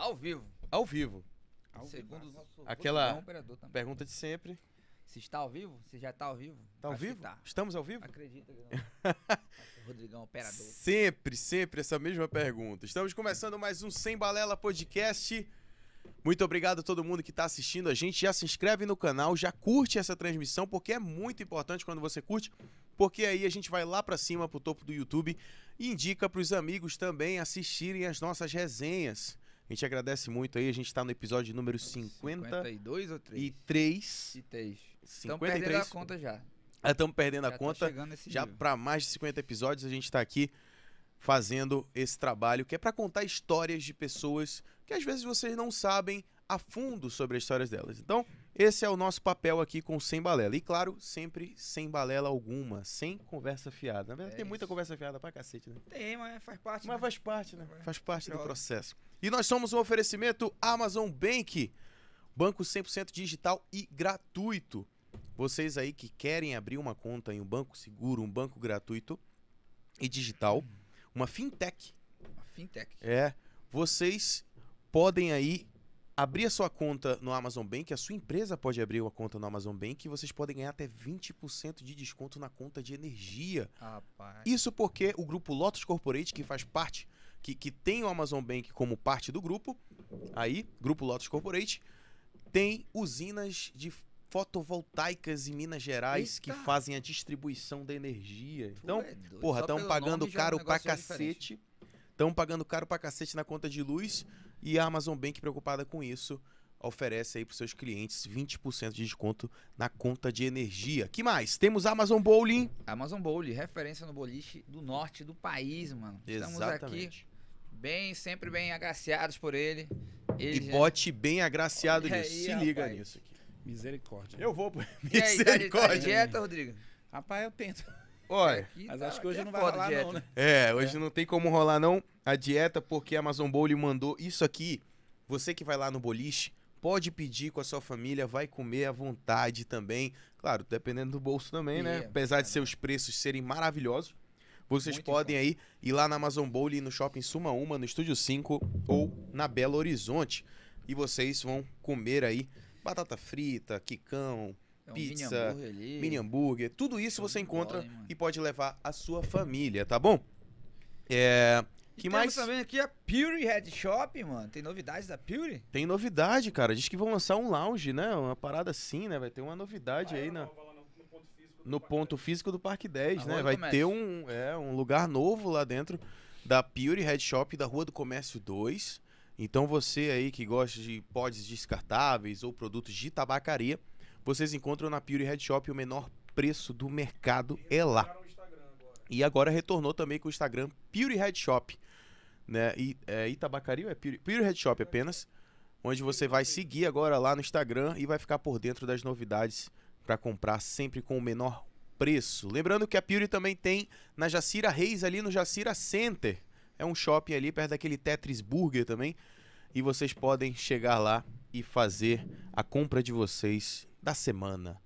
Ao vivo. Ao vivo. Segundo o nosso Aquela- Rodrigão, operador também. Pergunta de sempre. Se está ao vivo? Se já está ao vivo? Tá ao vivo? Tá. Estamos ao vivo? Acredita que não. Rodrigão, operador. Sempre, sempre essa mesma pergunta. Estamos começando mais um Sem Balela Podcast. Muito obrigado a todo mundo que está assistindo a gente. Já se inscreve no canal, já curte essa transmissão, porque é muito importante quando você curte, porque aí a gente vai lá para cima, pro topo do YouTube e indica para os amigos também assistirem as nossas resenhas. A gente agradece muito aí, a gente está no episódio número 53. 52 ou 3? E 3. E 3. Estamos perdendo 53. a conta já. Estamos perdendo a Já tá conta. Já para mais de 50 episódios, a gente está aqui fazendo esse trabalho que é para contar histórias de pessoas que às vezes vocês não sabem a fundo sobre as histórias delas. Então, esse é o nosso papel aqui com Sem Balela. E claro, sempre sem balela alguma, sem conversa fiada. Na verdade, É tem muita isso. conversa fiada pra cacete, né? Tem, mas faz parte. Mas né? faz parte, né? Faz parte do processo. E nós somos um oferecimento Amazon Bank, banco 100% digital e gratuito. Vocês aí que querem abrir uma conta em um banco seguro, um banco gratuito e digital, uma fintech, Uma fintech. é, vocês podem aí abrir a sua conta no Amazon Bank, a sua empresa pode abrir uma conta no Amazon Bank e vocês podem ganhar até 20% de desconto na conta de energia. Rapaz. Isso porque o grupo Lotus Corporate, que faz parte, que, que tem o Amazon Bank como parte do grupo, aí, grupo Lotus Corporate, tem usinas de fotovoltaicas em Minas Gerais que Eita! fazem a distribuição da energia. Então, é porra, estão pagando já é um caro pra cacete. Estão pagando caro pra cacete na conta de luz e a Amazon Bank, preocupada com isso, oferece aí pros seus clientes 20% de desconto na conta de energia. Que mais? Temos Amazon Bowling. Amazon Bowl, referência no boliche do norte do país, mano. Estamos aqui Exatamente. Bem, sempre bem agraciados por ele. E Ele já- bote bem agraciado Olha nisso. aí, Se liga rapaz. nisso aqui. Misericórdia. Eu vou por E aí, tá de- tá de misericórdia. dieta, Rodrigo? Rapaz, eu tento. Olha, Mas tá- acho que hoje não é vai rolar, dieta. não, né? é, hoje não tem como rolar não a dieta porque a Amazon Bowl mandou isso aqui. Você que vai lá no boliche, pode pedir com a sua família, vai comer à vontade também. Claro, dependendo do bolso também, né? É, Apesar de é. seus preços serem maravilhosos, vocês Muito podem aí ir lá na Amazon Bowl, no Shopping Suma Uma, no Estúdio 5 ou na Belo Horizonte. E vocês vão comer aí batata frita, quicão, É um Pizza, mini hambúrguer mini hambúrguer, tudo isso você encontra hein, e pode levar a sua família, tá bom? É, E que temos mais? também aqui a Pure Head Shop, mano. Tem novidades da Pure? Tem novidade, cara. Diz que vão lançar um lounge, né? Uma parada assim, né? Vai ter uma novidade aí na, no ponto físico do Parque 10, Na né? Vai ter um, é, um lugar novo lá dentro da Pure Head Shop da Rua do Comércio 2. Então você aí que gosta de pods descartáveis ou produtos de tabacaria, vocês encontram na Pure Head Shop o menor preço do mercado é lá. E agora retornou também com o Instagram Pure Head Shop, né? E é Itabacaria ou é Pure, Pure Head Shop apenas, onde você vai seguir agora lá no Instagram e vai ficar por dentro das novidades para comprar sempre com o menor preço. Lembrando que a Pure também tem na Jacira Reis ali no Jacira Center. É um shopping ali perto daquele Tetris Burger também. E vocês podem chegar lá e fazer a compra de vocês da semana.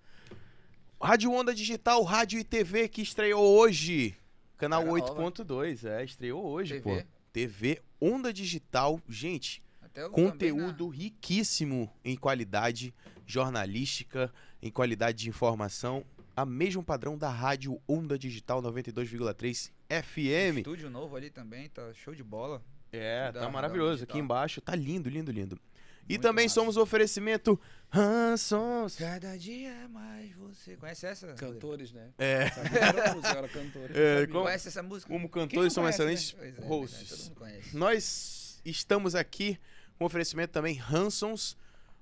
Rádio Onda Digital, Rádio e TV que estreou hoje. Canal Cara, 8.2, é, estreou hoje, TV. pô. TV Onda Digital, gente, conteúdo riquíssimo em qualidade jornalística, em qualidade de informação, a mesmo padrão da Rádio Onda Digital 92,3 também na- FM. Estúdio novo ali também, tá show de bola. É, da- tá maravilhoso. Aqui embaixo tá lindo, lindo, lindo. E Muito também massa. somos o oferecimento Hansons. Cada dia mais você. Conhece essa? Cantores, né? É, era cantores. É, como- Conhece essa música? como cantores são conhece, né? excelentes é, verdade, hosts. todo mundo conhece. Nós estamos aqui com oferecimento também Hansons,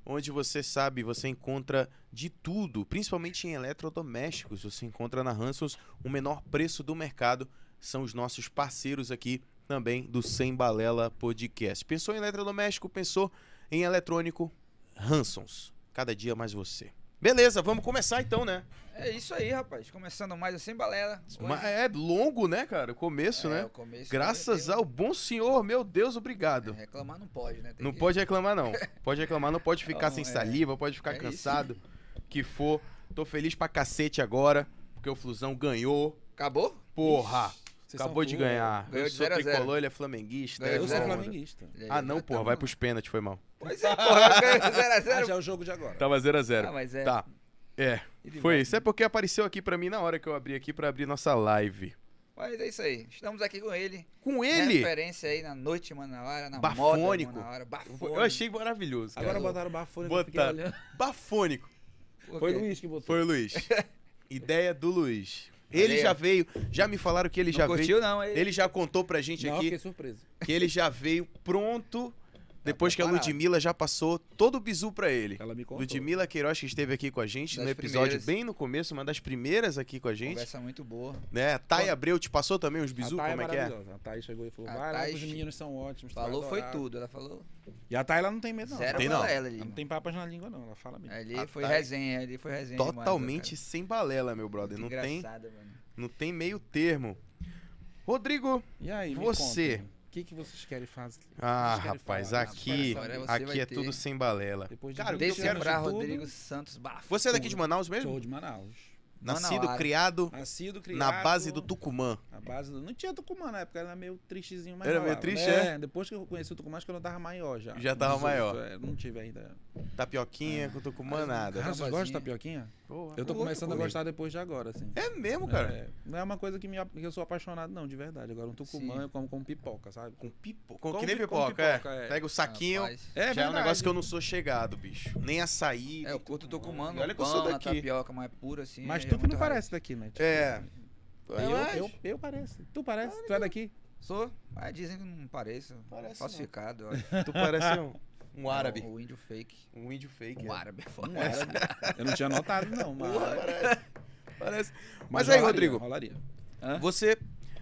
onde você sabe, você encontra de tudo, principalmente em eletrodomésticos. Você encontra na Hansons o menor preço do mercado. São os nossos parceiros aqui também do Sem Balela Podcast. Pensou em eletrodoméstico, pensou em eletrônico, Hansons. Cada dia mais você. Beleza, vamos começar então, né? É isso aí, rapaz. Começando mais Sem Balela. Mas é longo, né, cara? O começo, É, né? o começo Graças tem- ao bom senhor, meu Deus, obrigado. É, reclamar não pode, né? Tem Não que- pode reclamar, não. Pode reclamar, não pode ficar Não, sem é. saliva, pode ficar É isso. cansado. Que for. Tô feliz pra cacete agora, porque o Flusão ganhou. Acabou? Porra! Vocês Acabou de ganhar. Ganhou eu de sou 0 a 0. tricolor, ele é flamenguista. Ganhou Eu é sou a foda. zero. flamenguista. Ah, não, porra, vai pros pênaltis, foi mal. Pois é, porra, ganhou 0x0. Ah, já é o jogo de agora. Tava 0x0. Ah, mas é. Tá. É, Ele foi vai. isso. É porque apareceu aqui pra mim na hora que eu abri aqui pra abrir nossa live. Mas é isso aí. Estamos aqui com ele. Com ele, Referência aí na noite Manauara, na Bafônico. moda Manauara. Bafônico. eu achei maravilhoso. Cara. Agora botaram o bafone que eu fiquei Botaram. olhando. Bafônico. Por Foi quê? o Luiz que botou. Foi o Luiz. Ideia do Luiz. Ele já veio, já me falaram que ele Não já curtiu, veio. não? Ele... Ele já contou pra gente Não, aqui fiquei surpreso. que ele já veio pronto depois que a. Ludmilla já passou todo o bizu pra ele. Ela me contou. Ludmilla Queiroz que esteve aqui com a gente Das no episódio primeiras. bem no começo, uma das primeiras aqui com a gente, Conversa muito boa. né? Thay Abreu te passou também uns bizu, a como é que é? A Thay chegou e falou, A vai lá, Thay os meninos são ótimos. Falou, foi adorar." tudo. Ela falou E a Thay, ela não tem medo, não. zero Tem não. ela ali. Ela não tem papas na língua, não. Ela fala mesmo. Ali A foi Thay- resenha, ali foi resenha. demais, Totalmente cara. sem balela, meu brother. Não tem, mano. não tem meio termo. Rodrigo, E aí, Você. contem, O que, que vocês querem fazer? ah, querem rapaz, falar? aqui, você aqui é ter. tudo sem balela. Depois de Cara, quero de Rodrigo Santos Bafo. Você é daqui de Manaus mesmo? Sou de Manaus. Nascido, criado Nascido, criado... na base do Tucumã. Na base do... Não tinha Tucumã na época, era meio tristezinho, mas Era meio triste, é? Depois que eu conheci o Tucumã, acho que eu não tava maior já. Já tava 18, maior. é, não tive ainda. Tapioquinha com Tucumã, nada. Cara, vocês Rapazinha. gostam de tapioquinha? Porra, Eu tô começando a gostar depois de agora, assim. É mesmo, cara? É, não é uma coisa que, me, que eu sou apaixonado, não, de verdade. Agora, um tucumã Sim. eu como com pipoca, sabe? Com pipoca. Com, Com que nem pi- com pipoca, é. pipoca, é. Pega o saquinho. Rapaz. É já é um verdade. negócio que eu não sou chegado, bicho. Nem açaí. É, eu curto Tucumã no olha que eu sou daqui. tapioca mais pura, assim. Mas é tu que não raro. parece daqui, né? Tipo, É. Eu, Mas- eu, eu pareço. Tu parece? tu é daqui? Sou, mas dizem que não pareço. Parece Falsificado, olha. Tu parece um, um árabe. O, o índio fake. Um índio fake. Um é. árabe é foda. Um árabe. Eu não tinha notado, não. Mas, Parece. mas Mas aí, rolaria, Rodrigo, Rolaria. Hã? você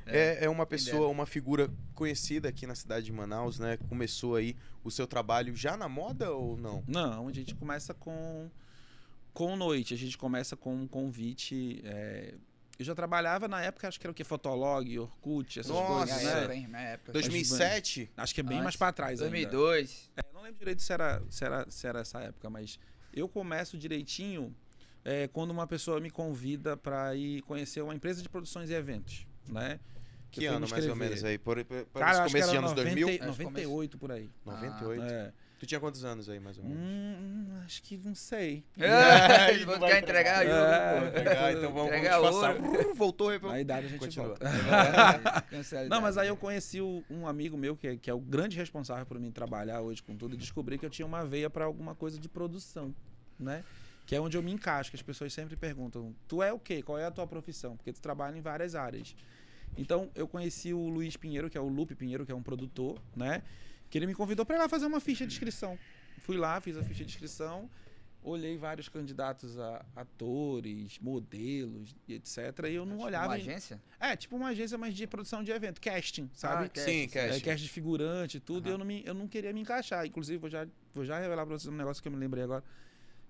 é, é uma quem pessoa, uma figura conhecida aqui na cidade de Manaus, né? Começou aí o seu trabalho já na moda ou não? Não, a gente começa com com noite. A gente começa com um convite. é, Eu já trabalhava na época, acho que era o que? Fotolog, Orkut, essas Nossa, coisas, né? hein? Minha época. 2007? Acho que é bem Antes. mais pra trás ainda. 2002. É, não lembro direito se era, se, era, se era essa época, mas eu começo direitinho é, quando uma pessoa me convida para ir conhecer uma empresa de produções e eventos, né? Que me ano, mais ou menos aí? Por, por, por Cara, que começo de anos 90, 2000? Acho que 98 por aí. 98? É. Tu tinha quantos anos aí, mais ou menos? Hum, acho que não sei. É, vou quer entregar entregar. É. pegar, então vamos, Entregar vamos. Brrr, Voltou, aí, Na idade a gente Continua. volta. A Não, mas aí eu conheci um amigo meu que é, que é o grande responsável por mim trabalhar hoje com tudo e descobri que eu tinha uma veia para alguma coisa de produção, né? Que é onde eu me encaixo, que as pessoas sempre perguntam: "Tu é o quê? Qual é a tua profissão?" Porque tu trabalha em várias áreas. Então, eu conheci o Luiz Pinheiro, que é o Lupe Pinheiro, que é um produtor, né? Que ele me convidou para ir lá fazer uma ficha de inscrição. Fui lá, fiz a ficha de inscrição, olhei vários candidatos a atores, modelos e etc. E eu não Tipo olhava. Uma agência? É, tipo uma agência, mas de produção de evento, casting, sabe? Ah, casting, Sim, casting. É, cast de figurante e tudo, e Aham. eu não, me, eu não queria me encaixar. Inclusive, vou já, vou já revelar pra vocês um negócio que eu me lembrei agora.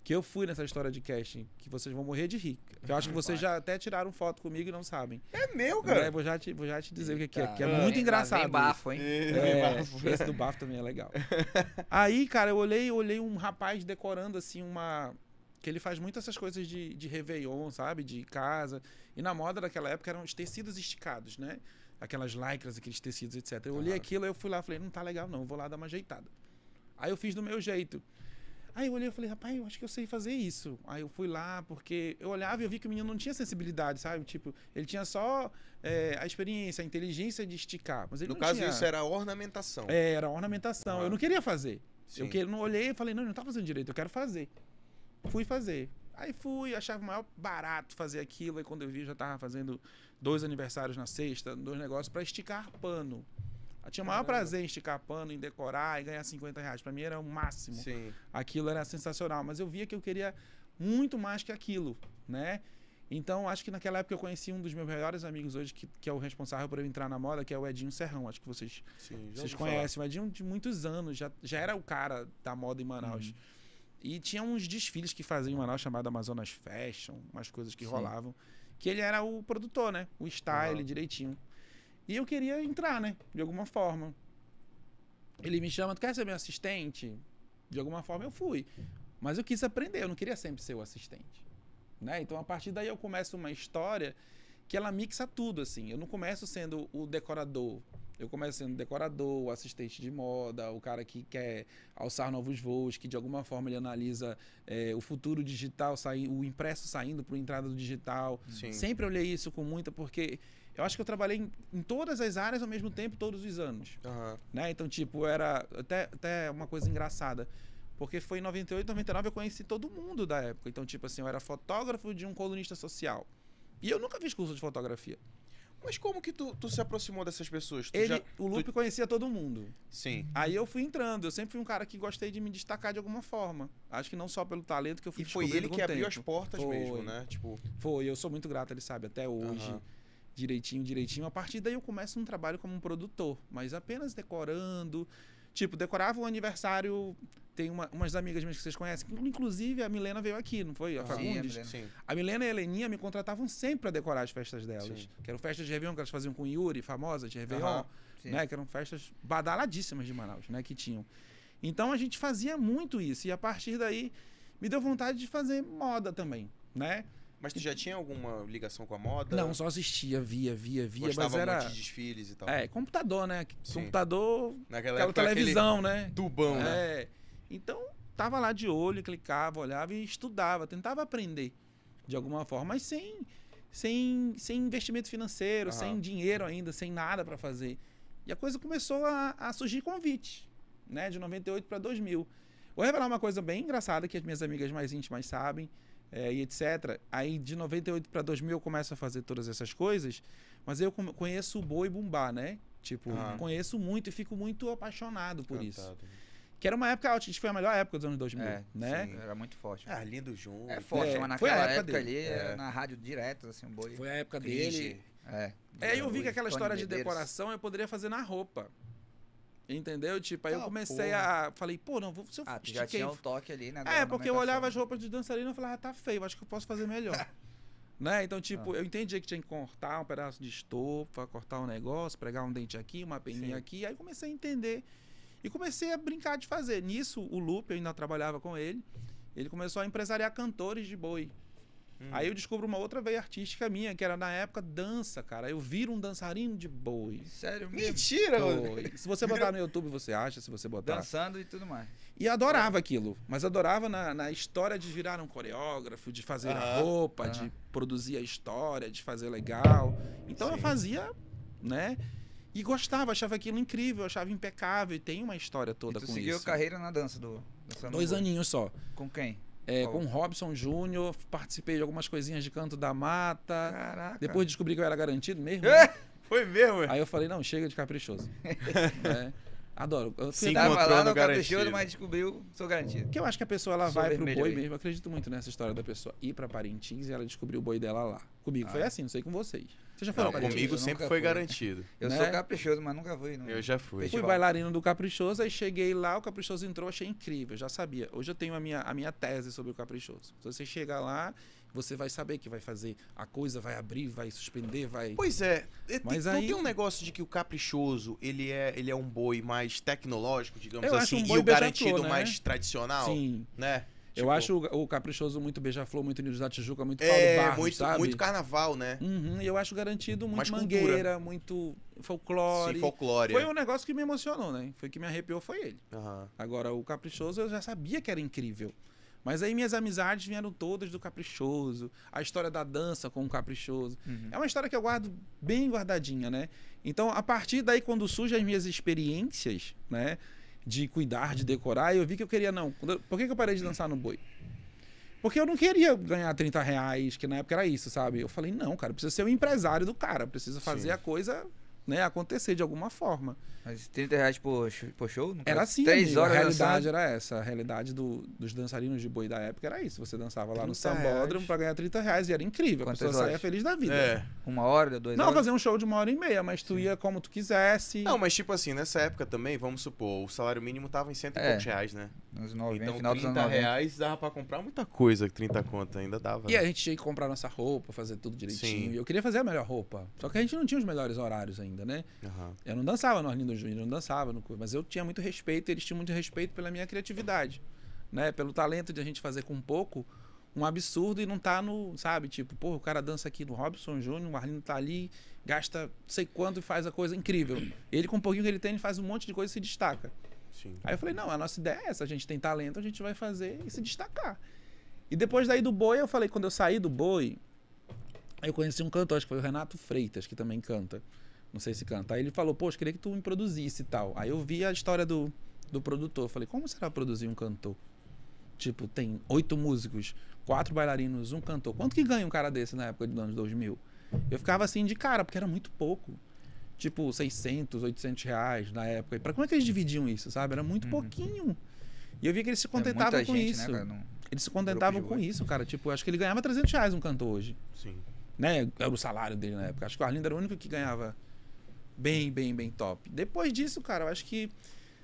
Que eu fui nessa história de casting, que vocês vão morrer de rir. Que eu acho que vocês já até tiraram foto comigo e não sabem. É meu, É, cara. vou, já te, vou já te dizer o que, é, que é Lá muito engraçado. vem bafo, hein? É, esse do bafo também é legal. Aí, cara, eu olhei, olhei um rapaz decorando assim uma. Que ele faz muito essas coisas de, de Réveillon, sabe? De casa. E na moda daquela época eram os tecidos esticados, né? Aquelas lycras, aqueles tecidos, etc. Eu olhei Aham. aquilo, eu fui lá, falei, não tá legal não, vou lá dar uma ajeitada. Aí eu fiz do meu jeito. Aí eu olhei e falei, rapaz, eu acho que eu sei fazer isso. Aí eu fui lá, porque eu olhava e eu vi que o menino não tinha sensibilidade, sabe? Tipo, ele tinha só é, a experiência, a inteligência de esticar. Mas No caso, tinha... isso era ornamentação. É, era ornamentação. Ah. Eu não queria fazer. Sim. Eu que, não olhei e falei, não, não tá fazendo direito, eu quero fazer. Fui fazer. Aí fui, achava maior barato fazer aquilo. Aí quando eu vi, já tava fazendo dois aniversários na sexta, dois negócios pra esticar pano. Eu tinha o maior prazer em esticar pano, em decorar e ganhar 50 reais. Pra mim era o máximo. Sim. Aquilo era sensacional. Mas eu via que eu queria muito mais que aquilo, né? Então, acho que naquela época eu conheci um dos meus melhores amigos hoje, que, que é o responsável por eu entrar na moda, que é o Edinho Serrão. Acho que vocês Sim. vocês ouvi falar. conhecem, o Edinho de muitos anos, já, já era o cara da moda em Manaus. Uhum. E tinha uns desfiles que faziam em Manaus chamado Amazonas Fashion, umas coisas que Sim. rolavam. Que ele era o produtor, né? O style Aham. direitinho. E eu queria entrar, né? De alguma forma. Ele me chama, tu quer ser meu assistente? De alguma forma eu fui. Mas eu quis aprender, eu não queria sempre ser o assistente. Né? Então a partir daí eu começo uma história que ela mixa tudo, assim. Eu não começo sendo o decorador. Eu começo sendo decorador, o assistente de moda, o cara que quer alçar novos voos, que de alguma forma ele analisa é, o futuro digital, o impresso saindo para a entrada do digital. Sim. Sempre olhei isso com muita, porque eu acho que eu trabalhei em, em, todas as áreas ao mesmo tempo, todos os anos. Uhum. Né? Então, tipo, era até, até uma coisa engraçada. Porque foi em 98, 99 eu conheci todo mundo da época. Então, tipo assim, eu era fotógrafo de um colunista social. E eu nunca fiz curso de fotografia. Mas como que tu, tu se aproximou dessas pessoas? Tu Ele, já, o Lupe tu... conhecia todo mundo. Sim. Aí eu fui entrando. Eu sempre fui um cara que gostei de me destacar de alguma forma. Acho que não só pelo talento que eu fui E foi ele que abriu as portas foi. mesmo, né? Tipo... Foi. Eu sou muito grato, ele sabe, até hoje. Uhum. Direitinho, direitinho. A partir daí eu começo um trabalho como um produtor. Mas apenas decorando. Tipo, decorava o aniversário tem uma, umas amigas minhas que vocês conhecem, inclusive a Milena veio aqui, não foi? A Fagundes? Sim, a Milena. A Milena e a Heleninha me contratavam sempre para decorar as festas delas. Sim. Que eram festas de Réveillon que elas faziam com Yuri, famosa de Réveillon, né? Que eram festas badaladíssimas de Manaus, né? Que tinham. Então a gente fazia muito isso. E a partir daí me deu vontade de fazer moda também, né? Mas tu já tinha alguma ligação com a moda? Não, só assistia, via, via, via. Gostava mas era. Muito de desfiles e tal. É, computador, né? Computador. Naquela aquela televisão, né? Tubão, é. né? Então, tava lá de olho, clicava, olhava e estudava, tentava aprender de alguma forma, mas sem sem, sem investimento financeiro, uhum. sem dinheiro ainda, sem nada para fazer. E a coisa começou a, a surgir convite, né, de 98 para 2000. Vou revelar uma coisa bem engraçada que as minhas amigas mais íntimas sabem, é, e etc. Aí de 98 para 2000 eu começo a fazer todas essas coisas, mas eu conheço o boi bumbá, né? Tipo, uhum. conheço muito e fico muito apaixonado por Cantado. isso. Que era uma época, acho que foi a melhor época dos anos 2000, é, né? Sim, era muito forte. Ah, lindo junto. É forte, é, mas naquela época, época ali, é. na rádio direto, assim, um boi. Foi a época dele. É. É, eu vi que aquela história de decoração eu poderia fazer na roupa. Entendeu? Tipo, aí ah, eu comecei porra. a. Falei, pô, não, vou. Se eu ah, tu já tinha um toque ali, né? É, porque eu olhava as roupas de dançarina e falava, ah, tá feio, acho que eu posso fazer melhor. né? Então, tipo, ah. eu entendi que tinha que cortar um pedaço de estofa, cortar um negócio, pregar um dente aqui, uma peninha Sim. aqui. Aí comecei a entender e comecei a brincar de fazer. Nisso, o Lupe, eu ainda trabalhava com ele, ele começou a empresariar cantores de boi. Hum. Aí eu descubro uma outra veia artística minha, que era na época dança, cara. Eu viro um dançarino de boi. Sério mesmo? Mentira! Boi. Se você botar no YouTube, você acha, se você botar. Dançando e tudo mais. E adorava aquilo. Mas adorava na, na história de virar um coreógrafo, de fazer a roupa, de produzir a história, de fazer legal. Então Sim. eu fazia, né? E gostava, achava aquilo incrível, achava impecável. E tem uma história toda e tu com seguiu isso. seguiu carreira na dança do. Dois aninhos só. Com quem? É, com o Robson Júnior, participei de algumas coisinhas de canto da mata. Caraca. Depois descobri que eu era garantido mesmo. É, foi mesmo? Aí eu falei, não, chega de caprichoso. é. Adoro. Eu Sim, tava lá no caprichoso, mas descobriu, sou garantido. Que eu acho que a pessoa ela vai pro boi aí. mesmo. Eu acredito muito nessa história da pessoa ir para Parintins e ela descobriu o boi dela lá. Comigo ah. foi assim, não sei com vocês. Você já foi não, comigo sempre foi fui. garantido. Eu né? sou caprichoso, mas nunca fui. Eu já fui. Fui bailarino do Caprichoso, aí cheguei lá, o Caprichoso entrou, achei incrível, já sabia. Hoje eu tenho a minha, a minha tese sobre o Caprichoso. Se você chegar lá, você vai saber que vai fazer, a coisa vai abrir, vai suspender, vai. Pois é, mas não aí... tem um negócio de que o caprichoso ele é, ele é um boi mais tecnológico, digamos eu assim, um e o garantido né? mais tradicional, Sim. né? Tipo... Eu acho o, o Caprichoso muito beija-flor, muito Unidos da Tijuca, muito Paulo é, Barros, muito, sabe? muito carnaval, né? Uhum, eu acho garantido muito Mais mangueira, cultura. muito folclore. Sim, folclore. Foi é. um negócio que me emocionou, né? Foi que me arrepiou, foi ele. Uhum. Agora, o Caprichoso eu já sabia que era incrível. Mas aí minhas amizades vieram todas do Caprichoso, a história da dança com o Caprichoso. Uhum. É uma história que eu guardo bem guardadinha, né? Então, a partir daí, quando surgem as minhas experiências, né? De cuidar, de decorar, eu vi que eu queria, não. Por que, que eu parei de dançar no boi? Porque eu não queria ganhar 30 reais, que na época era isso, sabe? Eu falei, não, cara, precisa ser o empresário do cara, precisa fazer Sim. a coisa né, acontecer de alguma forma. Mas 30 reais por, por show? Era assim, Três horas a realidade era essa. A realidade do, dos dançarinos de boi da época era isso. Você dançava lá no sambódromo para ganhar 30 reais e era incrível. Quantas a pessoa horas? saía feliz da vida. É. Uma hora, duas Não, horas? fazer um show de uma hora e meia, mas tu Sim. ia como tu quisesse. Não, mas tipo assim, nessa época também, vamos supor, o salário mínimo tava em cento e é. poucos reais, né? Nos 90, então final 30 reais dava pra comprar muita coisa, 30 conto ainda dava. E né? a gente tinha que comprar nossa roupa, fazer tudo direitinho. Sim. E eu queria fazer a melhor roupa. Só que a gente não tinha os melhores horários ainda, né? Uhum. Eu não dançava no Arlindo Júnior, não dançava no mas eu tinha muito respeito, eles tinham muito respeito pela minha criatividade, né? Pelo talento de a gente fazer com pouco um absurdo e não tá no, sabe? Tipo, pô, o cara dança aqui no Robson Júnior, o Arlindo tá ali, gasta não sei quanto e faz a coisa incrível. Ele, com um pouquinho que ele tem, ele faz um monte de coisa e se destaca. Sim. Aí eu falei, não, a nossa ideia é essa, a gente tem talento, a gente vai fazer e se destacar. E depois daí do Boi, eu falei, quando eu saí do Boi, eu conheci um cantor, acho que foi o Renato Freitas, que também canta. Não sei se canta. Aí ele falou, poxa, queria que tu me produzisse e tal. Aí eu vi a história do, do produtor. Eu falei, como será produzir um cantor? Tipo, tem oito músicos, quatro bailarinos, um cantor. Quanto que ganha um cara desse na época dos anos 2000? Eu ficava assim de cara, porque era muito pouco. Tipo, 600, 800 reais na época. E pra como é que eles dividiam isso, sabe? Era muito uhum. pouquinho. E eu vi que eles se é contentavam é com gente, né, isso. Né. Eles se contentavam com isso, cara. Tipo, acho que ele ganhava 300 reais um cantor hoje. Sim. Né? Era o salário dele na época. Acho que o Arlindo era o único que ganhava bem, bem, bem top. Depois disso, cara, eu acho que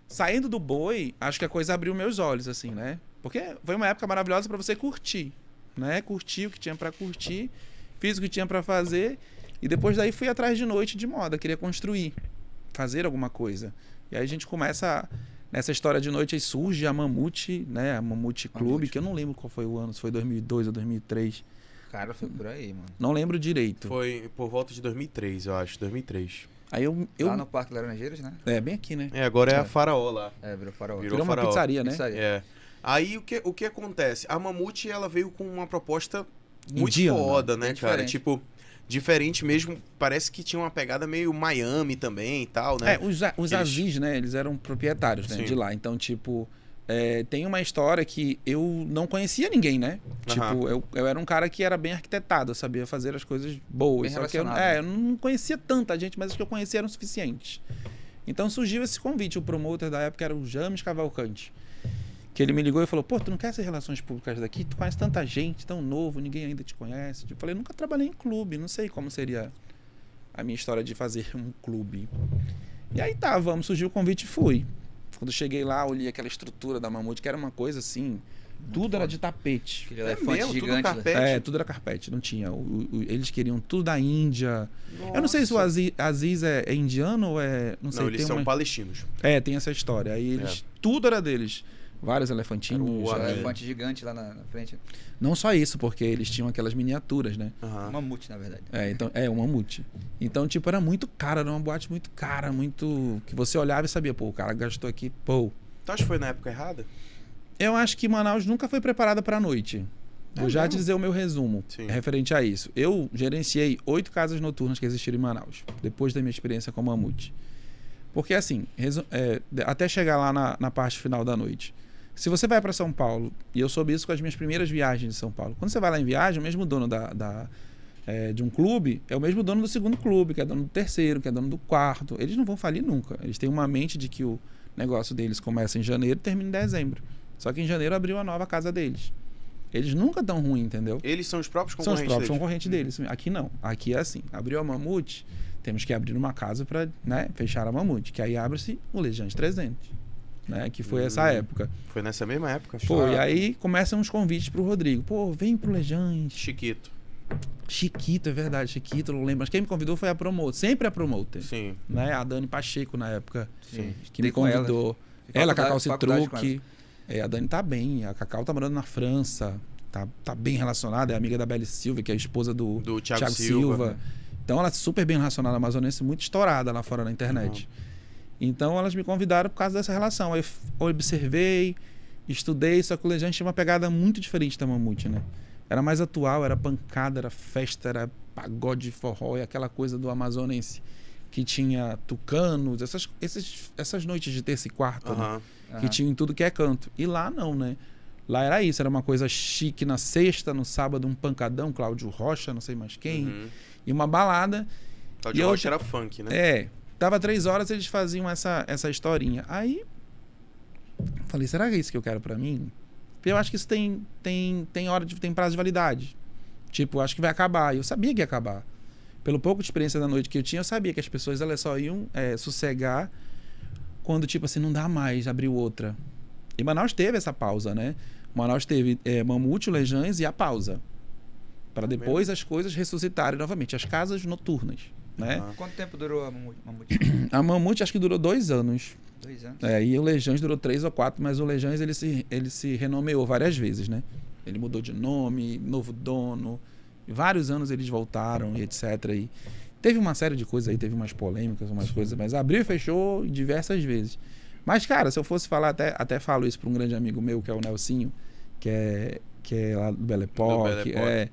saindo do boi, acho que a coisa abriu meus olhos, assim, né? Porque foi uma época maravilhosa para você curtir, né? Curtir o que tinha para curtir, fiz o que tinha para fazer e depois daí fui atrás de noite de moda, queria construir, fazer alguma coisa. E aí a gente começa nessa história de noite aí surge a Mamute, né? A Mamute Clube, Mamute. que eu não lembro qual foi o ano, se foi 2002 ou 2003. Cara, foi por aí, mano. Não lembro direito. Foi por volta de 2003, eu acho, 2003. Aí eu, eu... Lá no Parque Laranjeiras, né? É, bem aqui, né? É, agora é, é. a Faraó lá. É, virou Faraó. Virou, virou uma faraó. pizzaria, né? Pizzaria. É. Aí o que, o que acontece? A Mamute, ela veio com uma proposta muito Indiana, foda, né, cara? Diferente. Tipo, diferente mesmo. Parece que tinha uma pegada meio Miami também e tal, né? É, os, os Eles... Aziz, né? Eles eram proprietários né, de lá. Então, tipo... É, tem uma história que eu não conhecia ninguém, né? Uhum. Tipo, eu, eu era um cara que era bem arquitetado, eu sabia fazer as coisas boas. Bem só que eu, é, eu não conhecia tanta gente, mas os que eu conhecia eram suficientes. Então surgiu esse convite. O promotor da época era o James Cavalcante. Que ele me ligou e falou: Pô, tu não quer ser relações públicas daqui? Tu conhece tanta gente, tão novo, ninguém ainda te conhece. Eu falei: Nunca trabalhei em clube, não sei como seria a minha história de fazer um clube. E aí tá, vamos, surgiu o convite e fui. Quando cheguei lá, olhei aquela estrutura da Mamute, que era uma coisa assim. Muito tudo foda. era de tapete. Aquele é elefante mesmo, gigante. Tudo carpete. É, tudo era carpete, não tinha. O, o, eles queriam tudo da Índia. Nossa. Eu não sei se o Aziz, Aziz é, é, indiano ou é. Não, sei, não eles são uma... palestinos. É, tem essa história. Aí eles. É. Tudo era deles. Vários elefantinhos. O um elefante gigante lá na, na, frente. Não só isso, porque eles tinham aquelas miniaturas, né? Uhum. Um mamute, na verdade. É, então, é, um mamute. Então, tipo, era muito caro, era uma boate muito cara, muito. Que você olhava e sabia, pô, o cara gastou aqui, pô. Tu acha que foi na época errada? Eu acho que Manaus nunca foi preparada pra noite. É Vou já te dizer o meu resumo Sim. referente a isso. Eu gerenciei oito casas noturnas que existiram em Manaus, depois da minha experiência com Mamute. Porque, assim, é, até chegar lá na, na parte final da noite. Se você vai para São Paulo, e eu soube isso com as minhas primeiras viagens de São Paulo, quando você vai lá em viagem, o mesmo dono da, da é, de um clube é o mesmo dono do segundo clube, que é dono do terceiro, que é dono do quarto. Eles não vão falir nunca. Eles têm uma mente de que o negócio deles começa em janeiro e termina em dezembro. Só que em janeiro abriu a nova casa deles. Eles nunca dão ruim, entendeu? Eles são os próprios concorrentes São os próprios deles. concorrentes deles. Aqui não. Aqui é assim. Abriu a Mamute, temos que abrir uma casa para né, fechar a Mamute. Que aí abre-se o Lejante 300 né? Que foi essa hum. época. Foi nessa mesma época? Foi, e aí começam uns convites pro Rodrigo. Pô, vem pro Lejante. Chiquito. Chiquito, é verdade, Chiquito, não lembro. Mas quem me convidou foi a Promoter, sempre a Promoter. Sim. Né? A Dani Pacheco na época. Sim. Que me convidou. Ela, ela Cacau Citruque. É, a Dani tá bem. A Cacau tá morando na França. Tá, tá bem relacionada. É amiga da Belle Silva, que é a esposa do, do Thiago, Thiago Silva. Silva. Então ela é super bem relacionada, amazonense, muito estourada lá fora na internet. Uhum. Então elas me convidaram por causa dessa relação. Aí eu observei, estudei, só que o Lejante tinha uma pegada muito diferente da Mamute, né? Era mais atual, era pancada, era festa, era pagode, forró e aquela coisa do amazonense que tinha tucanos, essas, esses, essas noites de terça e quarta, uhum. né? uhum. que tinham em tudo que é canto. E lá não, né? Lá era isso, era uma coisa chique na sexta, no sábado um pancadão, Cláudio Rocha, não sei mais quem, uhum. e uma balada. Cláudio Rocha era funk, né? É, Dava três horas, eles faziam essa, essa historinha. Aí, falei, será que é isso que eu quero para mim? Eu acho que isso tem, tem, tem hora de tem prazo de validade. Tipo, acho que vai acabar. Eu sabia que ia acabar. Pelo pouco de experiência da noite que eu tinha, eu sabia que as pessoas elas só iam é, sossegar quando, tipo assim, não dá mais, abriu outra. E Manaus teve essa pausa, né? Manaus teve é, Mamute, Lejães e a pausa. Para depois as coisas ressuscitarem novamente. As casas noturnas. Né? Ah. Quanto tempo durou a Mamute? A Mamute acho que durou dois anos. Dois anos. É, e o Lejães durou três ou quatro, mas o Lejães ele se, ele se renomeou várias vezes, né? Ele mudou de nome, novo dono. Vários anos eles voltaram e etc. E teve uma série de coisas aí, teve umas polêmicas, umas coisas, mas abriu e fechou diversas vezes. Mas, cara, se eu fosse falar, até, até falo isso para um grande amigo meu, que é o Nelsinho, que é, que é lá do Belepó, que é...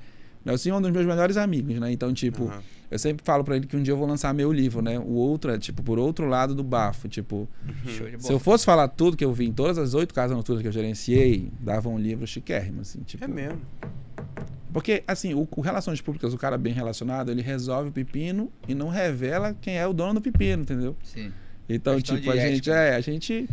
Nelsinho é um dos meus melhores amigos, né? Então, tipo, uhum. Eu sempre falo para ele que um dia eu vou lançar meu livro, né? O outro é, tipo, por outro lado do bafo. Tipo, uhum. se eu fosse falar tudo que eu vi em todas as oito casas noturnas que eu gerenciei, dava um livro chiquérrimo, assim, tipo... É mesmo. Porque, assim, o, o, Relações Públicas, o cara bem relacionado, ele resolve o pepino e não revela quem é o dono do pepino, entendeu? Sim. Então, tipo, a gente, é, a gente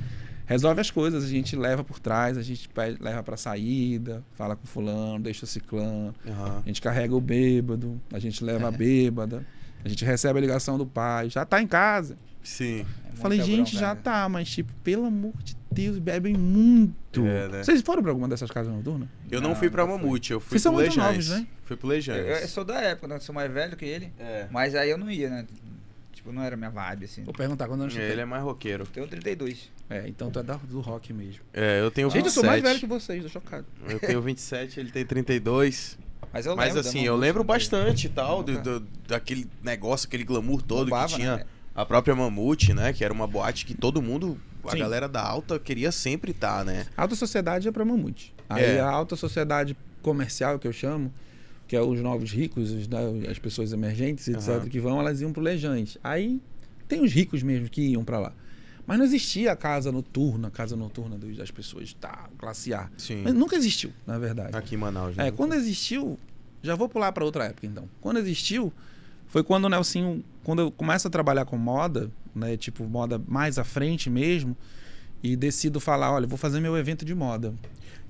resolve as coisas, a gente leva por trás, a gente leva pra saída, fala com fulano, deixa o ciclano, uhum. a gente carrega o bêbado, a gente leva é. a bêbada, a gente recebe a ligação do pai, já tá em casa. Sim. É Falei, gente, já né? tá, mas tipo, pelo amor de Deus, bebem muito. É, né? Vocês foram pra alguma dessas casas noturnas? Eu não, não fui pra Mamute, eu fui Vocês pro Lejães. Novos, né? Fui pro Lejães. Eu, eu, sou da época, né? Eu sou mais velho que ele. É. Mas aí eu não ia, né? Tipo, não era minha vibe, assim. Vou perguntar quando anos é, Ele é mais roqueiro. Tenho 32. É, então tu é do rock mesmo. É, eu tenho Gente, 27. eu sou mais velho que vocês, tô chocado. Eu tenho 27, ele tem 32. Mas, eu Mas assim, eu lembro bastante e tal, do, do, daquele negócio, aquele glamour todo Bombava, que tinha. Né? A própria Mamute, né? Que era uma boate que todo mundo, a Sim. galera da alta, queria sempre estar, tá, né? A alta sociedade é pra Mamute. Aí é. a alta sociedade comercial, que eu chamo, que é os novos ricos, os, as pessoas emergentes, etc., uhum. que vão, elas iam pro Lejães. Aí tem os ricos mesmo que iam para lá. Mas não existia a casa noturna, a casa noturna das pessoas, tá, classe A. Sim. Mas nunca existiu, na verdade. Aqui em Manaus. Né? É, quando existiu, já vou pular para outra época então. Quando existiu, foi quando o Nelsinho, quando eu começo a trabalhar com moda, né, tipo moda mais à frente mesmo, e decido falar, olha, vou fazer meu evento de moda.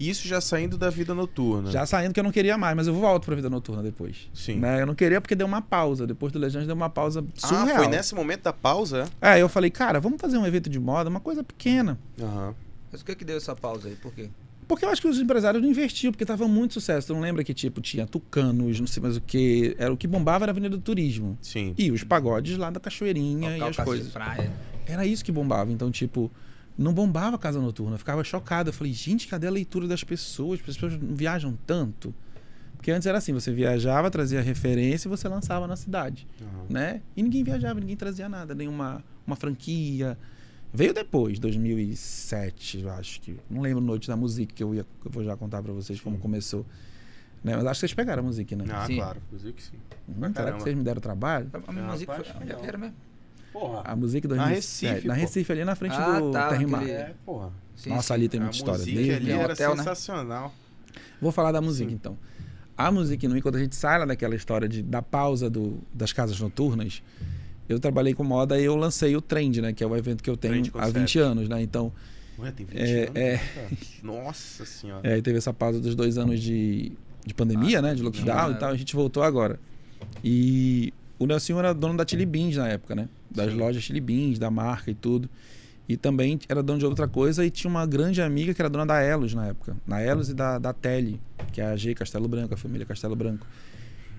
Isso já saindo da vida noturna. Já saindo que eu não queria mais, mas eu volto pra vida noturna depois. Sim. Né? Eu não queria porque deu uma pausa. Depois do Legends deu uma pausa surreal. Ah, foi nesse momento da pausa? É, eu falei, cara, vamos fazer um evento de moda, uma coisa pequena. Uhum. Mas o que que deu essa pausa aí? Por quê? Porque eu acho que os empresários não investiam, porque tava muito sucesso. Tu não lembra que, tipo, tinha tucanos, não sei mais o que. Era o que bombava era a Avenida do Turismo. Sim. E os pagodes lá da Cachoeirinha e as coisas. Praia. Era isso que bombava. Então, tipo, não bombava casa noturna. Eu ficava chocado. Eu falei, gente, cadê a leitura das pessoas? As pessoas não viajam tanto. Porque antes era assim, você viajava, trazia referência e você lançava na cidade, uhum. né? E ninguém viajava, ninguém trazia nada, nenhuma uma franquia. Veio depois, 2007, eu acho que. Não lembro Noite da Música, que eu, ia, eu vou já contar para vocês sim. como começou. Né? Mas acho que vocês pegaram a música, né? Ah, sim. claro, música sim. Hum, será que vocês me deram trabalho? A, a, a música foi. Era mesmo. Porra. A música do Na Recife. na Recife, ali na frente ah, do tá, Terrimar. É, porra. Sim, Nossa, sim. ali tem muita a história. Música ali era hotel, né? sensacional. Né? Vou falar da música, sim. então. A música no quando a gente sai lá daquela história de, da pausa do, das casas noturnas, eu trabalhei com moda e eu lancei o Trend, né? Que é o evento que eu tenho há 20 anos, né? Então. Ué, tem 20 é, anos? É... Nossa senhora. É, e teve essa pausa dos dois anos de, de pandemia, ah, né? De lockdown e tal. A gente voltou agora. E o Nelson era dono da Chili Beans na época, né? Das Sim. lojas Chili Beans, da marca e tudo. E também era dono de outra coisa e tinha uma grande amiga que era dona da Elos na época. Na Elos e da, da Tele, que é a G Castelo Branco, a família Castelo Branco.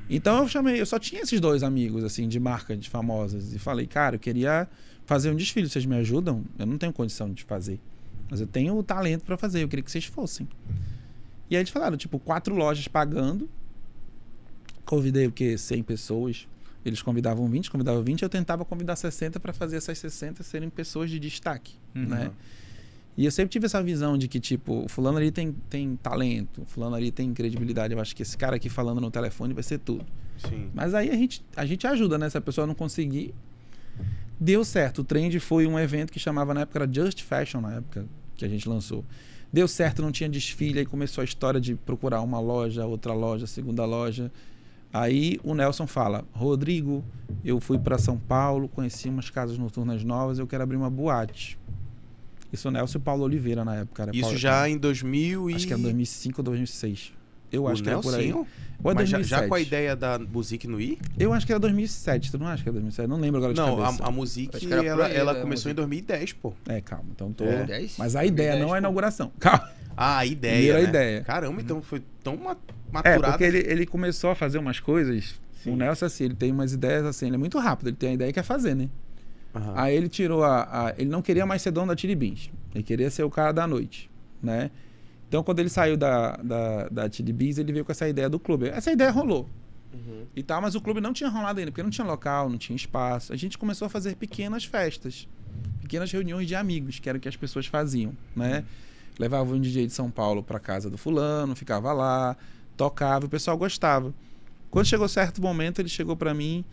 Então eu chamei, eu só tinha esses dois amigos, assim, de marca, de famosas. E falei, cara, eu queria fazer um desfile, vocês me ajudam? Eu não tenho condição de fazer. Mas eu tenho o talento para fazer, eu queria que vocês fossem. E aí eles falaram, tipo, quatro lojas pagando. Convidei o quê? 100 pessoas. Eles convidavam 20, convidavam 20, eu tentava convidar 60 para fazer essas 60 serem pessoas de destaque, uhum. né? E eu sempre tive essa visão de que, tipo, fulano ali tem, tem talento, fulano ali tem credibilidade. Eu acho que esse cara aqui falando no telefone vai ser tudo. Sim. Mas aí a gente, a gente ajuda, né? Se a pessoa não conseguir. Deu certo. O Trend foi um evento que chamava na época, era Just Fashion, na época que a gente lançou. Deu certo, não tinha desfile, aí começou a história de procurar uma loja, outra loja, segunda loja. Aí o Nelson fala: Rodrigo, eu fui para São Paulo, conheci umas casas noturnas novas, eu quero abrir uma boate. Isso o Nelson e o Paulo Oliveira na época. Isso Paulo, já em 2000 e... Acho que é 2005 ou 2006. Eu o acho Nelson? que era por aí. Ou é Mas já, já, com a ideia da Music no I? Eu acho que era 2007. Tu não acha que era 2007? Não lembro agora de não, cabeça. Não, a, a Music, ela, aí, ela começou em 2010, pô. É, calma. Então tô... É. Mas a ideia 2010, não é a inauguração. Calma. Ah, a ideia, né? a ideia. Caramba, então foi tão maturado. É, porque ele, ele começou a fazer umas coisas Sim. O Nelson, assim, ele tem umas ideias assim, ele é muito rápido, ele tem a ideia e quer fazer, né? Uhum. Aí ele tirou a, a, Ele não queria mais ser dono da Tiribins. Ele queria ser o cara da noite, né? Então, quando ele saiu da, da, da TDBs, ele veio com essa ideia do clube. Essa ideia rolou. Uhum. E tal, mas o clube não tinha rolado ainda, porque não tinha local, não tinha espaço. A gente começou a fazer pequenas festas, pequenas reuniões de amigos, que era o que as pessoas faziam, né? Levava um DJ de São Paulo para casa do fulano, ficava lá, tocava, o pessoal gostava. Quando chegou certo momento, ele chegou para mim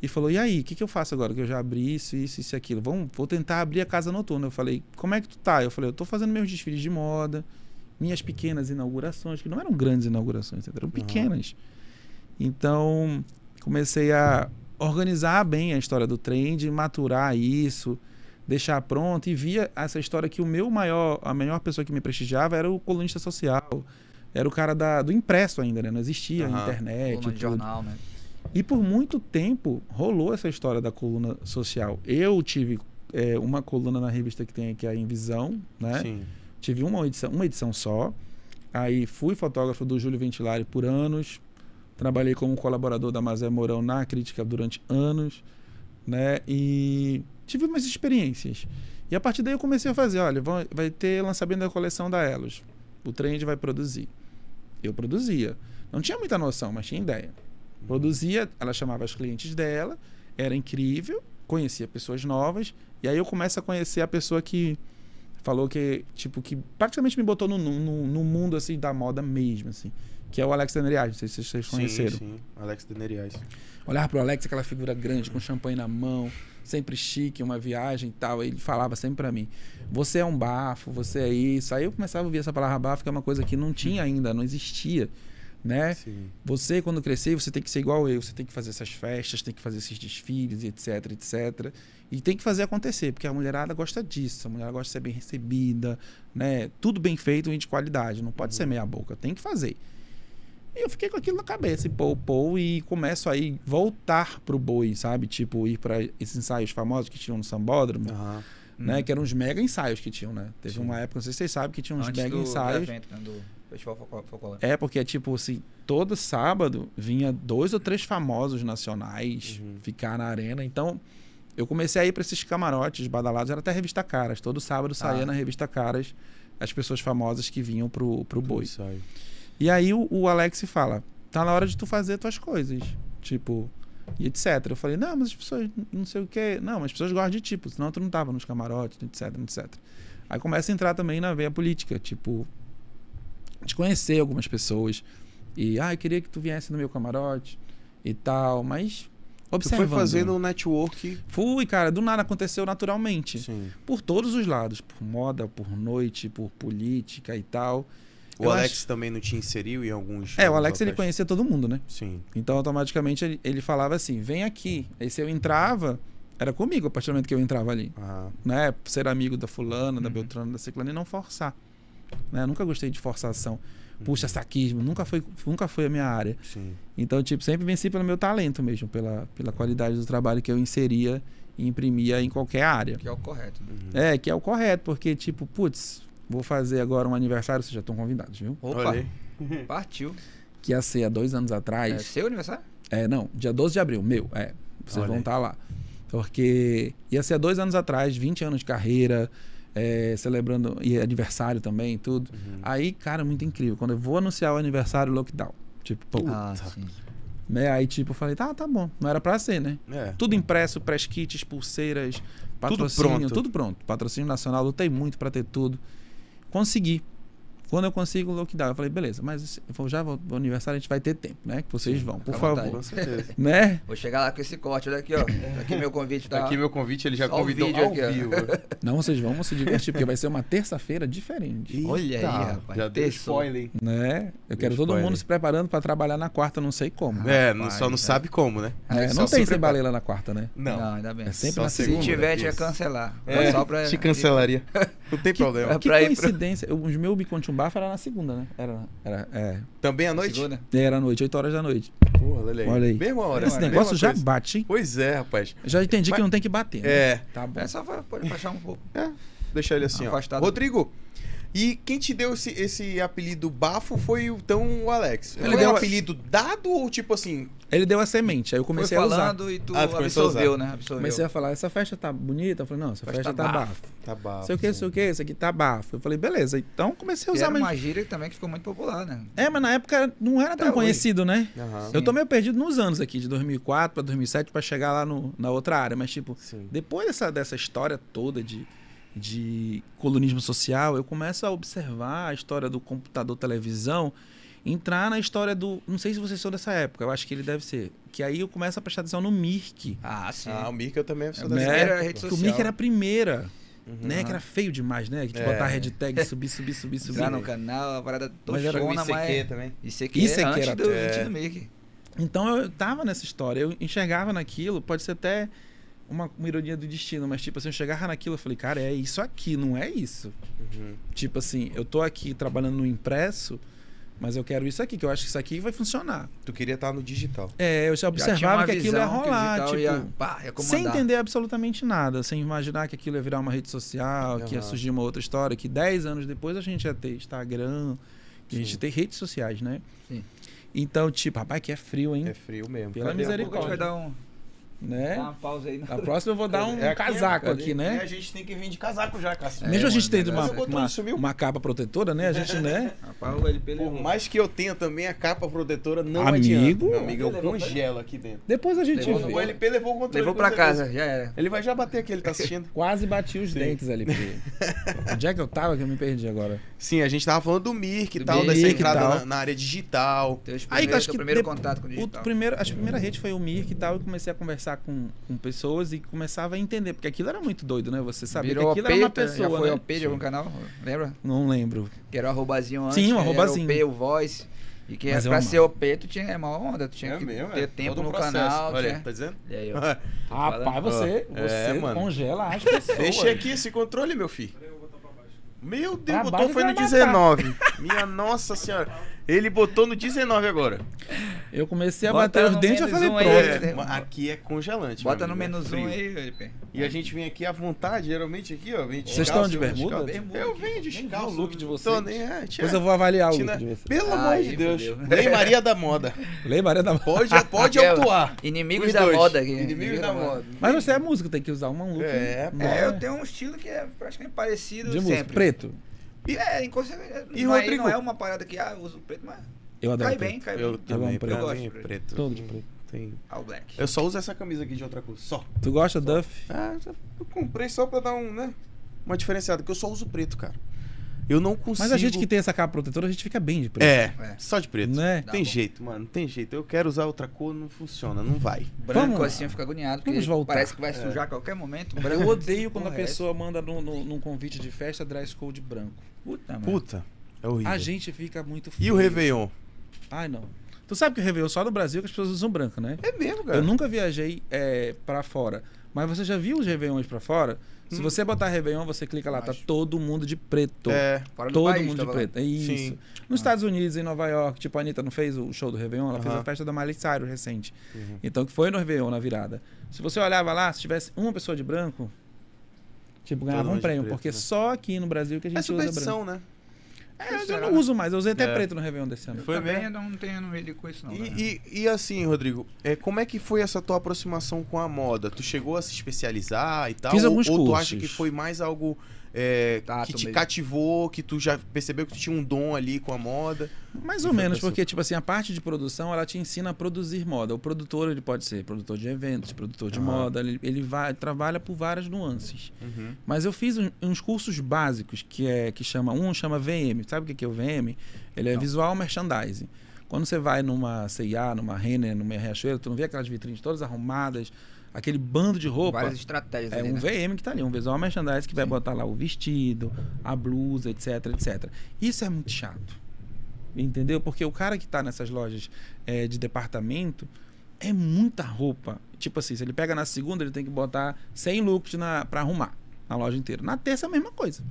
e falou: "E aí, o que, que eu faço agora que eu já abri isso, isso, isso e aquilo? Vamos, vou tentar abrir a casa noturna". Eu falei: "Como é que tu tá?". Eu falei: "Eu tô fazendo meus desfiles de moda, minhas pequenas inaugurações, que não eram grandes inaugurações, eram pequenas". Então, comecei a organizar bem a história do trend, maturar isso, deixar pronto e via essa história que o meu maior, a maior pessoa que me prestigiava era o colunista social, era o cara da, do impresso ainda, né? Não existia Aham. internet, Coluna de jornal, né? E por muito tempo rolou essa história da coluna social. Eu tive é, uma coluna na revista que tem aqui a Invisão, né? Sim. Tive uma edição, uma edição só. Aí fui fotógrafo do Júlio Ventilari por anos. Trabalhei como colaborador da Mazé Mourão na crítica durante anos, né? E tive umas experiências. E a partir daí eu comecei a fazer, olha, vai ter lançamento da coleção da Elos. O Trend vai produzir. Eu produzia. Não tinha muita noção, mas tinha ideia. Produzia, ela chamava as clientes dela, era incrível, conhecia pessoas novas, e aí eu começo a conhecer a pessoa que falou que, tipo, que praticamente me botou no, no, no mundo, assim, da moda mesmo, assim, que é o Alex Deneriage, não sei se vocês conheceram. Sim, sim. Alex Deneriais. Olhar pro Alex, aquela figura grande, com champanhe na mão, sempre chique, uma viagem e tal. Ele falava sempre pra mim: você é um bafo, você é isso. Aí eu começava a ouvir essa palavra bafo, que é uma coisa que não tinha ainda, não existia, né? Sim. Você, quando crescer, você tem que ser igual eu. Você tem que fazer essas festas, tem que fazer esses desfiles, etc, etc. E tem que fazer acontecer, porque a mulherada gosta disso. A mulherada gosta de ser bem recebida, né? Tudo bem feito e de qualidade. Não pode ser meia boca, tem que fazer. E eu fiquei com aquilo na cabeça, e pô, pô, e começo aí voltar pro boi, sabe? Tipo, ir para esses ensaios famosos que tinham no Sambódromo, Aham. né? Que eram uns mega ensaios que tinham, né? Teve Sim. uma época, não sei se vocês sabem, que tinha uns Antes mega do, do ensaios. evento, né, do Festival. É, porque é tipo assim, todo sábado vinha dois ou três famosos nacionais Uhum. ficar na arena. Então, eu comecei a ir para esses camarotes badalados, era até a revista Caras. Todo sábado saía Ah. na revista Caras as pessoas famosas que vinham pro, pro boi. Ensaio. E aí o, o Alex fala: tá na hora de tu fazer tuas coisas. Tipo, e etc. Eu falei: não, mas as pessoas não sei o quê. Não, mas as pessoas gostam de tipo, senão tu não tava nos camarotes, etc, etc. Aí começa a entrar também na veia política, tipo, de conhecer algumas pessoas. E, ah, eu queria que tu viesse no meu camarote e tal, mas. Tu Observando. foi fazendo um network. Fui, cara, do nada aconteceu naturalmente. Sim. Por todos os lados, por moda, por noite, por política e tal. O Eu Alex acho- também não te inseriu em alguns. É, o Alex ele conhecia todo mundo, né? Sim. Então, automaticamente, ele, ele falava assim: vem aqui. Aí, se eu entrava, era comigo a partir do momento que eu entrava ali. Ah, Né? Ser amigo da fulana, da Uhum. Beltrana, da Ciclana e não forçar. Né? Nunca gostei de forçação. Uhum. Puxa, saquismo. Nunca foi, nunca foi a minha área. sim. Então, tipo, sempre venci pelo meu talento mesmo, pela, pela qualidade do trabalho que eu inseria e imprimia em qualquer área. Que é o correto. né? Uhum. É, que é o correto, porque, tipo, putz, vou fazer agora um aniversário, vocês já estão convidados, viu? Opa, partiu. Que ia ser há dois anos É atrás. seu aniversário? É, não, dia 12 de abril, meu, é. Vocês Olha vão estar lá. Porque ia ser há dois anos atrás, 20 anos de carreira, é, celebrando, e aniversário também, tudo. Uhum. Aí, cara, muito incrível. Quando eu vou anunciar o aniversário, lockdown. Tipo, pô, Ah, sim. né? Aí, tipo, eu falei, tá, tá bom. Não era pra ser, né? É. Tudo impresso, press kits, pulseiras, patrocínio, pronto. tudo pronto. Patrocínio nacional, lutei muito pra ter tudo. Consegui. Quando eu consigo, o lockdown. Eu falei, beleza, mas eu já vou, o aniversário a gente vai ter tempo, né? Que vocês Sim, vão, por à favor. vontade. Com certeza. Né? Vou chegar lá com esse corte. Olha aqui, ó. Tá aqui meu convite, tá? Aqui meu convite, ele já Só o convidou vídeo ao aqui, ó. vivo. Não, vocês vão se divertir, porque vai ser uma terça-feira diferente. Olha aí, Eita, rapaz. Já deu spoiler. Né? Eu quero todo mundo se preparando pra trabalhar na quarta, não sei como. É, não- Rapaz, só não é. sabe como, né? É, não se tem sem balela na quarta, né? Não. Não, ainda bem. É sempre Só na Se segunda. tiver, tinha cancelar. É, Só pra... te cancelaria. Não tem problema. Que coincidência. Os meus Biconte Bafo era na segunda, né? Era, era, é, Também à noite? Segunda? era à noite, 8 horas da noite. Porra, olha aí. Olha aí. Mesma hora. Esse mesma negócio já coisa. bate, hein? Pois é, rapaz. Já entendi Mas- que não tem que bater. né? É, Tá bom. É só pra- pode baixar um pouco. deixa ele assim, ó. Afastado. Rodrigo, E quem te deu esse, esse apelido bafo foi então o Alex. Ele Ele deu um apelido dado ou tipo assim. Ele deu a semente, aí eu comecei Foi a usar. falando e tu Ah, tu começou a absorveu, né? Absorveu. Comecei a falar, essa festa tá bonita? Eu falei, não, essa Festa festa, tá tá bafo. bafo. Tá bafo. Sei o que, sei o que, isso aqui tá bafo. Eu falei, beleza. Então comecei a usar era mas... uma gíria também que ficou muito popular, né? É, mas na época não era tão Até hoje. conhecido, né? Aham. Eu tô meio perdido nos anos aqui, de 2004 pra 2007, pra chegar lá no, na outra área. Mas, tipo, Sim. depois dessa, dessa história toda de, de colunismo social, eu começo a observar a história do computador televisão, entrar na história do. Não sei se vocês são dessa época, eu acho que ele deve ser. Que aí eu começo a prestar atenção no Mirk. Ah, sim. Ah, o Mirk eu também sou É, dessa Mirk era época. rede Que o social. Mirk era a primeira, Uhum. né? Que era feio demais, né? Que tu É. botar a hashtag, subir, subir, subir, subir. Entrar no canal, a parada Mas era tochona, o ICQ mas... também. ICQ, ICQ antes era- do, é. do Mickey. Então eu tava nessa história, eu enxergava naquilo, pode ser até uma, uma ironia do destino, mas tipo assim, eu chegava naquilo, eu falei, cara, é isso aqui, não é isso. Uhum. Tipo assim, eu tô aqui trabalhando no impresso, mas eu quero isso aqui, que eu acho que isso aqui vai funcionar. Tu queria estar no digital. É, eu já Já observava uma que aquilo ia rolar, tipo, ia, pá, ia sem entender absolutamente nada, sem imaginar que aquilo ia virar uma rede social, que ia surgir uma outra história, que 10 anos depois a gente ia ter Instagram, que a gente ia ter redes sociais, né? Sim. Então, tipo, rapaz, que é frio, hein? É frio mesmo. Pela Cadê misericórdia. Um, Né? dar uma pausa aí. No... A próxima eu vou dar um É aqui, casaco aqui, É, né? a gente tem que vir de casaco já, Cássio. É, Mesmo a gente mano, tendo uma, é- uma, uma capa protetora, né? A gente, né? O LP Por mais que eu tenha também a capa protetora, não Amigo? adianta. Meu amigo, eu congelo aqui dentro. Depois a gente Levou vê. O LP levou o controle. Levou pra casa, já era. Ele vai já bater aqui, ele tá assistindo. Quase bati os Sim. dentes ali. Onde é que eu tava que eu me perdi agora? Sim, a gente tava falando do Mirk e tal, Mirk dessa e entrada tal. na, na área digital. Aí, que acho que primeiro de- contato com o O digital. primeiro, acho que a primeira rede foi o Mirk e tal. Eu comecei a conversar com, com pessoas e começava a entender. Porque aquilo era muito doido, né? Você sabia Virou que aquilo era uma OP, já pessoa, foi né? OP de algum canal? Lembra? Não lembro. Que era o arrobazinho antes. Sim, o era arrobazinho. OP, o voice. E que Mas eu pra ser OP, tu tinha é uma onda, tu tinha É que mesmo, ter é. tempo Todo no processo. canal. Olha, tinha- tá dizendo? E aí, ó. Rapaz, você, é, você mano. congela as pessoas. Deixa aqui esse controle, meu filho. Meu Deus, Pra botou foi no vai matar. 19. Minha nossa senhora. Ele botou no 19 agora. Eu comecei a Bota bater os dentes e eu falei, um pronto. né? É, aqui é congelante. Bota no amigo, é menos um aí, LP. E a gente vem aqui à vontade, geralmente aqui, ó. Vocês estão de eu bermuda? descalço. Eu venho descalço. o look de Tô vocês. nem, é, tia, Depois eu vou avaliar o Tina- look de vocês. Pelo amor de Deus. fudeu. Lei Maria da Moda. Lei Maria da Pode, pode Aquela. autuar. Inimigos Os da moda aqui. Inimigos da moda. Mas você é músico, tem que usar um look. É, né? É, eu tenho um estilo que é praticamente parecido De música. Preto. E é, inconsciente. E não, é- Rodrigo? não é uma parada que, ah, eu uso preto, mas Eu adoro cai preto. bem, cai Eu bem. também, preto. mim, Eu gosto de preto. Todo de preto. Tem- All black. Eu só uso essa camisa aqui de outra cor, só. Tu gosta, Duff? Ah, eu comprei só pra dar um, né? Uma diferenciada, porque eu só uso preto, cara. Eu não consigo. Mas a gente que tem essa capa protetora, a gente fica bem de preto. É, É. só de preto. Né? Tem bom. jeito, mano, tem jeito. Eu quero usar outra cor, não funciona, não vai. Branco Vamos- assim eu fico agoniado, porque parece que vai sujar a qualquer momento. Eu Branco, odeio quando a é pessoa manda num, num- num convite de festa dress code branco. Puta, mano. Puta, é horrível. A gente fica muito E o. Réveillon? Ai, não. Tu sabe que o Réveillon só no Brasil que as pessoas usam branco, né? É mesmo, cara. Eu nunca viajei é, para fora. Mas você já viu os Réveillons pra fora? Se Hum. você botar Réveillon, você clica lá, tá Acho. todo mundo de preto. É, Fora do Todo país, mundo de tava lá. preto. É isso. Sim. Nos Estados Unidos, em Nova York, tipo, a Anitta não fez o show do Réveillon, ela fez Aham. a festa da Miley Cyrus recente. Uhum. Então, que foi no Réveillon, na virada. Se você olhava lá, se tivesse uma pessoa de branco, tipo, ganhava um prêmio. preto, porque né? só aqui no Brasil que a é gente usa branco. né? É, eu Será? não uso mais. Eu usei até É. preto no Réveillon desse ano. Foi Também mesmo? eu não tenho medo com isso, não. né? E, e, e assim, Rodrigo, é, como é que foi essa tua aproximação com a moda? Tu chegou a se especializar e tal? Fiz ou, alguns ou tu cursos. acha que foi mais algo é, Tato que te mesmo. cativou, que tu já percebeu que tu tinha um dom ali com a moda? Mais ou menos, porque, tipo assim, a parte de produção, ela te ensina a produzir moda. O produtor, ele pode ser produtor de eventos, produtor de Aham. moda, ele, ele vai, trabalha por várias nuances. Uhum. Mas eu fiz um- uns cursos básicos, que é que chama, um chama VM. Sabe o que que é o VM? Ele é Não. Visual Merchandising. Quando você vai numa C&A, numa Renner, numa Riachuelo, tu não vê aquelas vitrines todas arrumadas, aquele bando de roupa. Várias estratégias É ali, um né? VM que tá ali, um visual merchandising que vai Sim. botar lá o vestido, a blusa, etc, etc. Isso é muito chato. Entendeu? Porque o cara que tá nessas lojas é, de departamento é muita roupa. Tipo assim, se ele pega na segunda, ele tem que botar 100 looks na, pra arrumar a loja inteira. Na terça é a mesma coisa.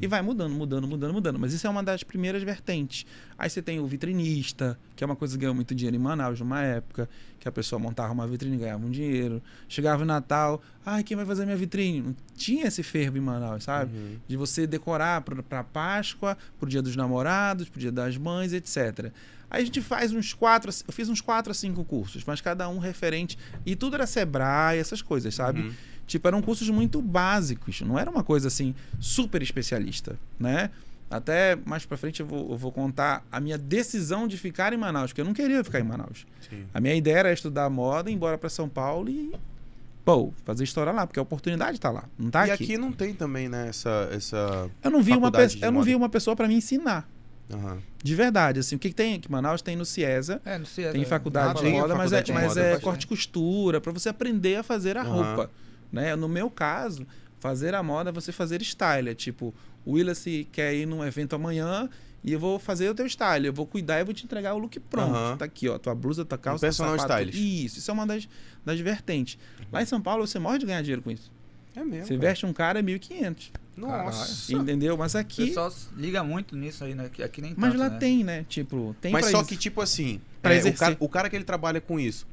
E vai mudando, mudando, mudando, mudando. Mas isso é uma das primeiras vertentes. Aí você tem o vitrinista, que é uma coisa que ganhou muito dinheiro em Manaus numa época, que a pessoa montava uma vitrine e ganhava um dinheiro. Chegava o Natal, ai, quem vai fazer minha vitrine? Não tinha esse fervo em Manaus, sabe? Uhum. De você decorar para Páscoa, pro Dia dos Namorados, pro Dia das Mães, etc. Aí a gente faz uns quatro, eu fiz uns quatro a cinco cursos, mas cada um referente. E tudo era Sebrae, essas coisas, sabe? Uhum. Tipo, eram cursos muito básicos, não era uma coisa assim super especialista, né? Até mais pra frente eu vou, eu vou contar a minha decisão de ficar em Manaus, porque eu não queria ficar em Manaus. Sim. A minha ideia era estudar moda, ir embora para São Paulo e, pô, fazer história lá, porque a oportunidade tá lá, não tá e aqui. aqui não tem também, né, essa. essa... Eu não vi uma, pe- de eu não vi uma pessoa para me ensinar. Aham. De verdade, assim, o que, que tem aqui? Manaus tem no CIESA, É, não sei. tem é, faculdade de tem moda, mas é, de mas moda, é bastante. corte e costura, para você aprender a fazer a Aham. roupa. Né? No meu caso, fazer a moda é você fazer style. É tipo, o Willis quer ir num evento amanhã e eu vou fazer o teu style. Eu vou cuidar e vou te entregar o look pronto. Aham. Tá aqui, ó. Tua blusa, tua calça, Um teu personal sapato. stylist. Isso, isso é uma das, das vertentes. Lá em São Paulo, você morre de ganhar dinheiro com isso. É mesmo. Você cara. veste um cara, é 1.500. Nossa. Entendeu? Mas O aqui... pessoal liga muito nisso aí, né? Aqui, aqui nem Mas tanto, lá né? tem, né? Tipo, tem Mas pra só isso. que, tipo assim, Pra é, o, cara, o cara que ele trabalha com isso,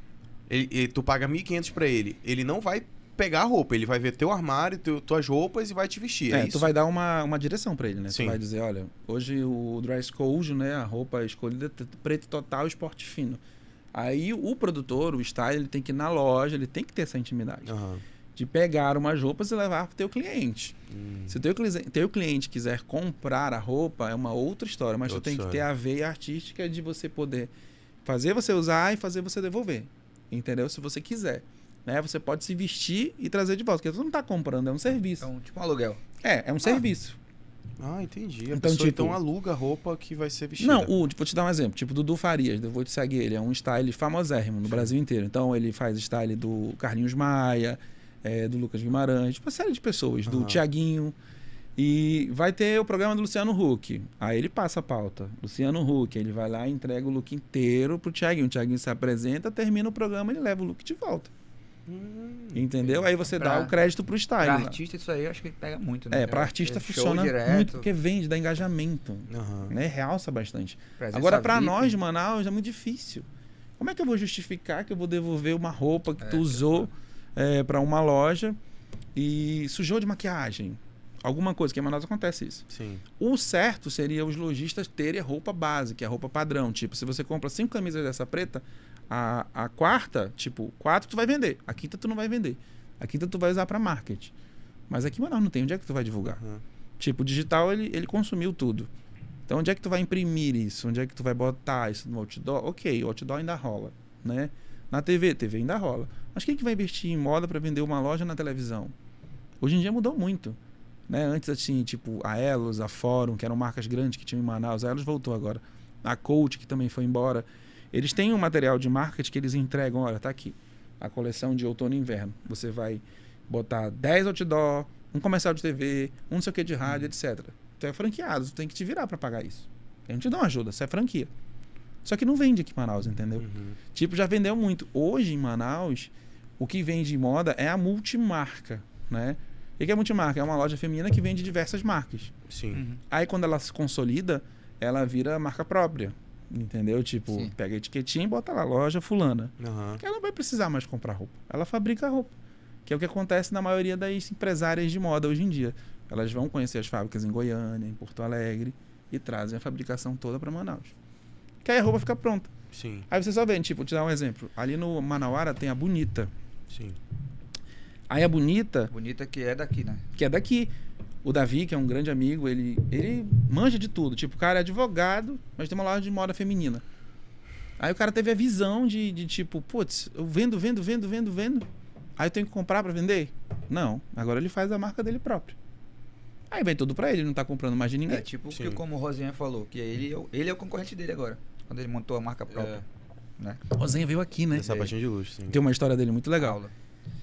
ele, ele- tu paga 1.500 pra ele, ele não vai pegar a roupa, ele vai ver teu armário, teu, tuas roupas e vai te vestir. É, É, tu vai dar uma, uma direção pra ele, né? Sim. Tu vai dizer, olha, hoje o dress code, né, a roupa escolhida é preto total, esporte fino. Aí o produtor, o style, ele tem que ir na loja, ele tem que ter essa intimidade Aham. de pegar umas roupas e levar pro teu cliente. Hum. Se o teu, teu cliente quiser comprar a roupa, é uma outra história, mas Outra tu tem que ter a veia artística de você poder fazer você usar e fazer você devolver. Entendeu? Se você quiser. Né? Você pode se vestir e trazer de volta, porque tu não tá comprando, é um serviço. Então, tipo um aluguel. É, é um serviço. Ah, entendi. A Então, pessoa tipo- então aluga a roupa que vai ser vestida. Não, o, vou te dar um exemplo. Tipo, Dudu Farias, eu vou te seguir. Ele é um style famosérrimo no Brasil inteiro. Então, ele faz style do Carlinhos Maia, é, do Lucas Guimarães, uma série de pessoas, do. Tiaguinho. E vai ter o programa do Luciano Huck. Aí ele passa a pauta. Luciano Huck, ele vai lá e entrega o look inteiro pro Tiaguinho. O Tiaguinho se apresenta, termina o programa, ele leva o look de volta. Hum, Entendeu? Aí você dá Pra- o crédito pro style. Pra artista, isso aí eu acho que pega muito, né? É, pra Eu- artista é funciona muito porque vende, dá engajamento. aham. Né? Realça bastante. presença Agora, pra VIP. nós de Manaus, é muito difícil. Como é que eu vou justificar que eu vou devolver uma roupa que É, tu usou é, para uma loja e sujou de maquiagem? Alguma coisa, que em Manaus acontece isso. Sim. O certo seria os lojistas terem a roupa base, que é a roupa padrão. Tipo, se você compra cinco camisas dessa preta, a, a quarta, tipo, quatro tu vai vender. A quinta tu não vai vender. A quinta tu vai usar para marketing. Mas aqui em Manaus não tem. Onde é que tu vai divulgar? Aham. Tipo, o digital ele, ele consumiu tudo. Então, onde é que tu vai imprimir isso? Onde é que tu vai botar isso no outdoor? Ok, o outdoor ainda rola, né? Na TV, TV ainda rola. Mas quem que vai investir em moda para vender uma loja na televisão? Hoje em dia mudou muito. Né? Antes, assim, tipo, a Elos, a Fórum, que eram marcas grandes que tinham em Manaus. A Elos voltou agora. A Coach, que também foi embora. Eles têm um material de marketing que eles entregam. Olha, tá aqui. A coleção de outono e inverno. Você vai botar 10 outdoor, um comercial de TV, um não sei o que de rádio, etc. Tu é franqueado, tu tem que te virar para pagar isso. A gente dá uma ajuda, isso é franquia. Só que não vende aqui em Manaus, entendeu? Uhum. Tipo, já vendeu muito. Hoje em Manaus, o que vende em moda é a multimarca, né? O que é multimarca? É uma loja feminina que vende diversas marcas. Sim. Uhum. Aí quando ela se consolida, ela vira marca própria. Entendeu? Tipo, Sim. pega a etiquetinha e bota lá, loja fulana. Que ela não vai precisar mais comprar roupa. Ela fabrica a roupa. Que é o que acontece na maioria das empresárias de moda hoje em dia. Elas vão conhecer as fábricas em Goiânia, em Porto Alegre e trazem a fabricação toda para Manaus. Que aí a roupa fica pronta. Sim. Aí você só vê, tipo, vou te dar um exemplo. Ali no Manauara tem a Bonita. Sim. Aí a Bonita, Bonita que é daqui, né? que é daqui, o Davi, que é um grande amigo, ele, ele manja de tudo. Tipo, o cara é advogado, mas tem uma loja de moda feminina. Aí o cara teve a visão de, de tipo, putz, eu vendo, vendo, vendo, vendo, vendo. Aí eu tenho que comprar pra vender? Não. Agora ele faz a marca dele próprio. Aí vem tudo pra ele, ele não tá comprando mais de ninguém. É tipo Sim. que como o Rosinha falou, que ele, é o- ele é o concorrente dele agora. Quando ele montou a marca própria. Né? Rosenha veio aqui, né? Essa paixão de luxo, sim. Tem uma história dele muito legal. Aula.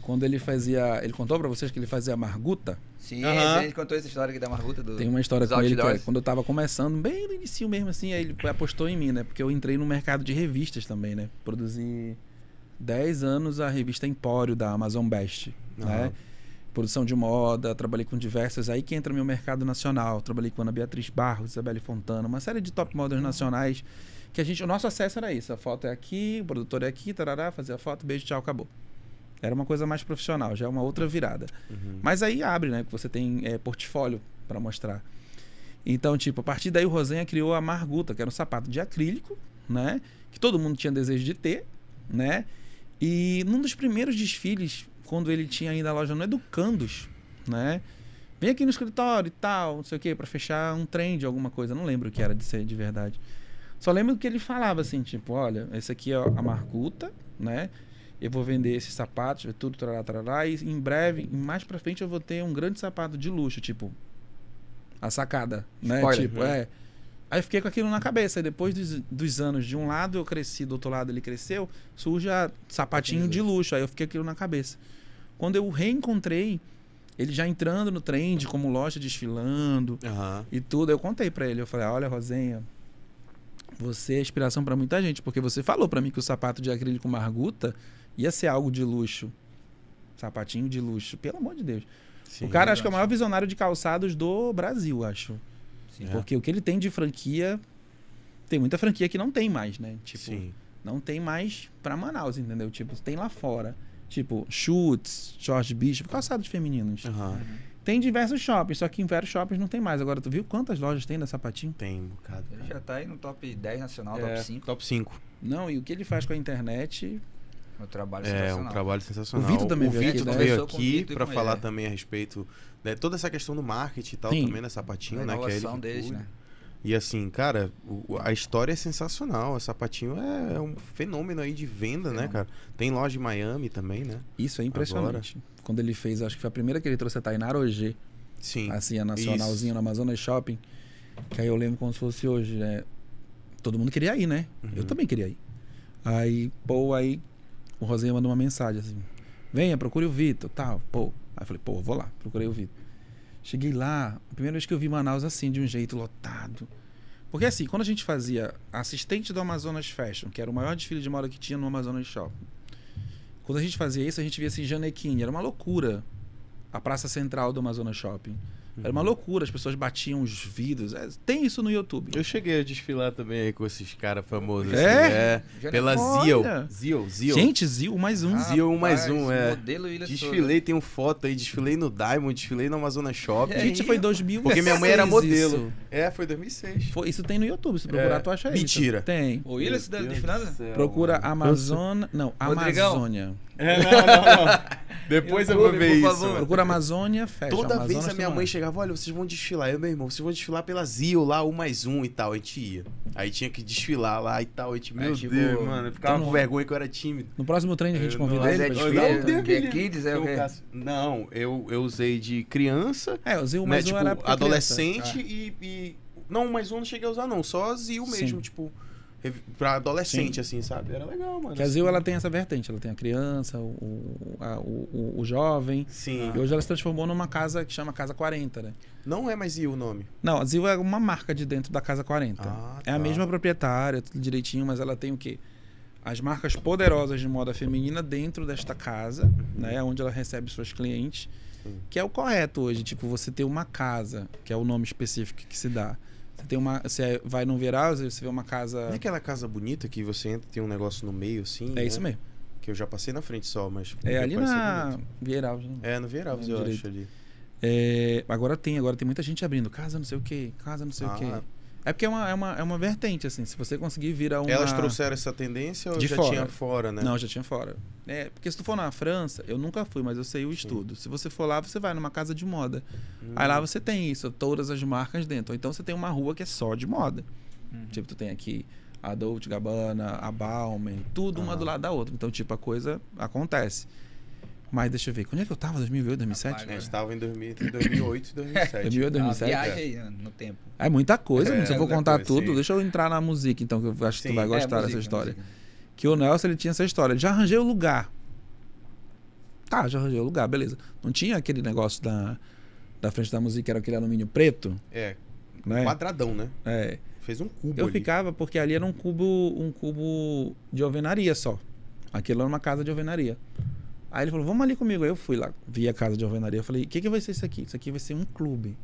Quando ele fazia. Ele contou pra vocês que ele fazia a Marguta. Sim, Aham. a gente contou essa história aqui da Marguta do. Tem uma história com ele que é, outdoors. quando eu tava começando, bem no início mesmo, assim, aí ele apostou em mim, né? Porque eu entrei no mercado de revistas também, né? Produzi 10 anos a revista Empório da Amazon Best, né? Produção de moda, trabalhei com diversas. Aí que entra meu mercado nacional. Trabalhei com Ana Beatriz Barros, Isabelle Fontana, uma série de top models nacionais que a gente, o nosso acesso era isso. A foto é aqui, o produtor é aqui, tarará, fazer a foto, beijo, tchau, acabou. Era uma coisa mais profissional, já é uma outra virada. Uhum. Mas aí abre, né? Que você tem é, portfólio para mostrar. Então, tipo, a partir daí o Rosenha criou a Marguta, que era um sapato de acrílico, né? Que todo mundo tinha desejo de ter, né? E num dos primeiros desfiles, quando ele tinha ainda a loja no Educandos, né? Vem aqui no escritório e tal, não sei o quê, para fechar um trem de alguma coisa. Não lembro o que era de ser de verdade. Só lembro que ele falava assim, tipo, olha, esse aqui é a Marcuta, né? Eu vou vender esses sapatos, tudo, trará, trará, e em breve, mais pra frente, eu vou ter um grande sapato de luxo, tipo, a sacada, né? Spoiler, tipo, né? é. Aí eu fiquei com aquilo na cabeça. E depois dos, dos anos, de um lado eu cresci, do outro lado ele cresceu, surge a sapatinho de luxo. Aí eu fiquei aquilo na cabeça. Quando eu reencontrei, ele já entrando no trend, como loja desfilando Aham. e tudo, eu contei pra ele. Eu falei: olha, Rosenha, você é inspiração pra muita gente, porque você falou pra mim que o sapato de acrílico Marguta ia ser algo de luxo. Sapatinho de luxo, pelo amor de Deus. Sim. o cara acho que é o maior visionário de calçados do Brasil, acho. Sim. É. Porque o que ele tem de franquia. Tem muita franquia que não tem mais, né? Tipo, Sim. não tem mais pra Manaus, entendeu? Tipo, tem lá fora. Tipo, Chutes, Jorge Bishop, calçados femininos. Aham. Tem diversos shoppings, só que em vários shoppings não tem mais. Agora, tu viu quantas lojas tem da Sapatinho? Tem um bocado. Ele já tá aí no top 10 nacional, É, top 5. Top 5. Não, e o que ele faz com a internet. Trabalho É, um trabalho sensacional. O Vitor também veio Vitor aqui, né? veio o aqui com falar ele. também a respeito de toda essa questão do marketing e tal Sim. também, né? Sapatinho, A né? Que é ele deles, né? E assim, cara, o- a história é sensacional. A Sapatinho é um fenômeno aí de venda, né, Fenômeno. cara? Tem loja em Miami também, né? Isso é impressionante. Quando ele fez, acho que foi a primeira que ele trouxe a Tainara Ogê, Sim. assim, a nacionalzinha no Amazonas Shopping. Que aí eu lembro como se fosse hoje, né? Todo mundo queria ir, né? Uhum. Eu também queria ir. Aí, pô, aí o Rosinha mandou uma mensagem assim: venha, procure o Vitor, tal, pô. Aí eu falei, pô, eu vou lá, procurei o Vitor. Cheguei lá, a primeira vez que eu vi Manaus assim, de um jeito lotado. Porque assim, quando a gente fazia assistente do Amazonas Fashion, que era o maior desfile de moda que tinha no Amazonas Shopping. Quando a gente fazia isso, a gente via assim, Janequine, era uma loucura. A praça central do Amazonas Shopping. Era uma loucura, as pessoas batiam os vidros. É, tem isso no YouTube. Eu cheguei a desfilar também aí com esses caras famosos. É? assim, é. Pela! Zio. Zio, Zio. Gente, Zil, mais um. Zio um mais um, é. Modelo Ilha Desfilei, tenho foto aí, desfilei no Diamond, desfilei no Amazonas Shopping. É, Gente, foi 2000. Porque minha mãe era modelo. Isso. É, foi 2006. Foi, isso tem no YouTube, se procurar, É. tu acha isso. Mentira. Tem. O Willis Meu da Deus desfilada? Procura mano. Amazônia. Não, Rodrigão. Amazônia. É, não, não, não. Depois eu vou ver por isso. favor. Procura Amazônia Fashion. Toda Amazonas vez a minha tem mãe chegava, olha, vocês vão desfilar. Eu, meu irmão, vocês vão desfilar pela Zio lá, um mais um e tal. A gente ia. Aí tinha que desfilar lá e tal. A gente, meu tipo, Deus, mano, eu ficava então com vergonha que eu era tímido. No próximo treino a gente Eu convida não- ele é que é kids, é o quê? Não, eu, eu usei de criança, É, o Zil né? mais um Tipo, era pra adolescente e, e- Não, mais um eu não cheguei a usar, não. Só Zio Sim. mesmo, tipo. Pra adolescente, assim, sabe? Era legal, mano. criança. Que a assim. Zil ela tem essa vertente, ela tem a criança, o, o, a- o, o- jovem. Sim. E hoje ela se transformou numa casa que chama Casa 40, né? Não é mais Zio o nome. Não, a Zil é uma marca de dentro da Casa 40. Ah, É a tá. mesma proprietária, tudo direitinho, mas ela tem o quê? As marcas poderosas de moda feminina dentro desta casa, né? Onde ela recebe suas clientes. Sim. Que é o correto hoje, tipo, você ter uma casa, que é o nome específico que se dá. Você tem uma. Você vai num viral, você vê uma casa. Não é aquela casa bonita que você entra e tem um negócio no meio, assim? É né? isso mesmo. Que eu já passei na frente só, mas. É ali na bonito. Vieira Alves, né? É, no Vieiralves, É, eu direito. acho ali. É, agora tem, agora tem muita gente abrindo casa não sei o quê, casa não sei o Ah. É porque é uma, é, uma, é uma vertente, assim. Se você conseguir virar uma. Elas trouxeram essa tendência ou De já fora. tinha fora, né? Não, já tinha fora. É, porque se tu for na França, eu nunca fui, mas eu sei o estudo. Se você for lá, você vai numa casa de moda. Hum. Aí lá você tem isso, todas as marcas dentro. Ou então você tem uma rua que é só de moda. Uhum. Tipo, tu tem aqui a Dolce Gabbana, a Bauman, tudo uma Aham. do lado da outra. Então, tipo, a coisa acontece. Mas deixa eu ver, quando é que eu tava? 2008, 2007? Rapaz, É, a gente tava em 2000, entre 2008 e 2007. 2008, É uma 2007? viagem aí no tempo. É muita coisa, É, se eu vou contar coisa, tudo, sim. deixa eu entrar na música, então, que eu acho que Sim. tu vai É, gostar música, dessa história. Que o Nelson, ele tinha essa história. Já arranjei o lugar. Tá, já arranjei o lugar, beleza. Não tinha aquele negócio da, da frente da música, era aquele alumínio preto, É, né? quadradão, né? É. Fez um cubo Eu ali. ficava porque ali era um cubo, um cubo de alvenaria só. Aquilo era uma casa de alvenaria. Aí ele falou, vamos ali comigo. Aí eu fui lá, vi a casa de alvenaria. Eu falei, o que, que vai ser isso aqui? Isso aqui vai ser um clube.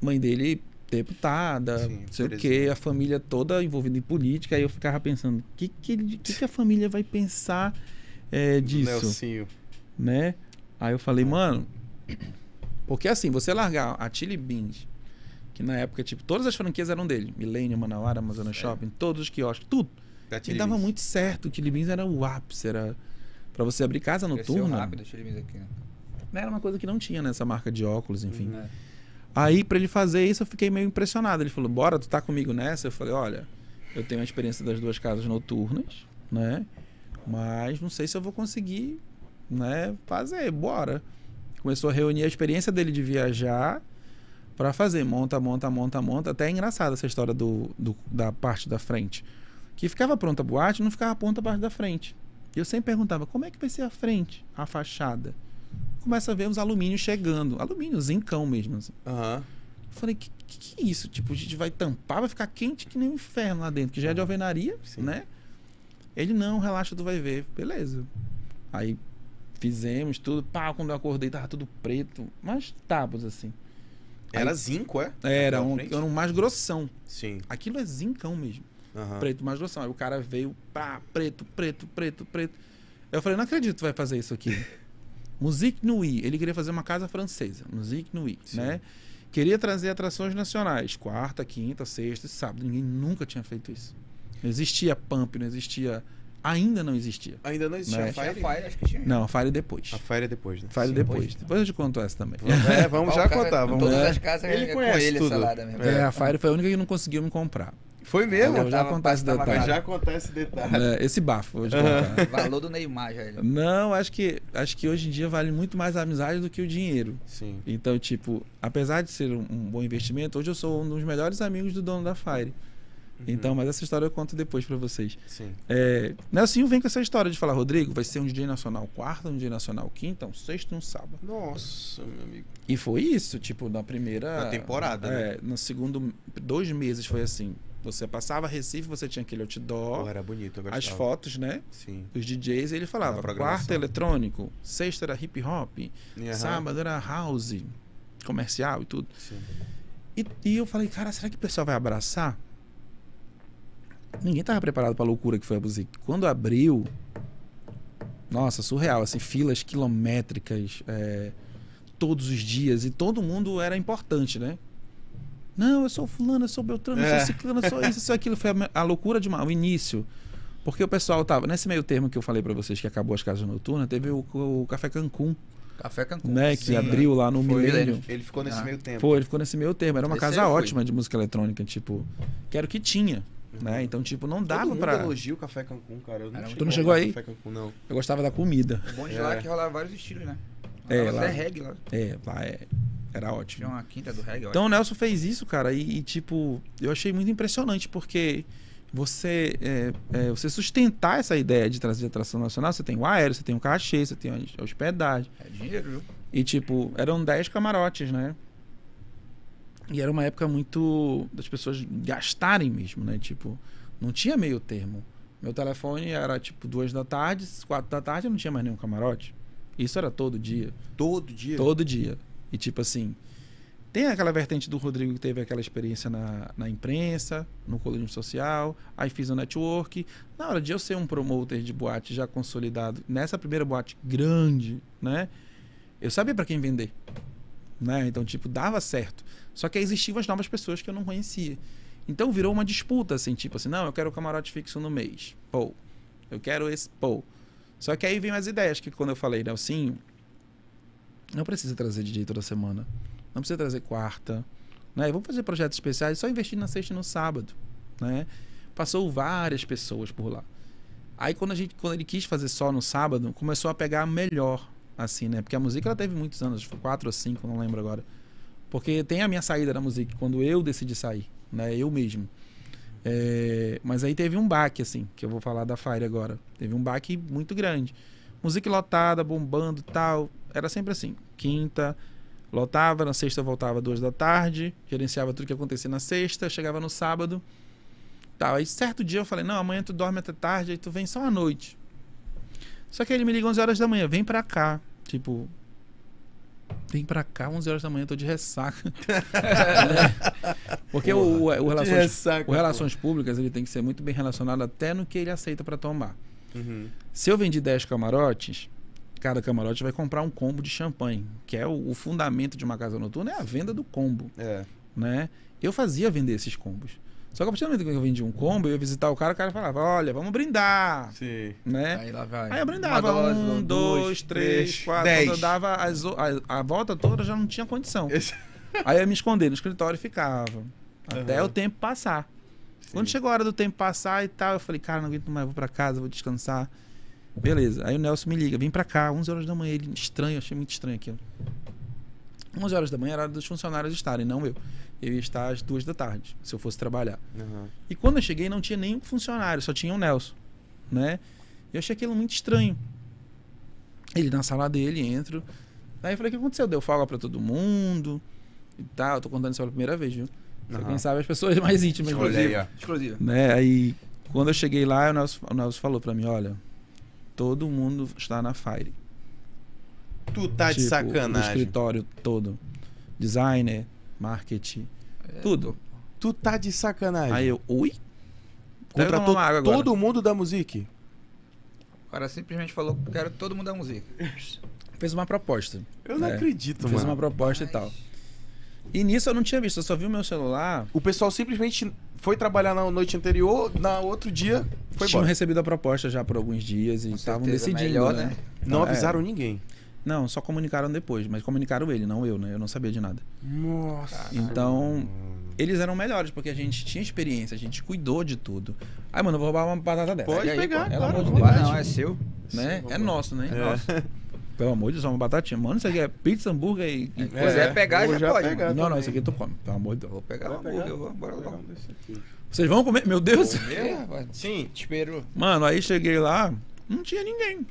Mãe dele, deputada, Sim, não sei o quê, a família toda envolvida em política. Aí eu ficava pensando, o que, que, que, que a família vai pensar é, disso? Nelsinho. né? Aí eu falei, mano, porque assim, você largar a Chili Beans, que na época, tipo, todas as franquias eram dele, Millennium, Manauara, Amazônia Shopping, todos os quiosques, tudo. Da E dava muito certo, o Chili Beans era o ápice, era pra você abrir casa Cresceu noturna. rápido, aqui, né? Era uma coisa que não tinha nessa marca de óculos, enfim. É. Aí, pra ele fazer isso, eu fiquei meio impressionado. Ele falou: Bora, tu tá comigo nessa? Eu falei: Olha, eu tenho a experiência das duas casas noturnas, né? Mas não sei se eu vou conseguir, né? Fazer, bora. Começou a reunir a experiência dele de viajar pra fazer. Monta, monta, monta, monta. Até é engraçada essa história do, do- da parte da frente. Que ficava pronta a boate, não ficava pronta a parte da frente. E eu sempre perguntava: Como é que vai ser a frente, a fachada? Começa a ver os alumínios chegando. Alumínio, zincão mesmo. Assim. Eu falei, que, que que é isso? Tipo, a gente vai tampar, vai ficar quente que nem um inferno lá dentro, que já é de alvenaria, Sim. né? Ele, não, relaxa, tu vai ver. Beleza. Aí fizemos tudo, pá, quando eu acordei tava tudo preto, mas tábuas assim. Era zinco, é? Era um, era um mais grossão. Sim. Aquilo é zincão mesmo. Aham. Preto mais grossão. Aí o cara veio, pá, preto, preto, preto, preto. Eu falei, não acredito que tu vai fazer isso aqui. Musique Nui. Ele queria fazer uma casa francesa. Musique Nui, Sim. né? Queria trazer atrações nacionais. Quarta, quinta, sexta e sábado. Ninguém nunca tinha feito isso. Não existia Pump, não existia... Ainda não existia. Ainda não existia Né? a Fire? Fire, acho que tinha. Não, Fire depois. A Fire é depois, né? Fire Sim, depois. depois. Depois eu te conto essa também. É, vamos já contar. Vamos Todas É. as casas Ele é conhece com ele tudo. essa salada mesmo. É, a Fire foi a única que não conseguiu me comprar. Foi mesmo? Já tava- esse tava detalhe. Já acontece detalhe. É, esse bafo, vou te contar. Valor do Neymar já. Ele. Não, acho que, acho que hoje em dia vale muito mais a amizade do que o dinheiro. Sim. Então, tipo, apesar de ser um, um bom investimento, hoje eu sou um dos melhores amigos do dono da Fire. Então, mas essa história eu conto depois pra vocês. Sim. É, Nelsinho vem com essa história de falar, Rodrigo, vai ser um DJ nacional quarta, um DJ nacional quinta, um sexto e um sábado. Nossa, meu amigo. E foi isso, tipo, na primeira. Na temporada, É, né? no segundo. Dois meses foi assim. Você passava Recife, você tinha aquele outdoor, Pô, era bonito, eu gostava. as fotos, né? Sim. Os DJs, ele falava, quarta eletrônico, sexta era hip hop, Aham. sábado era house, comercial e tudo. Sim. E, e eu falei, cara, será que o pessoal vai abraçar? Ninguém tava preparado pra loucura que foi a Buzik. Quando abriu, nossa, surreal, assim, filas quilométricas, é, todos os dias, e todo mundo era importante, né? Não, eu sou fulano, eu sou Beltrano, eu É. sou ciclano, eu sou isso, eu sou aquilo. Foi a, a loucura de uma, o início. Porque o pessoal tava, nesse meio termo que eu falei pra vocês que acabou as casas noturnas, teve o, o Café Cancún, Café Cancún. né? Que Sim, abriu lá no Foi, Milênio. Ele ficou nesse Ah. meio tempo. Pô, ele ficou nesse meio termo. Era uma Esse casa eu ótima de música eletrônica, tipo. Que era o que tinha, né? Então, tipo, não dava mundo pra. elogia o Café Cancún, cara. Eu não muito não chegou aí? Café Cancún, não. Eu gostava da comida. O bom de É. lá é que rolava vários estilos, né? É, Rolava lá- até reggae lá. É, lá é. Era Tinha ótimo. uma quinta do reggae, Então o Nelson fez isso, cara, e, e, tipo, eu achei muito impressionante, porque você, é, é, você sustentar essa ideia de trazer atração nacional, você tem o aéreo, você tem o cachê, você tem a hospedagem. É dinheiro, viu? E, tipo, eram 10 camarotes, né? E era uma época muito das pessoas gastarem mesmo, né? Tipo, não tinha meio termo. Meu telefone era, tipo, duas da tarde, quatro da tarde, eu não tinha mais nenhum camarote. Isso era todo dia. Todo dia. Todo dia. E, tipo assim, tem aquela vertente do Rodrigo que teve aquela experiência na, na imprensa, no colorismo social, aí fiz o network. Na hora de eu ser um promoter de boate já consolidado, nessa primeira boate grande, né? Eu sabia para quem vender. Né? Então, tipo, dava certo. Só que aí existiam as novas pessoas que eu não conhecia. Então virou uma disputa, assim, tipo assim, não, eu quero o camarote fixo no mês. Pô. Eu quero esse, pô. Só que aí vem as ideias, que quando eu falei, Nelsinho, não precisa trazer DJ toda semana. Não precisa trazer quarta. Né? Vamos fazer projetos especiais, só investir na sexta e no sábado. Né? Passou várias pessoas por lá. Aí quando, a gente, quando ele quis fazer só no sábado, começou a pegar melhor, assim, né? Porque a música ela teve muitos anos, foi quatro ou cinco, não lembro agora. Porque tem a minha saída da música, quando eu decidi sair, né? Eu mesmo. É, mas aí teve um baque, assim, que eu vou falar da Fire agora. Teve um baque muito grande. Música lotada, bombando tal. Era sempre assim. Quinta, lotava, na sexta voltava duas da tarde, gerenciava tudo que acontecia na sexta, chegava no sábado. Tal. Aí certo dia eu falei, não, amanhã tu dorme até tarde, aí tu vem só à noite. Só que ele me liga 11 horas da manhã, vem pra cá. Tipo, vem pra cá 11 horas da manhã, eu tô de ressaca. Né? Porque o, o, o relações, ressaca, o Relações Públicas ele tem que ser muito bem relacionado até no que ele aceita pra tomar. Uhum. Se eu vendi 10 camarotes, cada camarote vai comprar um combo de champanhe, que é o, o fundamento de uma casa noturna, é a venda do combo, É. né? Eu fazia vender esses combos. Só que a partir do momento que eu vendi um combo, eu ia visitar o cara, o cara falava, olha, vamos brindar, Sim. né? Aí lá vai. Aí eu brindava, Uma um, dois, três, quatro. dez. Quando eu dava as a, a volta toda, eu já não tinha condição. Esse- Aí eu ia me esconder no escritório e ficava. Até o tempo passar. Quando Sim. chegou a hora do tempo passar e tal, eu falei, cara, não aguento mais, vou pra casa, vou descansar. Beleza. Aí o Nelson me liga, vem pra cá, 11 horas da manhã. Ele, estranho, achei muito estranho aquilo. 11 horas da manhã era hora dos funcionários estarem, não eu. Eu ia estar às duas da tarde, se eu fosse trabalhar. Uhum. E quando eu cheguei, não tinha nenhum funcionário, só tinha o Nelson, né? Eu achei aquilo muito estranho. Ele na sala dele, entro. Aí eu falei, o que aconteceu? Deu folga pra todo mundo e tal. Eu tô contando isso pela primeira vez, viu? Só Aham. Quem sabe as pessoas mais íntimas. Olha inclusive. aí, ó. Exclusiva. Né? Aí, quando eu cheguei lá, o Nelson, o Nelson falou pra mim, olha, todo mundo está na Fire. Tu tá de Tipo, O sacanagem. escritório todo. Designer, marketing, É, tudo. Tu tá de sacanagem. Aí eu, ui? Contratou tomo uma água agora. todo mundo da música. O cara simplesmente falou que quero todo mundo da música. Fez uma proposta. Eu não É. acredito, Fez mano. uma proposta e tal. E nisso eu não tinha visto, eu só vi o meu celular. O pessoal simplesmente foi trabalhar na noite anterior, na outro dia foi tinham embora. recebido a proposta já por alguns dias e estavam decidindo, melhor, né? né? Não É. avisaram ninguém. Não, só comunicaram depois, mas comunicaram ele, não eu, né? Eu não sabia de nada. Nossa. Então, eles eram melhores, porque a gente tinha experiência, a gente cuidou de tudo. Aí, mano, eu vou roubar uma batata dessa. Pode aí, pegar. Pelo claro. amor de Deus. não, é seu. né? Sim, É nosso, né? É. Nossa. Pelo amor de Deus, é uma batatinha. Mano, isso aqui é pizza, hambúrguer e. e Se quiser É, pegar, já, já pode. pegar. Não, não, isso aqui tu come. Pelo amor de Deus. Vou pegar o hambúrguer, vou- bora Vou desse aqui. Vocês vão comer? Meu Deus! É, rapaz. Sim. Te esperou. Mano, aí cheguei lá, não tinha ninguém.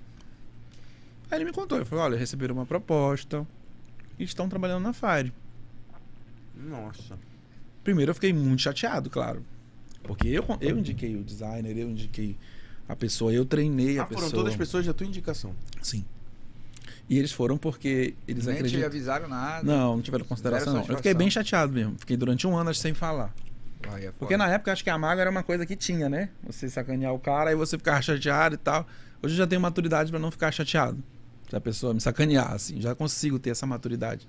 Aí ele me contou, ele falou, olha, receberam uma proposta e estão trabalhando na Fire. Nossa. Primeiro eu fiquei muito chateado, claro. Porque eu, eu indiquei o designer, eu indiquei a pessoa, eu treinei a Ah, foram pessoa. todas as pessoas da tua indicação. Sim. E eles foram porque eles Nem te acreditam. avisaram nada. Não, não tiveram consideração. Não. Eu fiquei bem chateado mesmo. Fiquei durante um ano sem falar. Aí é Porque na época acho que a mágoa era uma coisa que tinha, né? Você sacanear o cara e você ficar chateado e tal. Hoje eu já tenho maturidade pra não ficar chateado. Se a pessoa me sacanear, assim, já consigo ter essa maturidade.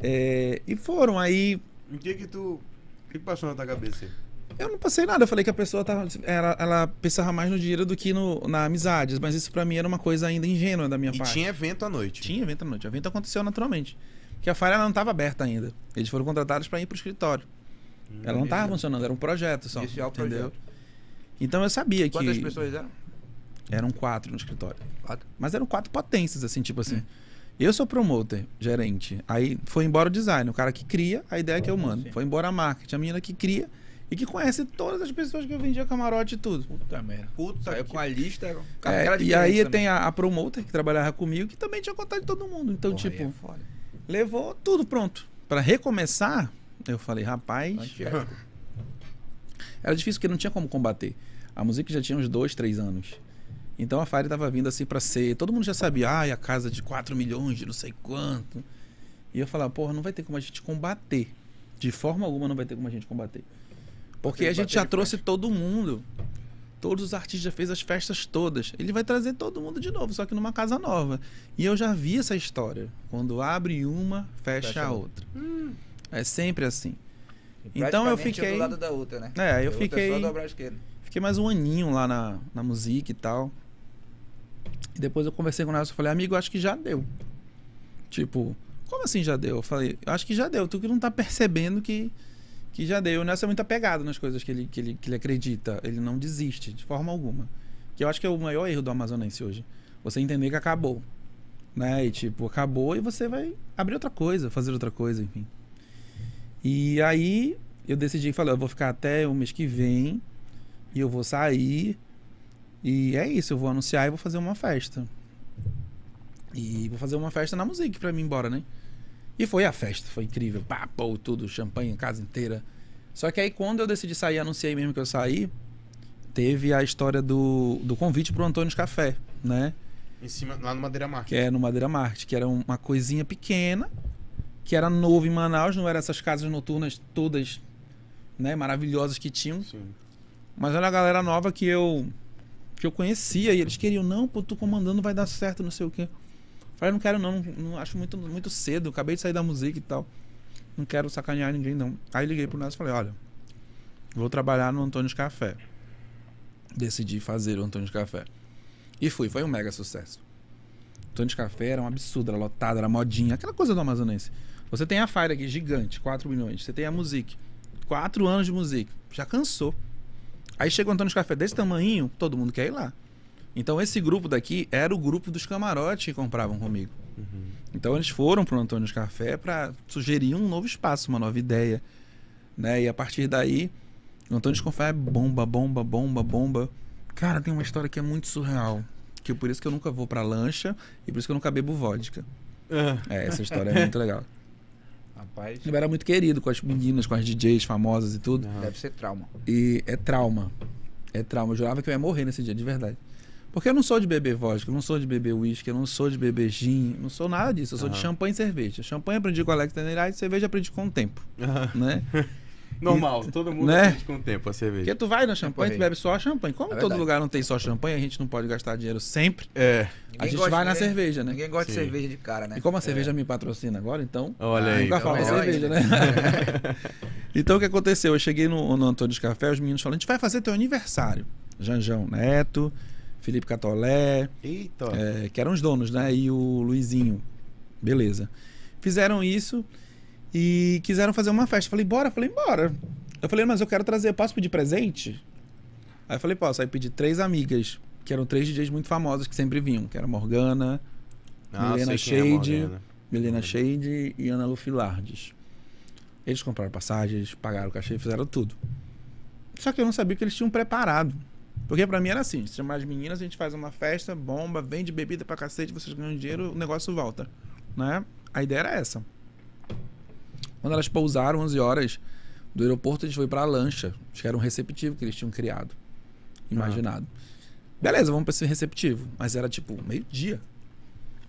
É, e foram, aí O que que tu... O que que passou na tua cabeça eu não passei nada. Eu falei que a pessoa tava, ela, ela pensava mais no dinheiro do que no, na amizade. Mas isso pra mim era uma coisa ainda ingênua da minha E parte. tinha evento à noite. Tinha evento à noite. O evento aconteceu naturalmente. Porque a Fire ela não estava aberta ainda. Eles foram contratados para ir pro escritório. ela não estava funcionando, era um projeto só. Iniciar o entendeu? projeto. Então eu sabia que Quantas pessoas eram? Eram quatro no escritório. Quatro. Mas eram quatro potências, assim, tipo assim. Eu sou promoter, gerente. Aí foi embora o design, o cara que cria a ideia que eu mando. Sim. Foi embora a marketing, a menina que cria e que conhece todas as pessoas que eu vendia camarote e tudo. Puta merda. Puta Saiu que- com a lista. É, carregada de e aí clientes tem a, a promoter que trabalhava comigo que também tinha contato de todo mundo. Então, também. tipo, Porra, é foda. levou tudo pronto. Pra recomeçar, eu falei, rapaz, era difícil porque não tinha como combater. A música já tinha uns dois, três anos. Então a Fire tava vindo assim pra ser. Todo mundo já sabia, ai, a casa de 4 milhões, de não sei quanto. E eu falava, porra, não vai ter como a gente combater. De forma alguma não vai ter como a gente combater. Porque a gente já trouxe frente. todo mundo. Todos os artistas já fez as festas todas. Ele vai trazer todo mundo de novo, só que numa casa nova. E eu já vi essa história. Quando abre uma, fecha, Fecha a outra. É sempre assim. Então eu praticamente fiquei- do lado da outra, né? É, eu fiquei- É esquerda. Fiquei mais um aninho lá na, na música e tal. Depois eu conversei com o Nelson e falei, amigo, acho que já deu. Tipo, como assim já deu? Eu falei, acho que já deu. Tu que não tá percebendo que, que já deu. O Nelson é muito apegado nas coisas que ele, que, ele, que ele acredita. Ele não desiste, de forma alguma. Que eu acho que é o maior erro do amazonense hoje. Você entender que acabou. Né? E tipo, acabou e você vai abrir outra coisa, fazer outra coisa, enfim. E aí eu decidi, falei, eu vou ficar até o mês que vem e eu vou sair. E é isso, eu vou anunciar e vou fazer uma festa. E vou fazer uma festa na música pra mim ir embora, né? E foi a festa, foi incrível. Pá, pô, tudo, champanhe, casa inteira. Só que aí quando eu decidi sair, anunciei mesmo que eu saí, teve a história do, do convite pro Antônio Café, né? Em cima, lá no Madeira Market. Que é no Madeira Market, que era uma coisinha pequena, que era novo em Manaus, não eram essas casas noturnas todas, né, maravilhosas que tinham. Sim. Mas era a galera nova que eu que eu conhecia e eles queriam, não, pô, tu comandando vai dar certo, não sei o quê. Falei, não quero não, não, acho muito, muito cedo, acabei de sair da música e tal. Não quero sacanear ninguém, não. Aí liguei pro Nelson e falei, olha, vou trabalhar no Antônio Café. Decidi fazer o Antônio Café. E fui, foi um mega sucesso. Antônio Café era um absurdo, era lotado, era modinha, aquela coisa do amazonense. Você tem a Fire aqui, gigante, 4 milhões. Você tem a Music, 4 anos de Music. Já cansou. Aí chega o Antônio Café desse tamanho, todo mundo quer ir lá. Então esse grupo daqui era o grupo dos camarotes que compravam comigo. Uhum. Então eles foram para o Antônio Café para sugerir um novo espaço, uma nova ideia. Né? E a partir daí, o Antônio Café é bomba, bomba, bomba, bomba. Cara, tem uma história que é muito surreal. Que por isso que eu nunca vou pra lancha e por isso que eu nunca bebo vodka. É, essa história é muito legal. Rapaz, Eu era muito querido com as meninas, com as DJs famosas e tudo. deve ser trauma. E é trauma. É trauma. Eu jurava que eu ia morrer nesse dia, de verdade. Porque eu não sou de beber vodka, eu não sou de beber uísque, eu não sou de beber gin, não sou nada disso. Eu sou de Aham. champanhe e cerveja. Champanhe aprendi com o Alex Tenerai, cerveja aprendi com o tempo, né? Normal, todo mundo Né? com o tempo a cerveja. Porque tu vai na champanhe, tu bebe só champanhe. Como É todo lugar não tem só champanhe, a gente não pode gastar dinheiro sempre. É, a gente vai na ninguém- cerveja, né? Ninguém gosta Sim. de cerveja de cara, né? E como a cerveja me patrocina agora, então. olha aí. Nunca então falta melhor cerveja, né? então o que aconteceu? Eu cheguei no, no Antônio de Café, os meninos falaram: a gente vai fazer teu aniversário. Janjão Neto, Felipe Catolé, Eita. é, que eram os donos, né? E o Luizinho. Beleza. Fizeram isso e quiseram fazer uma festa. Falei, bora? Falei, bora. Eu falei, mas eu quero trazer, posso pedir presente? Aí eu falei, posso. Aí pedi três amigas, que eram três DJs muito famosas que sempre vinham, que era Morgana, Ah, Milena quem é Shade. Morgana. Milena Uhum. Shade e Ana Lu Filardes. Eles compraram passagens, pagaram o cachê, fizeram tudo. Só que eu não sabia que eles tinham preparado. Porque pra mim era assim, se chamar as meninas, a gente faz uma festa, bomba, vende bebida pra cacete, vocês ganham dinheiro, o negócio volta. Né? A ideia era essa. Quando elas pousaram 11 horas do aeroporto, a gente foi pra lancha. Acho que era um receptivo que eles tinham criado. Imaginado. Beleza, vamos pra esse receptivo. Mas era tipo meio-dia.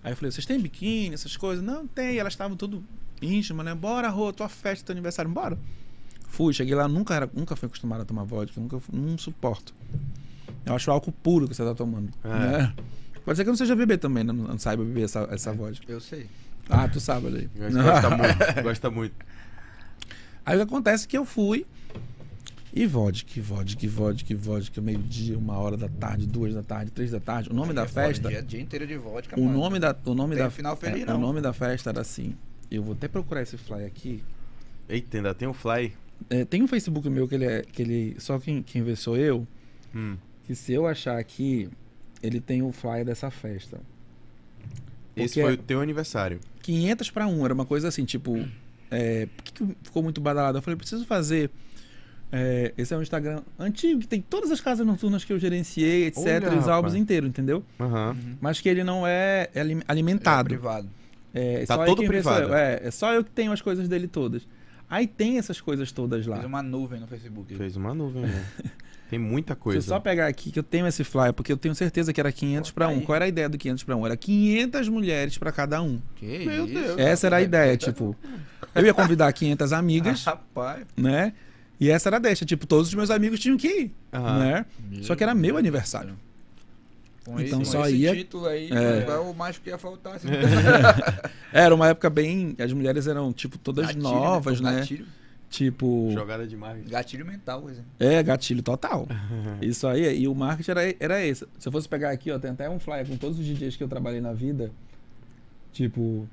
Aí eu falei, vocês têm biquíni, essas coisas? Não, tem. Elas estavam tudo íntimas, né? Bora, Rô, tua festa, teu aniversário, bora. Fui, cheguei lá, nunca, era, nunca fui acostumado a tomar vodka, nunca, não suporto. Eu acho álcool puro que você tá tomando. É. Né? Pode ser que eu não seja beber também, né? Não, não saiba beber essa, essa vodka. Eu sei. Ah, tu sabe, aí. Gosta muito, gosta muito. Aí o que acontece é que eu fui e vodka, vodka, vodka, vodka, meio-dia, uma hora da tarde, duas da tarde, três da tarde. O nome da É festa, Dia, dia inteiro de vodka, o mano. nome da, o nome Tem da, final feliz, é, não. o nome da festa era assim. Eu vou até procurar esse fly aqui. Eita, ainda tem um fly. É, tem um Facebook meu que ele é, que ele, só quem, quem vê sou eu, Hum. que se eu achar aqui, ele tem o flyer dessa festa. Esse Porque foi é- o teu aniversário. 500 para 1, era uma coisa assim, tipo, é, por que, que ficou muito badalado? Eu falei, preciso fazer. é, esse é um Instagram antigo, que tem todas as casas noturnas que eu gerenciei, etc. Olha, e os álbuns inteiros, entendeu? Uhum. Mas que ele não é É alimentado. privado. É, Tá só eu todo quem vê sou privado. É, é só eu que tenho as coisas dele todas. Aí tem essas coisas todas lá. Fez uma nuvem no Facebook. Fez uma nuvem, né? Tem muita Se eu coisa. só pegar aqui que eu tenho esse flyer, porque eu tenho certeza que era 500 Pô, para 1. aí. Qual era a ideia do 500 para 1? Era 500 mulheres para cada um. Que Meu isso? Deus. Essa era a ideia, tipo, eu ia convidar 500 amigas, Rapaz. né? E essa era a deixa, tipo, todos os meus amigos tinham que ir, Aham. né? Só que era meu aniversário. Com Então esse, só ia- título aí, É. é o mais que ia faltar? Assim. Era uma época bem, as mulheres eram tipo todas Gatilho, novas, Pô, né? Tipo, Jogada demais. gatilho mental, coisa. é gatilho total. Isso aí, e o marketing era, era esse. Se eu fosse pegar aqui, ó, tem até um flyer com todos os DJs que eu trabalhei na vida, tipo,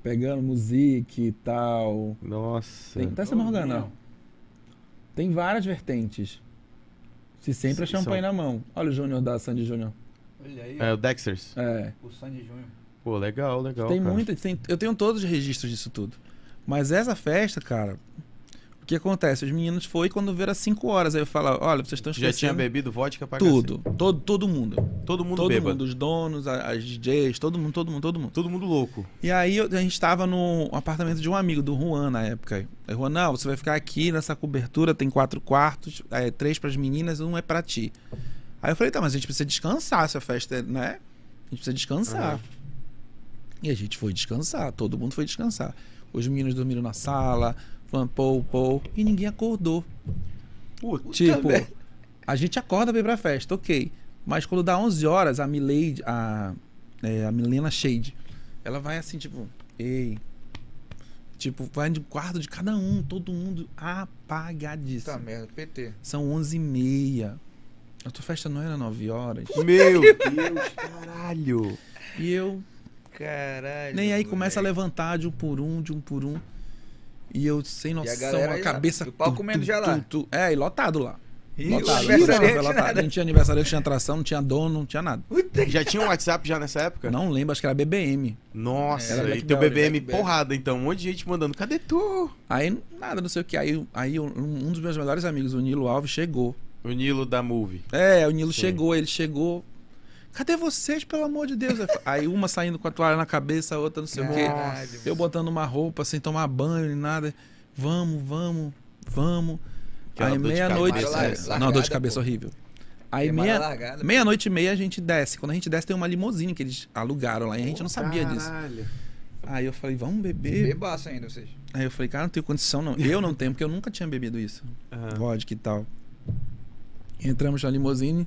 pegando music e tal. Nossa. Tem até essa Morgana, ó. Tem várias vertentes. Se sempre é São- champanhe na mão. Olha o Júnior da Sandy Júnior. Olha aí, É, o Dexters. É. o Sandy Júnior. Pô, legal, legal. tem cara. muito. Tem, eu tenho todos os registros disso tudo. Mas essa festa, cara. O que acontece? Os meninos foi quando viram às 5 horas. Aí eu falo, olha, vocês estão Já tinha esquecendo bebido vodka pra tudo. Todo, todo mundo. Todo mundo todo bêbado. mundo. Os donos, a- as DJs, todo mundo, todo mundo, todo mundo. Todo mundo louco. E aí a gente tava no apartamento de um amigo, do Juan, na época. Aí, Juan, não, você vai ficar aqui nessa cobertura, tem quatro quartos, é, três pras meninas, um é pra ti. Aí eu falei, tá, mas a gente precisa descansar se a festa, é, né? gente precisa descansar. Uhum. E a gente foi descansar, todo mundo foi descansar. Os meninos dormiram na sala, falando pou, pou, e ninguém acordou. Puta tipo, também. a gente acorda pra ir pra festa, ok. Mas quando dá 11 horas, a Milady, a, é, a Milena Shade, ela vai assim, tipo, ei. Tipo, vai no quarto de cada um, todo mundo apagadíssimo. Tá merda, PT. São 11 e meia. A tua festa não era 9 horas? Meu Deus, caralho. E eu. Caralho. Nem aí começa a levantar de um por um, de um por um. E eu sem noção, a, a cabeça. O pau comendo já lá. Tu, tu, é, e lotado lá. E lotado. Não, lotado. não tinha aniversário, não tinha atração, não tinha dono, não tinha nada. Já tinha um WhatsApp já nessa época? Não lembro, acho que era BBM. Nossa, era e teu BBM porrada, então. Um monte de gente mandando, cadê tu? Aí, nada, não sei o que. Aí, aí um dos meus melhores amigos, o Nilo Alves, chegou. O Nilo da Movie. É, o Nilo Sim. chegou, ele chegou. Cadê vocês, pelo amor de Deus? Aí uma saindo com a toalha na cabeça, a outra não sei Caralho, o quê. Eu botando uma roupa sem tomar banho nem nada. Vamos, vamos, vamos. Que aí meia-noite. É, não, dor de cabeça pô. horrível. Aí meia, meia-noite e meia a gente desce. Quando a gente desce, tem uma limusine que eles alugaram lá e a gente não sabia caralho. disso. Aí eu falei, vamos beber. Bebaço ainda, vocês. Aí eu falei, cara, não tenho condição não. Eu não tenho, porque eu nunca tinha bebido isso. Uhum. Vodka e tal. Entramos na limusine.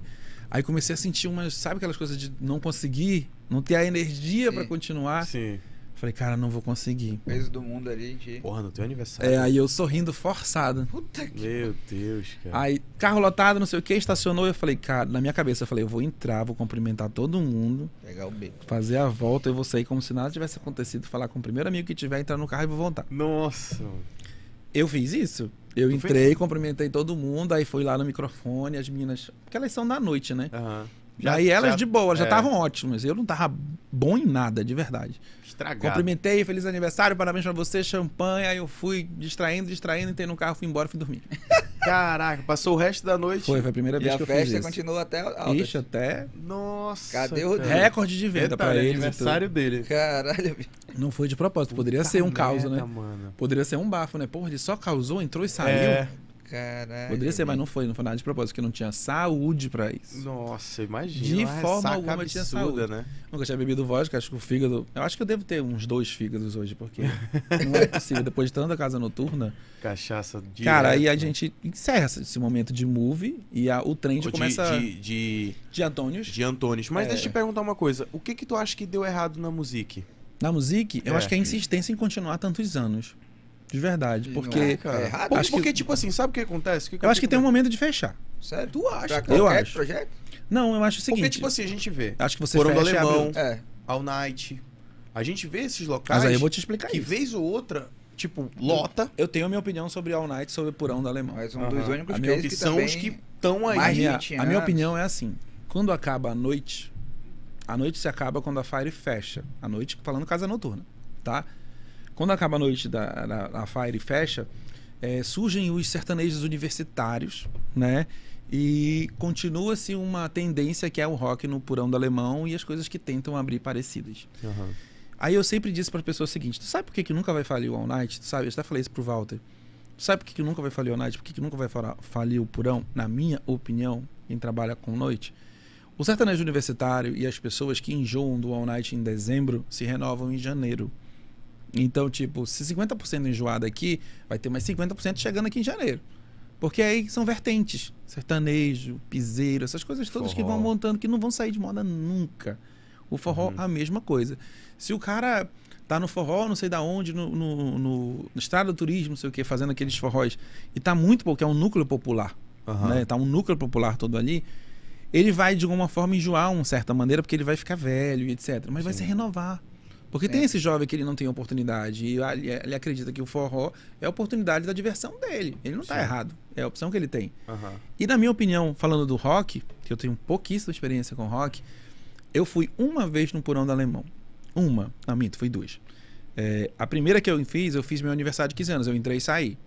Aí comecei a sentir umas, sabe aquelas coisas de não conseguir, não ter a energia para continuar. Sim. Falei, cara, não vou conseguir. Peso do mundo ali, gente. Porra, no teu aniversário. É, aí eu sorrindo forçado. Puta que. Meu Deus, cara. Aí, carro lotado, não sei o que, estacionou. Eu falei, cara, na minha cabeça, eu falei, eu vou entrar, vou cumprimentar todo mundo. Pegar o beco. Fazer a volta, eu vou sair como se nada tivesse acontecido. Falar com o primeiro amigo que tiver, entrar no carro e vou voltar. Nossa. Eu fiz isso. Eu entrei, cumprimentei todo mundo, aí fui lá no microfone, as meninas. Porque elas são da noite, né? Uhum. Já, aí elas já, de boa, já estavam é. ótimas. Eu não tava bom em nada, de verdade. Estragado. Cumprimentei, feliz aniversário, parabéns pra você, champanhe. Aí eu fui distraindo, distraindo, entrei no carro, fui embora, fui dormir. Caraca, passou o resto da noite. Foi, foi a primeira vez que eu fiz isso. a festa continuou até altas. Ixi, até... Nossa. Cadê o... Recorde de venda para ele. aniversário dele. Caralho. Não foi de propósito, poderia Puta ser um caos, né? Mano. Poderia ser um bafo, né? Porra, ele só causou, entrou e saiu. É. Caralho. Poderia ser, mas não foi, não foi nada de propósito, porque não tinha saúde pra isso. Nossa, imagina. De forma alguma absurda, tinha saúde. né? Nunca tinha bebido vodka, acho que o fígado. Eu acho que eu devo ter uns dois fígados hoje, porque não é possível. Depois de tanta casa noturna. Cachaça de. Cara, aí a gente encerra esse momento de movie e a, o trem de, começa. De, de, de Antônios. De Antônios. Mas é. deixa eu te perguntar uma coisa. O que que tu acha que deu errado na música? Na música, eu é. acho que é a insistência em continuar tantos anos. De verdade. Porque. É, cara. É errado. Acho porque, que... tipo assim, sabe o que acontece? Que eu acho que tem um momento de fechar. Sério? Tu acha? eu acho. projeto? Não, eu acho o seguinte. Porque, tipo assim, a gente vê. Acho que você Porão fecha do Alemão, é. All Night. A gente vê esses locais. Mas aí eu vou te explicar que isso. vez ou outra, tipo, lota. Eu tenho a minha opinião sobre All Night, sobre Porão do Alemão. Mas um dos únicos que, que são os que estão aí. A minha, a minha opinião é assim. Quando acaba a noite, a noite se acaba quando a Fire fecha. A noite, falando casa noturna, tá? Quando acaba a noite da, da, da Fire fecha, é, surgem os sertanejos universitários, né? E continua-se uma tendência que é o rock no purão do alemão e as coisas que tentam abrir parecidas. Uhum. Aí eu sempre disse para as pessoas o seguinte: tu sabe por que, que nunca vai falir o All Night? Tu sabe? Eu já falei isso pro Walter. Tu sabe por que, que nunca vai falir o All Night? Por que, que nunca vai falir o purão? Na minha opinião, quem trabalha com noite, o sertanejo universitário e as pessoas que enjoam do All Night em dezembro se renovam em janeiro. Então, tipo, se 50% enjoado aqui, vai ter mais 50% chegando aqui em janeiro. Porque aí são vertentes. Sertanejo, piseiro, essas coisas todas forró. que vão montando, que não vão sair de moda nunca. O forró, uhum. a mesma coisa. Se o cara tá no forró, não sei da onde, no, no, no, estrada do turismo, não sei o que, fazendo aqueles forróis, e tá muito porque é um núcleo popular, uhum. né? Tá um núcleo popular todo ali, ele vai de alguma forma enjoar uma certa maneira, porque ele vai ficar velho e etc. Mas Sim. vai se renovar. Porque é. tem esse jovem que ele não tem oportunidade e ele acredita que o forró é a oportunidade da diversão dele. Ele não está errado. É a opção que ele tem. Uhum. E na minha opinião, falando do rock, que eu tenho pouquíssima experiência com rock, eu fui uma vez no Porão do Alemão. Uma. Não, minto, fui duas. É, a primeira que eu fiz, eu fiz meu aniversário de 15 anos. Eu entrei e saí.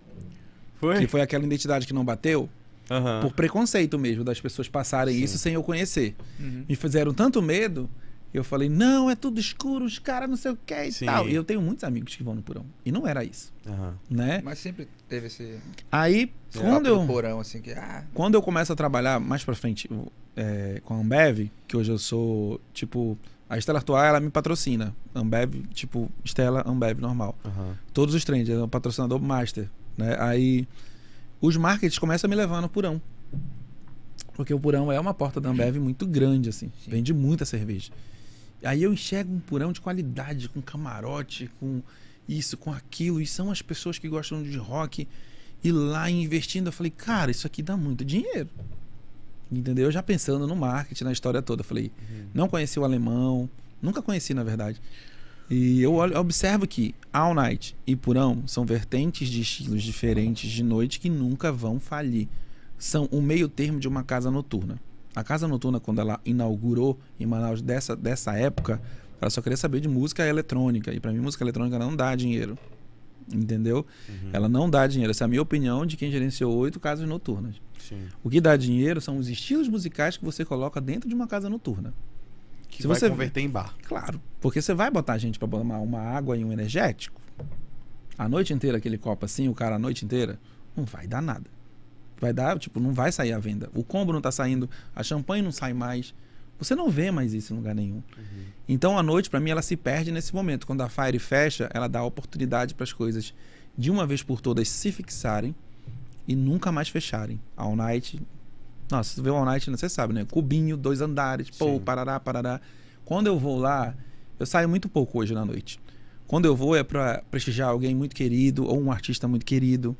Foi? Que foi aquela identidade que não bateu. Uhum. Por preconceito mesmo, das pessoas passarem Sim. isso sem eu conhecer. Uhum. Me fizeram tanto medo eu falei, não, é tudo escuro, os caras não sei o que e Sim. tal. E eu tenho muitos amigos que vão no porão. E não era isso. Uhum. Né? Mas sempre teve esse. Aí, quando eu. Porão, assim, que, ah. Quando eu começo a trabalhar mais pra frente é, com a Ambev, que hoje eu sou, tipo, A Stella Artois, ela me patrocina. Ambev, tipo, Stella, Ambev, normal. Aham. Todos os trends, é um patrocinador master, né? Aí os markets começam a me levar no Purão. Porque o Purão é uma porta da Ambev muito grande, assim. Sim. Vende muita cerveja. Aí eu enxergo um Purão de qualidade, com camarote, com isso, com aquilo. E são as pessoas que gostam de rock. E lá investindo, eu falei, cara, isso aqui dá muito dinheiro. Entendeu? Eu já pensando no marketing, na história toda. Eu falei, não conheci o alemão, nunca conheci, na verdade. E eu observo que All Night e Purão são vertentes de estilos diferentes de noite que nunca vão falir. São o meio termo de uma casa noturna. A casa noturna, quando ela inaugurou em Manaus dessa, dessa época, ela só queria saber de música eletrônica. E pra mim, música eletrônica não dá dinheiro. Entendeu? Uhum. Ela não dá dinheiro. Essa é a minha opinião de quem gerenciou oito casas noturnas. Sim. O que dá dinheiro são os estilos musicais que você coloca dentro de uma casa noturna. Que Se vai você- converter em bar. Claro, porque você vai botar gente pra tomar uma água e um energético a noite inteira, aquele copo assim, o cara a noite inteira, não vai dar nada. Vai dar, tipo, não vai sair a venda. O combo não tá saindo, a champanhe não sai mais. Você não vê mais isso em lugar nenhum. Então a noite, pra mim, ela se perde nesse momento. Quando a Fire fecha, ela dá oportunidade para as coisas de uma vez por todas se fixarem e nunca mais fecharem. A All Night. Nossa, você vê o All Night, você sabe, né? Cubinho, dois andares, pô, Sim. parará, parará. Quando eu vou lá, eu saio muito pouco hoje na noite. Quando eu vou é pra prestigiar alguém muito querido ou um artista muito querido,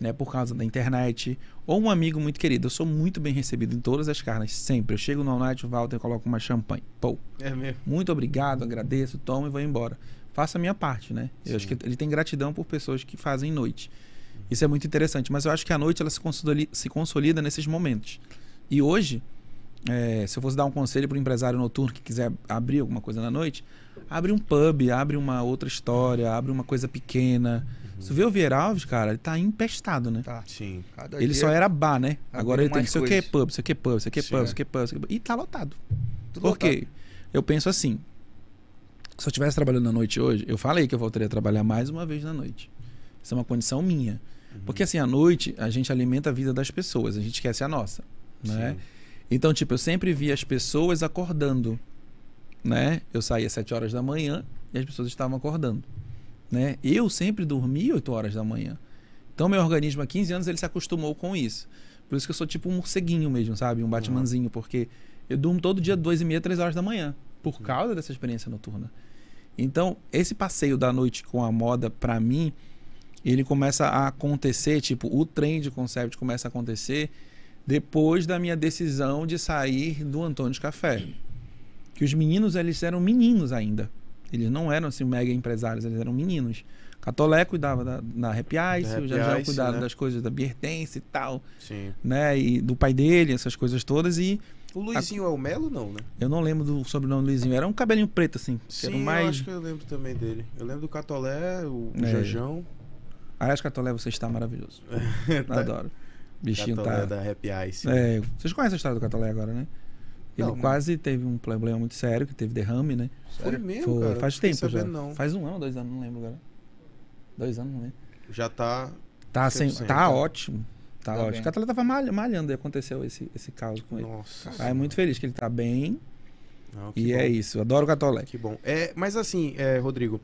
né, por causa da internet, ou um amigo muito querido. Eu sou muito bem recebido em todas as carnes, sempre. Eu chego no All Night, o Walter coloca uma champanhe. Pô, É mesmo. muito obrigado, agradeço, tomo e vou embora. Faça a minha parte, né? Eu acho Sim. que ele tem gratidão por pessoas que fazem noite. Isso é muito interessante, mas eu acho que a noite ela se consolida, se consolida nesses momentos. E hoje, é, se eu fosse dar um conselho para o empresário noturno que quiser abrir alguma coisa na noite, abre um pub, abre uma outra história, abre uma coisa pequena. Se vê o Vieira Alves, cara, ele tá empestado, né? Tá. Sim. Cada Ele dia, só era bar, né? abrindo Agora ele tem mais sei o que coisas. pub, sei o que pub, sei o que Sim, pub, é. sei o que pub, sei o que pub. E tá lotado. tudo Por lotado. quê? Eu penso assim. Se eu estivesse trabalhando na noite hoje, eu falei que eu voltaria a trabalhar mais uma vez na noite. Isso é uma condição minha. Porque assim, à noite, a gente alimenta a vida das pessoas, a gente esquece a nossa, né? Sim. Então, tipo, eu sempre vi as pessoas acordando, né? Eu saía às 7 horas da manhã e as pessoas estavam acordando, né? Eu sempre dormi 8 horas da manhã. Então, meu organismo há 15 anos, ele se acostumou com isso. Por isso que eu sou tipo um morceguinho mesmo, sabe? Um Batmanzinho, porque eu durmo todo dia 2 e meia, 3 horas da manhã, por causa dessa experiência noturna. Então, esse passeio da noite com a moda, pra mim, ele começa a acontecer, tipo, o trem de concept começa a acontecer depois da minha decisão de sair do Antônio Café. Que os meninos, eles eram meninos ainda. Eles não eram, assim, mega empresários, eles eram meninos. Catolé cuidava da, da Happy Ice, o Jajão cuidava né? das coisas da Biertense e tal, Sim. né? E do pai dele, essas coisas todas. E O Luizinho é o Melo, não, né? eu não lembro do sobrenome do Luizinho. Era um cabelinho preto, assim. Sim, era o eu mais... acho que eu lembro também dele. Eu lembro do Catolé, o, o É. Jajão. Aliás, Catolé, você está maravilhoso. Tá. Adoro. Bichinho Catolé tá... da Happy Ice. É, vocês conhecem a história do Catolé agora, né? Ele Não, quase teve um problema muito sério, que teve derrame, né? Foi Sério? mesmo, Foi, cara? faz tempo já. sabendo, Não. Faz um ano, dois anos, não lembro agora. Dois anos, não lembro. Já tá... Tá, sem, 100%, tá tá. ótimo. Tá, Tá ótimo. O Catolé tava malha- malhando e aconteceu esse, esse caos com ele. Nossa. Aí muito feliz que ele tá bem. Não, E bom. é isso. Eu adoro o Catolé. Que bom. É, mas assim, é, Rodrigo,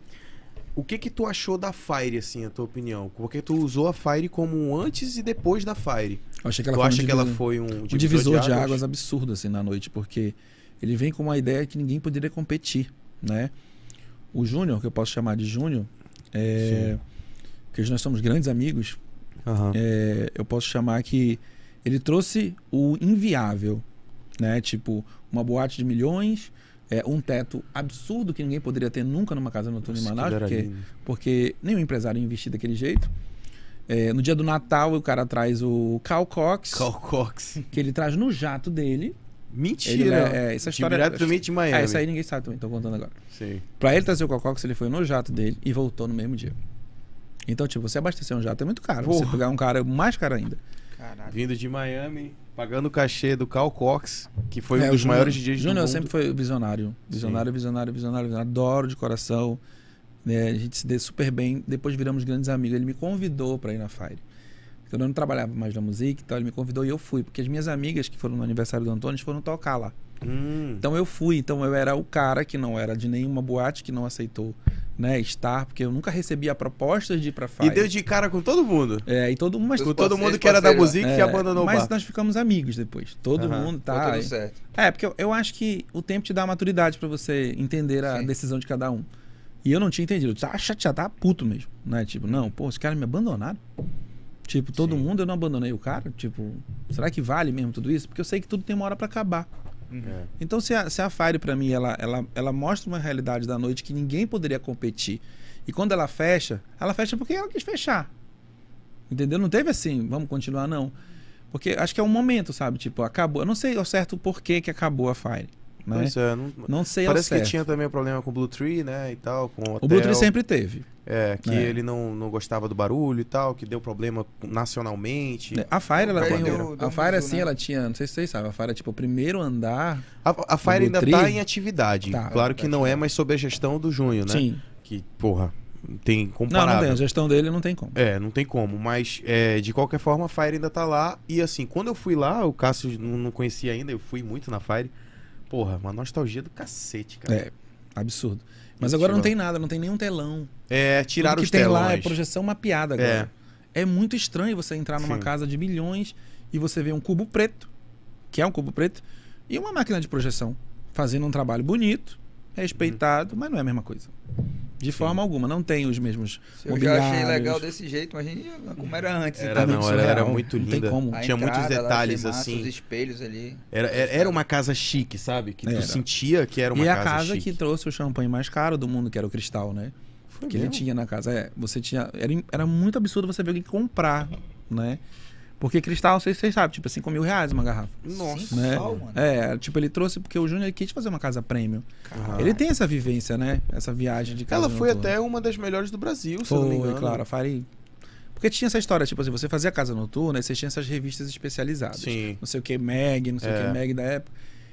o que que tu achou da Fire, assim, a tua opinião? Porque tu usou a Fire como um antes e depois da Fire. Eu achei que ela tu foi um acha que ela divisor- foi um um divisor, divisor de águas absurdo assim na noite, porque ele vem com uma ideia que ninguém poderia competir, né? O Júnior, que eu posso chamar de Júnior, é, que nós somos grandes amigos, Aham. é, eu posso chamar que ele trouxe o inviável, né? Tipo, uma boate de milhões, é, um teto absurdo que ninguém poderia ter nunca numa casa noturna em Nossa, Manaus, aquilo era porque, porque nenhum empresário ia investir daquele jeito. É, no dia do Natal, o cara traz o Cal Cox, Carl Cox. que ele traz no jato dele. Ele, Mentira. é, essa história Diretamente de Miami. É, isso aí ninguém sabe também, tô contando agora. Sim. Pra ele trazer o Cal Cox, ele foi no jato dele e voltou no mesmo dia. Então, tipo, você abastecer um jato é muito caro. Você Porra. pegar um cara mais caro ainda. Caralho. Vindo de Miami, pagando o cachê do Carl Cox, que foi É, um dos maiores DJs do Júnior mundo. sempre foi visionário. Visionário, visionário, visionário, visionário. Adoro de coração. né? A gente se deu super bem. Depois viramos grandes amigos. Ele me convidou pra ir na Fire. Eu não trabalhava mais na música, então ele me convidou e eu fui, porque as minhas amigas que foram no aniversário do Antônio foram tocar lá. Hum. Então eu fui, então eu era o cara que não era de nenhuma boate, que não aceitou né, estar, porque eu nunca recebia propostas de ir pra Fire. E deu de cara com todo mundo. É, e todo mundo. Mas, Com todo mundo que era da música é, e abandonou o mas nós ficamos amigos depois. Todo Aham. mundo Tá tá. tudo certo. É, porque eu, eu acho que o tempo te dá maturidade pra você entender a Sim. decisão de cada um. E eu não tinha entendido. Eu tava chateado, tava puto mesmo. Né? Tipo, não, pô, os caras me abandonaram. Tipo, todo Sim. mundo eu não abandonei o cara. Tipo, será que vale mesmo tudo isso? Porque eu sei que tudo tem uma hora pra acabar. Uhum. É. Então, se a, se a Fire, pra mim, ela, ela, ela mostra uma realidade da noite que ninguém poderia competir. E quando ela fecha, ela fecha porque ela quis fechar. Entendeu? Não teve assim, vamos continuar, não. Porque acho que é um momento, sabe? Tipo, acabou. Eu não sei ao certo o porquê que acabou a Fire. Né? Pois é, não- Não sei ao Parece que tinha também um problema com o Blue Tree, né, e tal, com o hotel. O Blue Tree sempre teve. É, que É. ele não, não gostava do barulho e tal, que deu problema nacionalmente. A Fire, ela tem. o- a Fire, assim, né? ela tinha. Não sei se vocês sabem. A Fire é tipo o primeiro andar. A, a Fire ainda Tree? tá em atividade. Tá. claro que não é mais sob a gestão do Junho, né? Sim. Que, porra, tem Não, comparável. não tem. A gestão dele não tem como. É, não tem como, mas é, de qualquer forma a Fire ainda tá lá. E assim, quando eu fui lá, o Cássio não, não conhecia ainda, eu fui muito na Fire. Porra, uma nostalgia do cacete, cara. É, absurdo. Mas agora não tem nada, não tem nenhum telão. É, tiraram Tudo os que tem lá é telões. projeção mapeada agora. É. muito estranho você entrar numa Sim. casa de milhões e você ver um cubo preto, que é um cubo preto, e uma máquina de projeção fazendo um trabalho bonito, respeitado, mas não é a mesma coisa. De forma alguma, não tem os mesmos Eu já achei legal desse jeito, imagina como era antes. Era, então. não, era surreal. muito Não tem linda. como. A Tinha muitos entrada lá, detalhes massa, assim. Os espelhos ali. Era, era, era uma casa chique, sabe? Que tu Era. sentia que era uma E casa, a casa chique. que trouxe o champanhe mais caro do mundo, que era o cristal, né? Foi que ele mesmo? tinha na casa. É, você tinha. Era, era muito absurdo você ver alguém comprar, né? Porque cristal, não sei se vocês sabem, tipo, 5 mil reais uma garrafa. Nossa. Né? Sal, mano. É, tipo, ele trouxe porque o Júnior quis fazer uma casa premium. Aham. Ele tem essa vivência, né? Essa viagem de casa. Ela foi noturna. até uma das melhores do Brasil, se eu não me Foi, engano. claro, a Fire. Porque tinha essa história, tipo assim, você fazia casa noturna e você tinha essas revistas especializadas. Sim. Não sei o que, Mag, não sei o É. que, Mag da época.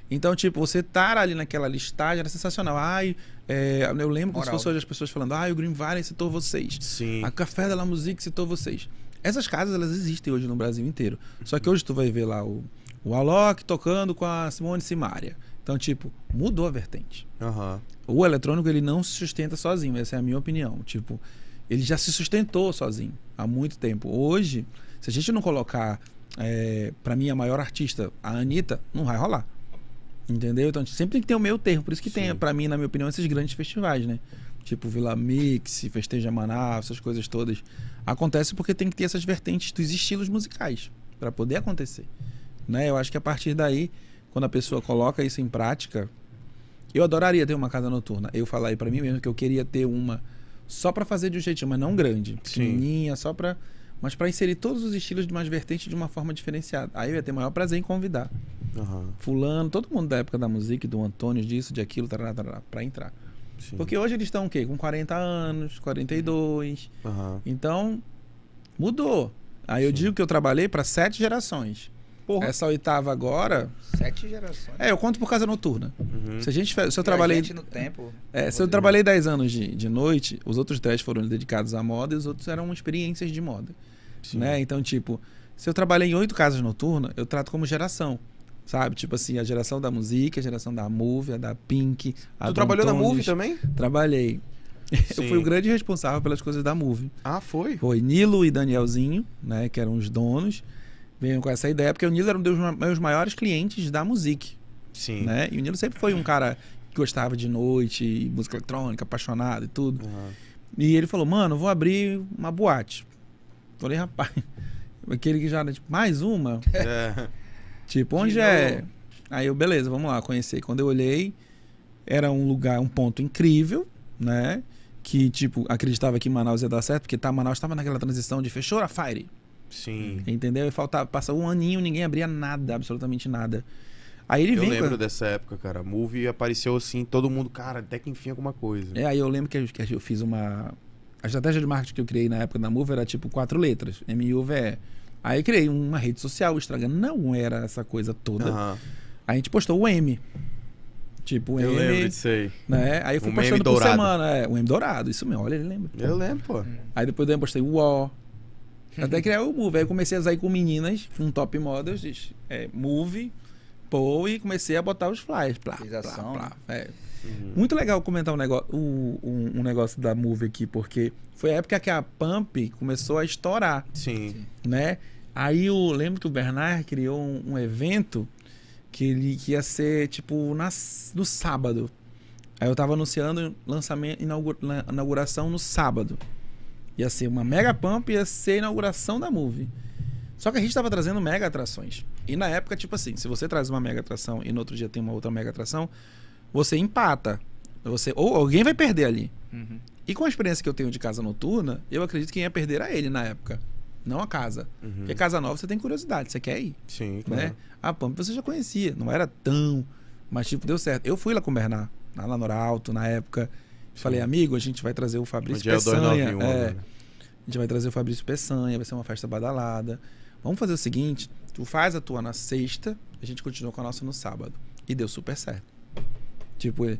Então, tipo, você estar ali naquela listagem era sensacional. Ai, é, eu lembro como se Moral. fosse hoje as pessoas falando, ai, o Green Valley citou vocês. Sim. A Café da La Musique citou vocês. Essas casas, elas existem hoje no Brasil inteiro. Só que hoje tu vai ver lá o, o Alok tocando com a Simone Simaria. Então, tipo, mudou a vertente. Aham. O eletrônico, ele não se sustenta sozinho. Essa é a minha opinião. Tipo, ele já se sustentou sozinho há muito tempo. Hoje, se a gente não colocar, é, para mim, a maior artista, a Anitta, não vai rolar. Entendeu? Então, a gente sempre tem que ter o meio termo. Por isso que tem, Sim. pra mim, na minha opinião, esses grandes festivais, né? Tipo Vila Mix, Festeja Manaus, essas coisas todas. Acontece porque tem que ter essas vertentes dos estilos musicais para poder acontecer. Né? Eu acho que a partir daí, quando a pessoa coloca isso em prática, eu adoraria ter uma casa noturna. Eu aí para mim mesmo que eu queria ter uma só para fazer de um jeitinho, mas não grande, pequenininha, só para mas para inserir todos os estilos de mais vertentes de uma forma diferenciada. Aí eu ia ter o maior prazer em convidar Aham. fulano, todo mundo da época da música, do Antônio, disso, de aquilo, pra entrar. Sim. Porque hoje eles estão o quê? Com 40 anos, 42. Aham. Então, mudou. Aí eu Sim. digo que eu trabalhei para sete gerações. Porra, Essa oitava agora. sete gerações. É, eu conto por casa noturna. Uhum. Se a gente se eu trabalhei. no tempo. é, se eu trabalhei 10 anos de, de noite, os outros 10 foram dedicados à moda e os outros eram experiências de moda. Sim. Né? Então, tipo, se eu trabalhei em oito casas noturnas, eu trato como geração. Sabe? Tipo assim, a geração da música, a geração da Move, a da Pink. A Tu trabalhou na Antunes. Move também? Trabalhei. Eu Sim. fui o grande responsável pelas coisas da Move. Ah, foi? Foi Nilo e Danielzinho, né? Que eram os donos. Veio com essa ideia, porque o Nilo era um dos meus maiores clientes da música, Sim. né? E o Nilo sempre foi um cara que gostava de noite, música eletrônica, apaixonado e tudo. Aham. E ele falou, mano, eu vou abrir uma boate. Falei, rapaz, aquele que já, tipo, mais uma? É. Tipo, De onde é? novo. Aí eu, beleza, vamos lá, conhecer. Quando eu olhei, era um lugar, um ponto incrível, né? Que, tipo, acreditava que Manaus ia dar certo, porque tá, Manaus estava naquela transição de fechou a Fire, Sim. entendeu? E faltava, passa um aninho, ninguém abria nada, absolutamente nada. Aí ele Eu vem lembro com... dessa época, cara. A Move apareceu assim, todo mundo, cara, até que enfim alguma coisa. É, aí eu lembro que eu, que eu fiz uma... A estratégia de marketing que eu criei na época da Move era, tipo, quatro letras, M-U-V-E. Aí eu criei uma rede social, o Instagram não era essa coisa toda. Aí a gente postou o M. Tipo, o Eu M... lembro disso aí. Né? Aí eu fui Um postando por dourado. semana. É, um M dourado, isso mesmo, olha, ele lembra. Eu lembro, pô. Aí depois eu postei o O. Até criar o Move. Aí eu comecei a sair com meninas, com top models, é, Move, Pô, e comecei a botar os flyers. Plá, plá, plá, é. Uhum. Muito legal comentar um negócio, um, um, negócio da Move aqui, porque foi a época que a Pump começou a estourar. Sim. Né? Aí eu lembro que o Bernard criou um, um evento que ele que ia ser tipo na, no sábado. Aí eu tava anunciando lançamento, inauguração no sábado. Ia ser uma mega pump, ia ser a inauguração da Move. Só que a gente tava trazendo mega atrações. E na época, tipo assim, se você traz uma mega atração e no outro dia tem uma outra mega atração, você empata. Você, ou alguém vai perder ali. Uhum. E com a experiência que eu tenho de casa noturna, eu acredito que quem ia perder era ele na época. Não a casa. Uhum. Porque casa nova você tem curiosidade, você quer ir. Sim, né? claro. A Pump você já conhecia, não era tão. Mas, tipo, deu certo. Eu fui lá com o Bernard, lá no Alto, na época. Sim. Falei, amigo, a gente vai trazer o Fabrício Peçanha. É, 291, é, né? A gente vai trazer o Fabrício Peçanha, vai ser uma festa badalada. Vamos fazer o seguinte: tu faz a tua na sexta, a gente continua com a nossa no sábado. E deu super certo. Tipo, é,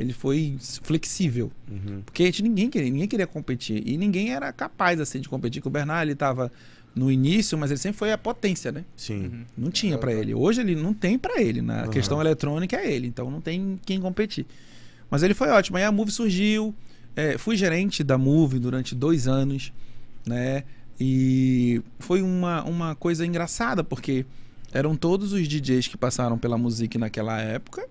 ele foi flexível. Uhum. Porque a gente, ninguém, queria, ninguém queria competir. E ninguém era capaz assim de competir. Com o Bernard, ele estava no início, mas ele sempre foi a potência, né? Sim. Uhum. Não tinha para ele. Hoje ele não tem para ele. Na né? uhum. questão eletrônica é ele. Então não tem quem competir. Mas ele foi ótimo. Aí a Move surgiu. É, fui gerente da Move durante dois anos, né? E foi uma, uma coisa engraçada, porque eram todos os DJs que passaram pela música naquela época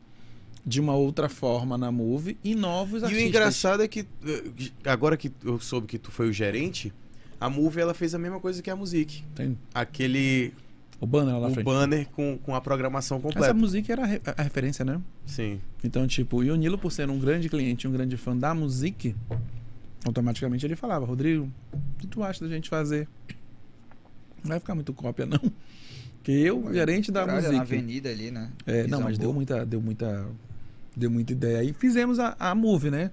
de uma outra forma na Move e novos e artistas. E o engraçado é que eh, agora que eu soube que tu foi o gerente, a Move ela fez a mesma coisa que a Music. Tem. Aquele o banner lá na o frente. banner com, com a programação completa. Essa música era a, referência, né? Sim. Então, tipo, e o Nilo, por ser um grande cliente, um grande fã da Music, automaticamente ele falava, Rodrigo, o que tu acha da gente fazer? Não vai ficar muito cópia, não. Que eu, gerente da Caralho, música. na avenida ali, né? É, não, mas deu muita, deu muita. Deu muita ideia. Aí fizemos a, a move, né?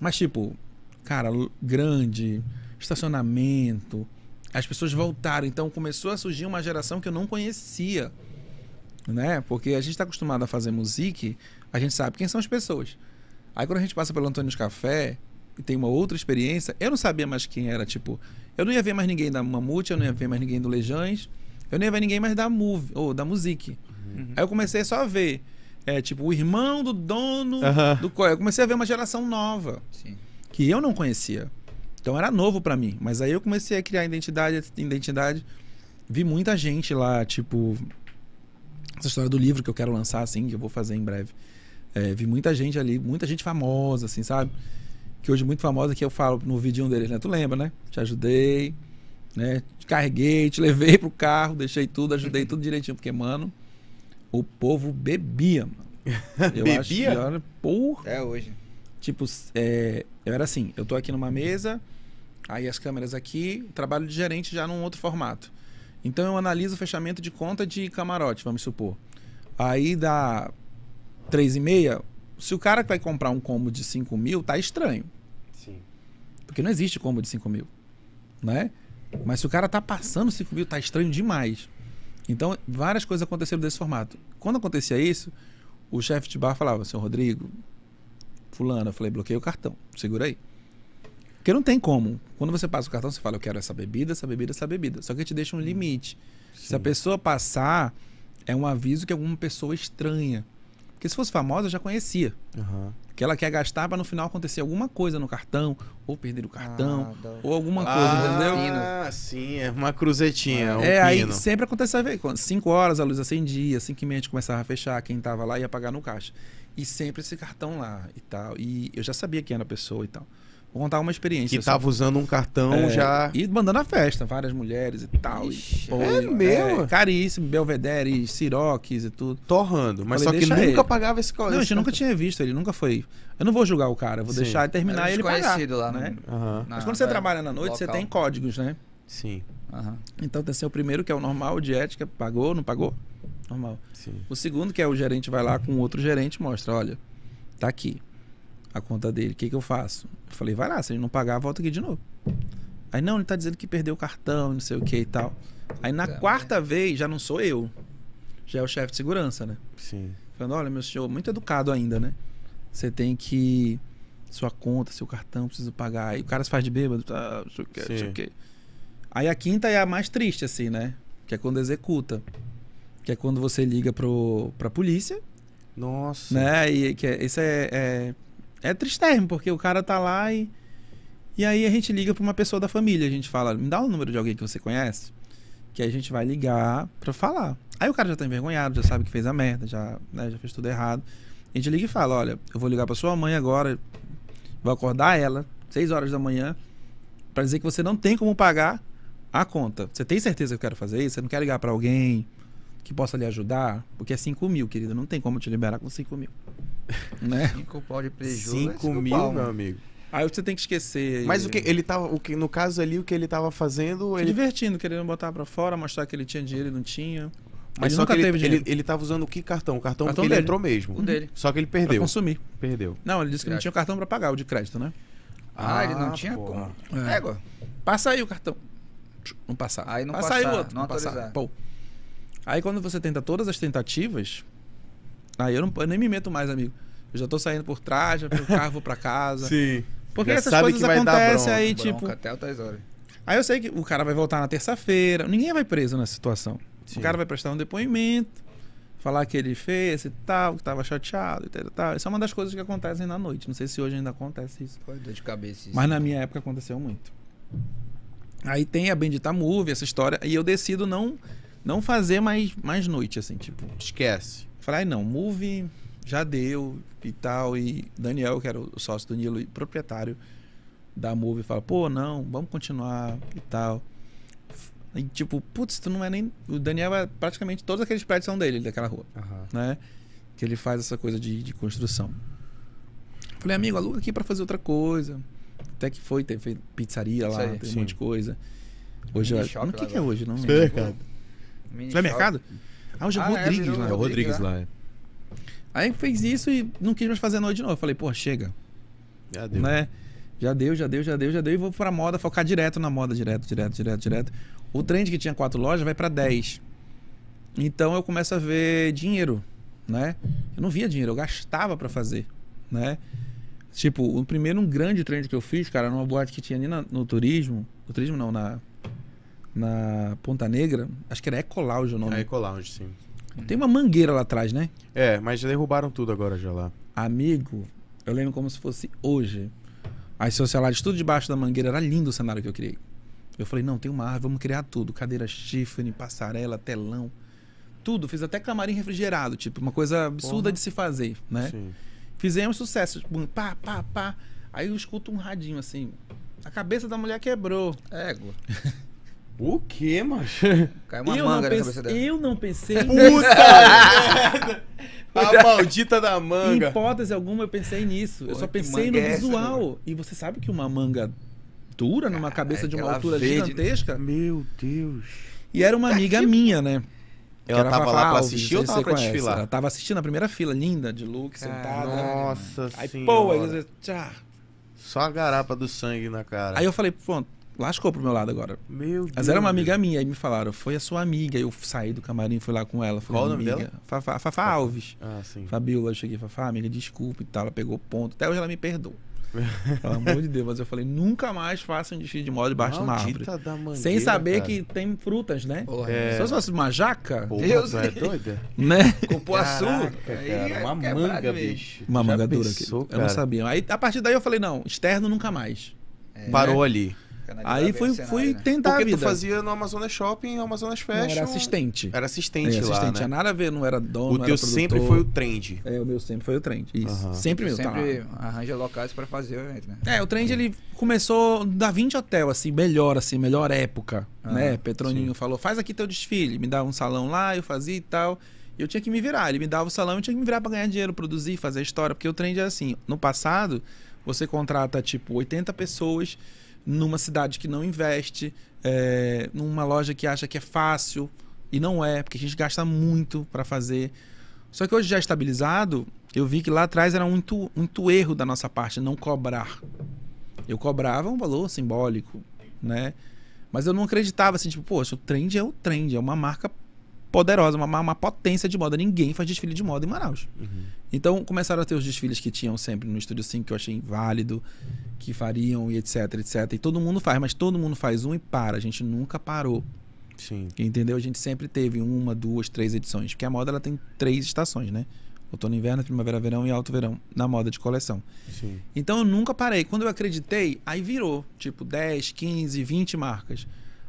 Mas, tipo, cara, grande, estacionamento. As pessoas voltaram. Então começou a surgir uma geração que eu não conhecia. Né? Porque a gente está acostumado a fazer música, a gente sabe quem são as pessoas. Aí quando a gente passa pelo Antônio Café e tem uma outra experiência, eu não sabia mais quem era. Tipo, eu não ia ver mais ninguém da Mamute, eu não ia ver mais ninguém do Lejães eu nem ia ver ninguém mais da Move, ou da Music. Uhum. Aí eu comecei só a ver. É, tipo, o irmão do dono uhum. do Eu comecei a ver uma geração nova. Sim. Que eu não conhecia. Então era novo para mim. Mas aí eu comecei a criar identidade, identidade. Vi muita gente lá, tipo. Essa história do livro que eu quero lançar, assim, que eu vou fazer em breve. É, vi muita gente ali, muita gente famosa, assim, sabe? Que hoje muito famosa, que eu falo no vídeo deles, né? Tu lembra, né? Te ajudei né? Te carreguei, te levei pro carro, deixei tudo, ajudei tudo direitinho, porque, mano, o povo bebia, mano. Eu bebia? Acho que, porra. É hoje. Tipo, é, eu era assim, eu tô aqui numa mesa, aí as câmeras aqui, trabalho de gerente já num outro formato. Então eu analiso o fechamento de conta de camarote, vamos supor. Aí dá três e meia. Se o cara que vai comprar um combo de 5 mil, tá estranho. Sim. Porque não existe combo de 5 mil. Né? Mas se o cara tá passando 5 mil, tá estranho demais. Então, várias coisas aconteceram desse formato. Quando acontecia isso, o chefe de bar falava, seu Rodrigo, fulano, eu falei, bloqueia o cartão, segura aí. Porque não tem como. Quando você passa o cartão, você fala, eu quero essa bebida, essa bebida, essa bebida. Só que te deixa um limite. Sim. Se a pessoa passar, é um aviso que alguma pessoa estranha. Porque se fosse famosa, eu já conhecia. Uhum que ela quer gastar para no final acontecer alguma coisa no cartão, ou perder o cartão, ah, ou alguma coisa, ah, entendeu? Ah, sim, é uma cruzetinha. Um é, pino. aí sempre aconteceu, 5 horas a luz acendia, 5 e meia a gente começava a fechar, quem tava lá ia pagar no caixa. E sempre esse cartão lá e tal. E eu já sabia quem era a pessoa e tal. Vou contar uma experiência. Que tava usando um cartão é, já. E mandando a festa, várias mulheres e tal. Ixi, e, pô, é mesmo? É, caríssimo, Belvedere, Siroques e tudo. Torrando. Mas Falei, só que nunca ele. pagava esse Não, a gente nunca tinha visto, ele nunca foi. Eu não vou julgar o cara, vou Sim. deixar ele terminar e ele pagar. lá, né? Uhum. Mas quando você trabalha na noite, local. você tem códigos, né? Sim. Uhum. Então tem que ser o primeiro, que é o normal, de ética, pagou, não pagou? Normal. Sim. O segundo, que é o gerente vai lá com outro gerente mostra, olha, tá aqui a conta dele. O que, que eu faço? Eu falei, vai lá, se ele não pagar, volta aqui de novo. Aí, não, ele tá dizendo que perdeu o cartão, não sei o que e tal. Aí na é, quarta é. vez, já não sou eu. Já é o chefe de segurança, né? Sim. Falando, olha, meu senhor, muito educado ainda, né? Você tem que. Sua conta, seu cartão, preciso pagar. Aí o cara se faz de bêbado, tá, não sei o que, não sei o que. Aí a quinta é a mais triste, assim, né? Que é quando executa. Que é quando você liga pro, pra polícia, Nossa. né? E que é, isso é, é, é tristérrimo, porque o cara tá lá e. E aí a gente liga pra uma pessoa da família. A gente fala, me dá o número de alguém que você conhece. Que a gente vai ligar pra falar. Aí o cara já tá envergonhado, já sabe que fez a merda, já, né, já fez tudo errado. A gente liga e fala, olha, eu vou ligar pra sua mãe agora, vou acordar ela, 6 horas da manhã, pra dizer que você não tem como pagar a conta. Você tem certeza que eu quero fazer isso? Você não quer ligar pra alguém que possa lhe ajudar? Porque é 5 mil, querida, não tem como te liberar com 5 mil. Né? Cinco pau de prejuízo. 5 mil, meu amigo. Aí você tem que esquecer. Mas o que ele tava, o que no caso ali o que ele tava fazendo, Se ele divertindo, querendo botar pra fora, mostrar que ele tinha dinheiro e não tinha. mas ele só nunca que ele, teve dinheiro. ele, ele tava usando o que cartão? O cartão, Cartão que ele dele. entrou mesmo. O dele. Só que ele Pra perdeu. consumir. Perdeu. Não, ele disse que não tinha cartão pra pagar, o de crédito, né? Ah, ele não Ah, tinha como. É. Égua. Passa aí o cartão. Não passar. Aí não Passa aí o passar, outro. não passar. autorizar. Pô. Aí quando você tenta todas as tentativas, aí eu, não, eu nem me meto mais, amigo. Eu já tô saindo por trás, já pego o carro, vou pra casa. Sim. Porque Já essas sabe coisas que vai dar acontecem bronca, aí, Bronca tipo. até altas horas. Aí eu sei que o cara vai voltar na terça-feira. Ninguém vai preso nessa situação. Sim. O cara vai prestar um depoimento, falar que ele fez e tal, que tava chateado e tal, tal. Isso é uma das coisas que acontecem na noite. Não sei se hoje ainda acontece isso. Foi dor de cabeça isso. Mas na minha época aconteceu muito. Aí tem a Bendita Movie, essa história, e eu decido não não fazer mais, mais noite, assim, tipo. Esquece. Falei, "Ai, não, Movie já deu e tal. E Daniel, que era o sócio do Nilo e proprietário da Movie, fala, pô, não, vamos continuar e tal. E tipo, putz, tu não é nem. O Daniel é praticamente todos aqueles prédios são dele, daquela rua né? Que ele faz essa coisa de, de construção. Falei, amigo, aluga aqui pra fazer outra coisa. Até que foi, teve pizzaria lá, aí. tem um monte de coisa. Hoje shop O que, que é hoje? Não. Supermercado. Supermercado? Ah, hoje é o Ah, é, Rodrigues virou lá. É o Rodrigues Rodrigues, lá. é. Aí fez isso e não quis mais fazer a noite de novo. Eu falei, pô, chega. Já deu. Né? Já deu, já deu, já deu, já deu. E vou pra moda, focar direto na moda, direto, direto, direto, direto. O trend que tinha quatro lojas vai pra 10. Então eu começo a ver dinheiro, né? Eu não via dinheiro, eu gastava pra fazer, né? Tipo, o primeiro um grande trend que eu fiz, cara, numa boate que tinha ali na- no turismo, no turismo não, na na Ponta Negra, acho que era Ecolauge o nome. A Ecolounge, sim. Tem uma mangueira lá atrás, né? É, mas já derrubaram tudo agora já lá. Amigo, eu lembro como se fosse hoje. As sociedades tudo debaixo da mangueira, era lindo o cenário que eu criei. Eu falei, não, tem uma árvore, vamos criar tudo. Cadeira Tiffany, passarela, telão. Tudo, fiz até camarim refrigerado, tipo, uma coisa absurda Porra. de se fazer, né? Sim. Fizemos sucesso, tipo, pá, pá, pá. Aí eu escuto um radinho assim. A cabeça da mulher quebrou. Égua. O que, macho? Caiu uma eu, manga na pense- cabeça dela. eu não pensei Puta! A maldita da Em manga. hipótese alguma eu pensei nisso. eu Porra, só que pensei no é essa, visual. e você sabe que uma manga dura numa cabeça de uma altura verde- gigantesca? Meu Deus. E era uma amiga minha, né? Que Ela tava lá pra assistir ou tava pra conhece. desfilar? Ela tava assistindo a primeira fila, linda, de look, sentada. Nossa Aí, senhora. pô, aí, tchá. Só a garapa do sangue na cara. aí eu falei, pronto, lascou pro meu lado agora. Meu Deus. Mas era uma amiga minha, aí me falaram, foi a sua amiga. Aí eu saí do camarim, fui lá com ela. Falei, Qual o nome amiga, Fafá, Fafá Alves. Ah, sim. Fabiola, eu cheguei e falei, Fafá, amiga, desculpa e tal. Ela pegou ponto. Até hoje ela me perdoa. Pelo amor de Deus. Mas eu falei, nunca mais faça um desfile de moda debaixo de uma árvore. Da mangueira, Sem saber cara. que tem frutas, né? Porra, É. Se fosse uma jaca, Porra, Deus é doida? né? Cupuaçu. Caraca, é uma manga, bicho. Uma Já manga dura. pensou, aqui. Eu não sabia. Aí, a partir daí eu falei, não, externo nunca mais. É, Parou ali. Canalizar Aí bem fui, né? tentar Porque a vida. tu fazia no Amazonas Shopping e Amazonas Não, Fashion. era assistente. Era assistente É, lá, assistente. né? Tinha nada a ver, não era dono, O não teu era sempre foi o trend. É, o meu sempre foi o trend. Isso. Aham. Sempre meu, tá. Sempre arranja locais pra fazer o evento, né? É, o trend ele começou da 20 Hotel, assim, melhor, assim, melhor época, Ah, né? Petroninho falou, faz aqui teu desfile, me dava um salão lá, eu fazia e tal. E eu tinha que me virar, ele me dava o salão, eu tinha que me virar pra ganhar dinheiro, produzir, fazer a história, porque o trend é assim, no passado, você contrata, tipo, 80 pessoas numa cidade que não investe, é, numa loja que acha que é fácil, e não é, porque a gente gasta muito pra fazer. Só que hoje já estabilizado, eu vi que lá atrás era muito, muito erro da nossa parte não cobrar. Eu cobrava um valor simbólico, né? Mas eu não acreditava assim, tipo, poxa, o trend é o trend, é uma marca poderosa, uma, uma potência de moda. Ninguém faz desfile de moda em Manaus. Uhum. Então começaram a ter os desfiles que tinham sempre no Estúdio 5, que eu achei válido, que fariam e etc, etc. E todo mundo faz, mas todo mundo faz um e para. A gente nunca parou. Sim. Entendeu? A gente sempre teve uma, duas, três edições. Porque a moda ela tem três estações, né? Outono, inverno, primavera, verão e alto verão na moda de coleção. Sim. Então eu nunca parei. Quando eu acreditei, aí virou. Tipo, 10, 15, 20 marcas.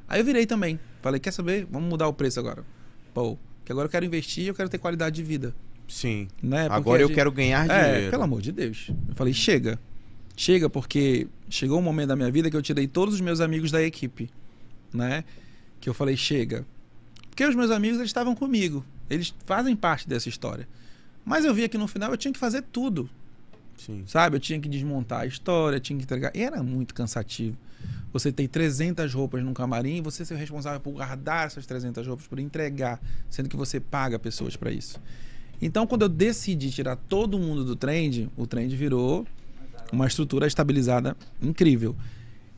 Aí eu virei também. Falei, quer saber? Vamos mudar o preço agora. Pô, que agora eu quero investir eu quero ter qualidade de vida. Sim. Né? Porque Agora eu gente- quero ganhar É, dinheiro. pelo amor de Deus. Eu falei, chega. Chega, porque chegou um momento da minha vida que eu tirei todos os meus amigos da equipe, né? Que eu falei, chega. Porque os meus amigos, eles estavam comigo. Eles fazem parte dessa história. Mas eu via que no final eu tinha que fazer tudo, Sim. sabe? Eu tinha que desmontar a história, tinha que entregar. E era muito cansativo. Você tem 300 roupas num camarim você ser responsável por guardar essas 300 roupas, por entregar, sendo que você paga pessoas para isso. Então, quando eu decidi tirar todo mundo do trend, o trend virou uma estrutura estabilizada incrível.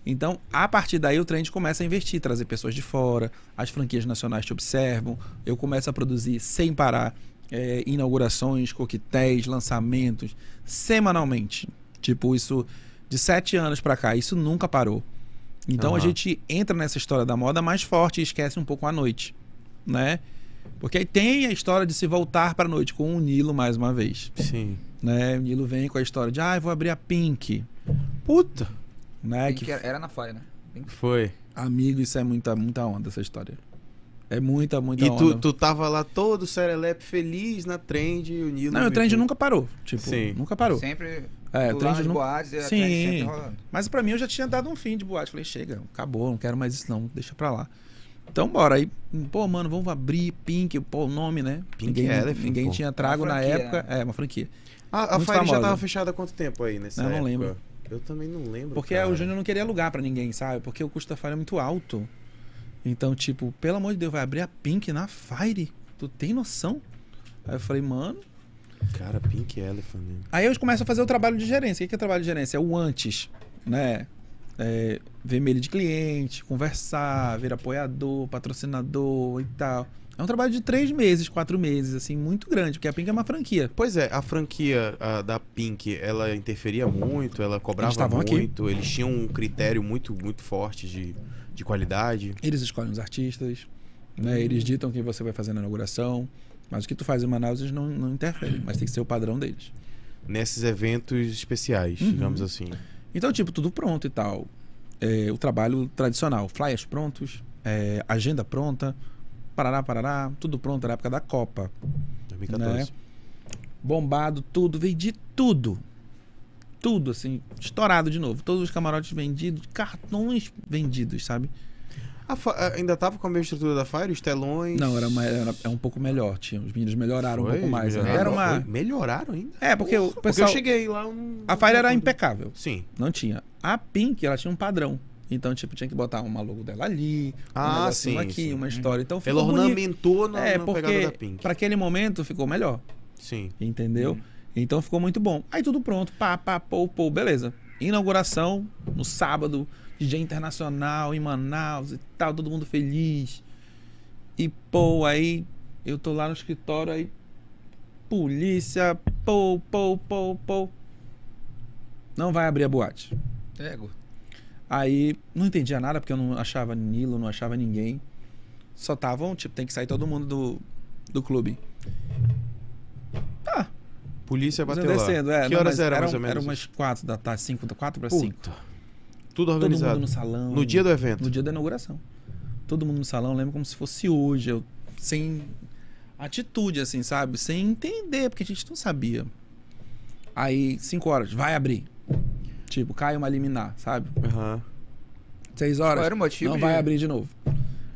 Então, a partir daí, o trend começa a investir, trazer pessoas de fora, as franquias nacionais te observam, eu começo a produzir sem parar eh, inaugurações, coquetéis, lançamentos, semanalmente. Tipo, isso de sete anos pra cá, isso nunca parou. Então, a Aham. gente entra nessa história da moda mais forte e esquece um pouco a noite, né? Porque aí tem a história de se voltar pra noite com o Nilo mais uma vez, Sim. né? O Nilo vem com a história de, ah, eu vou abrir a Pink, Puta. né? Pink que era, na Fire, né? Pink. Foi. Amigo, isso é muita, muita onda, essa história. É muita, muita E onda. tu, tu tava lá todo serelepe feliz na trend e o Nilo. Não, o trend nunca parou. Tipo, Sim. nunca parou. Sempre É, o lado de nunca... boates Sim. Mas pra mim eu já tinha dado um fim de boate. Falei, chega, acabou, não quero mais isso não, deixa pra lá. Então bora. Aí, pô, mano, vamos abrir Pink, pô, o nome, né? Pink ninguém Elephant, ninguém pô. tinha trago na época. né? É, uma franquia. A, Fire já tava fechada há quanto tempo aí nessa Eu não época? lembro. Eu também não lembro. Porque cara. o Júnior não queria alugar pra ninguém, sabe? Porque o custo da Fire é muito alto. Então, tipo, pelo amor de Deus, vai abrir a Pink na Fire? Tu tem noção? Aí eu falei, mano. Cara, Pink Elephant. né? Aí eu começo a fazer o trabalho de gerência. O que é trabalho de gerência? É o antes, né? É, ver mail de cliente, conversar, ver apoiador, patrocinador e tal. É um trabalho de três meses, quatro meses, assim, muito grande, porque a Pink é uma franquia. Pois é, a franquia a da Pink, ela interferia muito, ela cobrava estavam aqui. muito, eles tinham um critério muito, muito forte de, de qualidade. Eles escolhem os artistas, né? Eles ditam quem você vai fazer na inauguração. Mas o que tu faz em Manaus, eles não, não interferem, mas tem que ser o padrão deles. Nesses eventos especiais, Uhum. digamos assim. Então, tipo, tudo pronto e tal. É, o trabalho tradicional, flyers prontos, é, agenda pronta, parará, parará, tudo pronto na época da Copa. 2014. Né? Bombado, tudo, vendi tudo. Tudo, assim, estourado de novo. Todos os camarotes vendidos, cartões vendidos, sabe? A- ainda tava com a mesma estrutura da Fire, os telões. Não, era, uma, era é um pouco melhor. Tinha, os meninos melhoraram um Foi? pouco mais. né? Melhoraram? Era uma. Melhoraram ainda? É, porque o Porque pessoal. eu cheguei lá. não- A Fire era impecável. Sim. Não tinha. A Pink, ela tinha um padrão. Então, tipo, tinha que botar uma logo dela ali, um Ah, negocinho sim, aqui, sim. uma história. Então Ela ficou bonito. ornamentou na, É, na pegada porque da Pink. pra aquele momento ficou melhor, Sim. entendeu? Então ficou muito bom. Aí tudo pronto, pá, pá, pô, pô, beleza. Inauguração no sábado, DJ internacional em Manaus e tal, todo mundo feliz. E pô, aí eu tô lá no escritório, aí polícia, pô, pô, pô, pô. Não vai abrir a boate. Ego. Aí não entendia nada, porque eu não achava Nilo, não achava ninguém. Só estavam, tipo, tem que sair todo mundo do, do clube. Tá, Polícia bateu descendo, lá. é. que não, horas era mais ou menos? Eram umas quatro da tarde, cinco, da quatro para cinco. Tudo Todo organizado. mundo no salão. No dia do evento. No dia da inauguração. Todo mundo no salão, lembro como se fosse hoje. Eu, sem atitude, assim, sabe? Sem entender, porque a gente não sabia. Aí, cinco horas, vai abrir. Tipo, cai uma liminar, sabe? Aham. Seis horas, Qual era o motivo? não de- vai abrir de novo.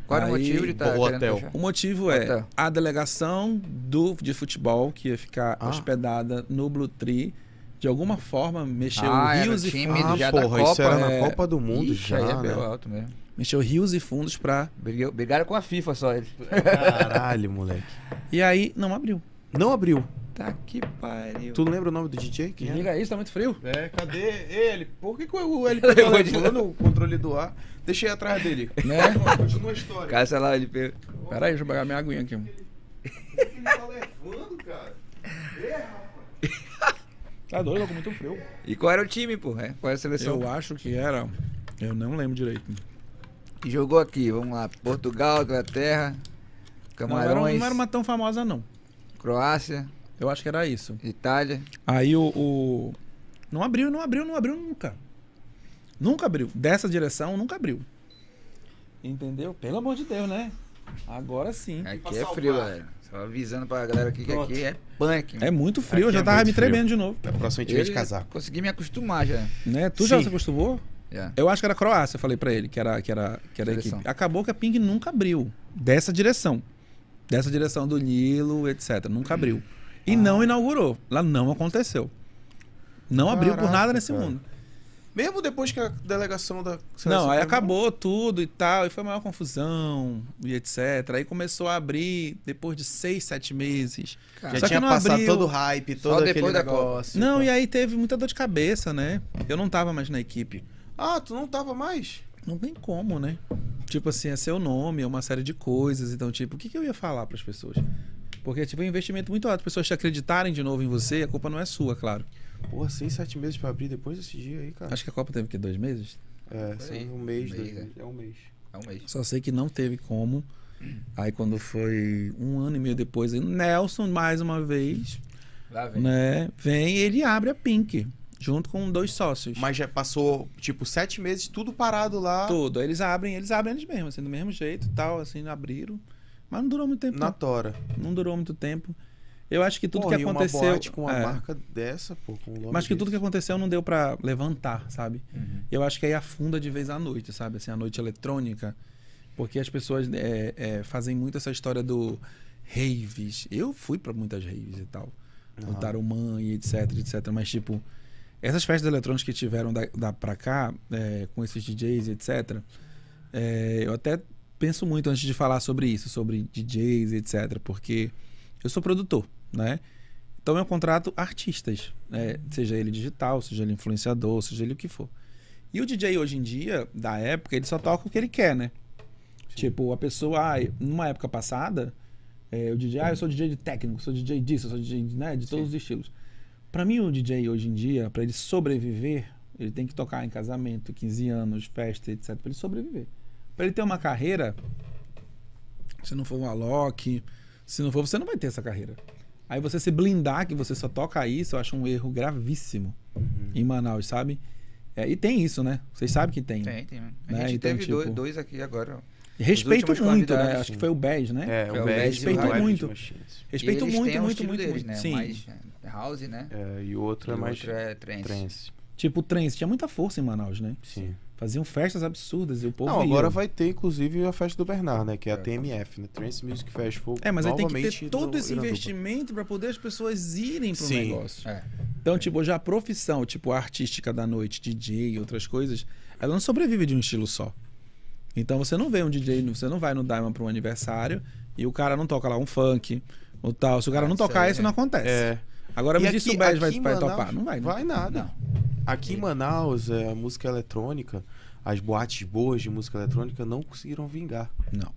Qual era o motivo de estar o querendo hotel. fechar? O motivo é Hotel. a delegação do, de futebol que ia ficar Ah. hospedada no Blue Tree, de alguma forma mexeu Ah, rios e fundos. Ah, já da porra, isso Copa, era é. na Copa do Mundo Ixi, já, aí é né? alto mesmo. Mexeu rios e fundos pra. Brigou- Brigaram com a FIFA só eles. Caralho, moleque. E aí não abriu. Não abriu. Tá que pariu. Tu lembra o nome do DJ? Quem Liga aí, tá muito frio. É, cadê ele? Por que, que o LP tá levando o controle do ar? Deixei atrás dele. Né? Continua a história. Cara, sei lá, ele pegou. Pera aí, deixa eu pegar minha aguinha aqui. Por que ele tá levando, cara? Rapaz. Tá doido, com muito frio. E qual era o time, pô? É? Qual era a seleção? Eu acho que era. Eu não lembro direito. Que jogou aqui, vamos lá. Portugal, Inglaterra, Não era, Camarões, não era uma tão famosa, não. Croácia, Eu acho que era isso. Itália. Aí o, o- Não abriu, não abriu, não abriu nunca. Nunca abriu. Dessa direção, nunca abriu. Entendeu? Pelo amor de Deus, né? Agora sim. Aqui é frio, galera. Só avisando pra galera aqui que Pronto. aqui é punk. É muito frio, eu Aqui já é tava me frio. tremendo de novo. Na próxima a gente Eu vem de já casaco. Consegui me acostumar já. Né? Tu já Sim. se acostumou? já. Eu acho que era Croácia, eu falei pra ele, que era, que era, que era a equipe. Acabou que a Ping nunca abriu. Dessa direção. Dessa direção do Nilo, etc. Nunca abriu. E Ah. não inaugurou. Lá não aconteceu. Não abriu por Caraca, nada nesse cara. mundo. Mesmo depois que a delegação da seleção Não, aí acabou tudo e tal, e foi maior confusão e etc. Aí começou a abrir depois de seis, sete meses. Cara, Já Só que tinha não passado abriu. todo o hype, todo depois aquele da negócio. Não, e aí teve muita dor de cabeça, né? Eu não tava mais na equipe. Ah, tu não tava mais? Não tem como, né? Tipo assim, é seu nome, é uma série de coisas. Então, tipo, o que, que eu ia falar pras pessoas? Porque, tipo, é um investimento muito alto. As pessoas te acreditarem de novo em você, a culpa não é sua, claro. Porra, seis, sete meses pra abrir depois desse dia aí, cara. Acho que a Copa teve o quê? Dois meses? É, sim, um mês, Um dois mês, meses. É um mês. É um mês. Só sei que não teve como. Aí quando foi um ano e meio depois, Nelson, mais uma vez, Lá vem. né? Vem e ele abre a Pink, junto com dois sócios. Mas já passou, tipo, sete meses, tudo parado lá Tudo. Aí eles abrem, eles abrem eles mesmos, assim, do mesmo jeito e tal, assim, abriram. Mas não durou muito tempo. na não. tora. Não durou muito tempo. Eu acho que tudo Porra, que e uma aconteceu. boate com uma é, marca dessa, pô, com um mas que tudo que desse. aconteceu não deu pra levantar, sabe? Uhum. Eu acho que aí afunda de vez à noite, sabe? Assim, a noite eletrônica. Porque as pessoas é, é, fazem muito essa história do raves. Eu fui pra muitas raves e tal. O Aham. Tarumã e etc, etc. Mas, tipo, essas festas eletrônicas que tiveram da, da pra cá, é, com esses DJs e etc. é, eu até penso muito antes de falar sobre isso, sobre DJs e etc. Porque eu sou produtor, né? Então eu contrato artistas, né? seja ele digital, seja ele influenciador, seja ele o que for. E o DJ hoje em dia, da época, ele só toca o que ele quer, né? Tipo, a pessoa, ah, numa época passada, é, o DJ, ah, eu sou DJ de técnico, sou DJ disso, eu sou DJ né, de todos os estilos. Pra mim, o DJ hoje em dia, pra ele sobreviver, ele tem que tocar em casamento, 15 anos, festa, etc, pra ele sobreviver. Pra ele ter uma carreira, se não for um Alok, se não for, você não vai ter essa carreira. Aí você se blindar que você só toca isso, eu acho um erro gravíssimo Uhum. em Manaus, sabe? É, e tem isso, né? Vocês sabem que tem. Tem, tem. A Né, gente então, teve dois, tipo- dois aqui agora. Respeito muito, né? Acho que foi o Bez, né? É, Foi o o Bad Bad Respeito o muito. Respeito muito, o muito, muito, deles, muito. né? Sim. Mais é, house, né? É, e o outro E é o mais outro é trance. trance. Tipo, o trance tinha muita força em Manaus, né? Sim. Faziam festas absurdas e o povo Não, ia. agora vai ter, inclusive, a festa do Bernard, né? Que é a É. TMF, né? Trance Music Festival. É, mas aí tem que ter todo no esse investimento pra poder as pessoas irem pro Sim. negócio. É. Então, tipo, já a profissão, tipo, a artística da noite, DJ e outras coisas, ela não sobrevive de um estilo só. Então você não vê um DJ, você não vai no Diamond para um aniversário e o cara não toca lá um funk ou tal. Se o cara Ah, não tocar, isso é. não acontece. É. Agora E me diz se o Bad vai, vai Manaus topar. Não vai, né? Vai nada. Não. Aqui em Manaus, é, a música eletrônica, as boates boas de música eletrônica não conseguiram vingar. Não.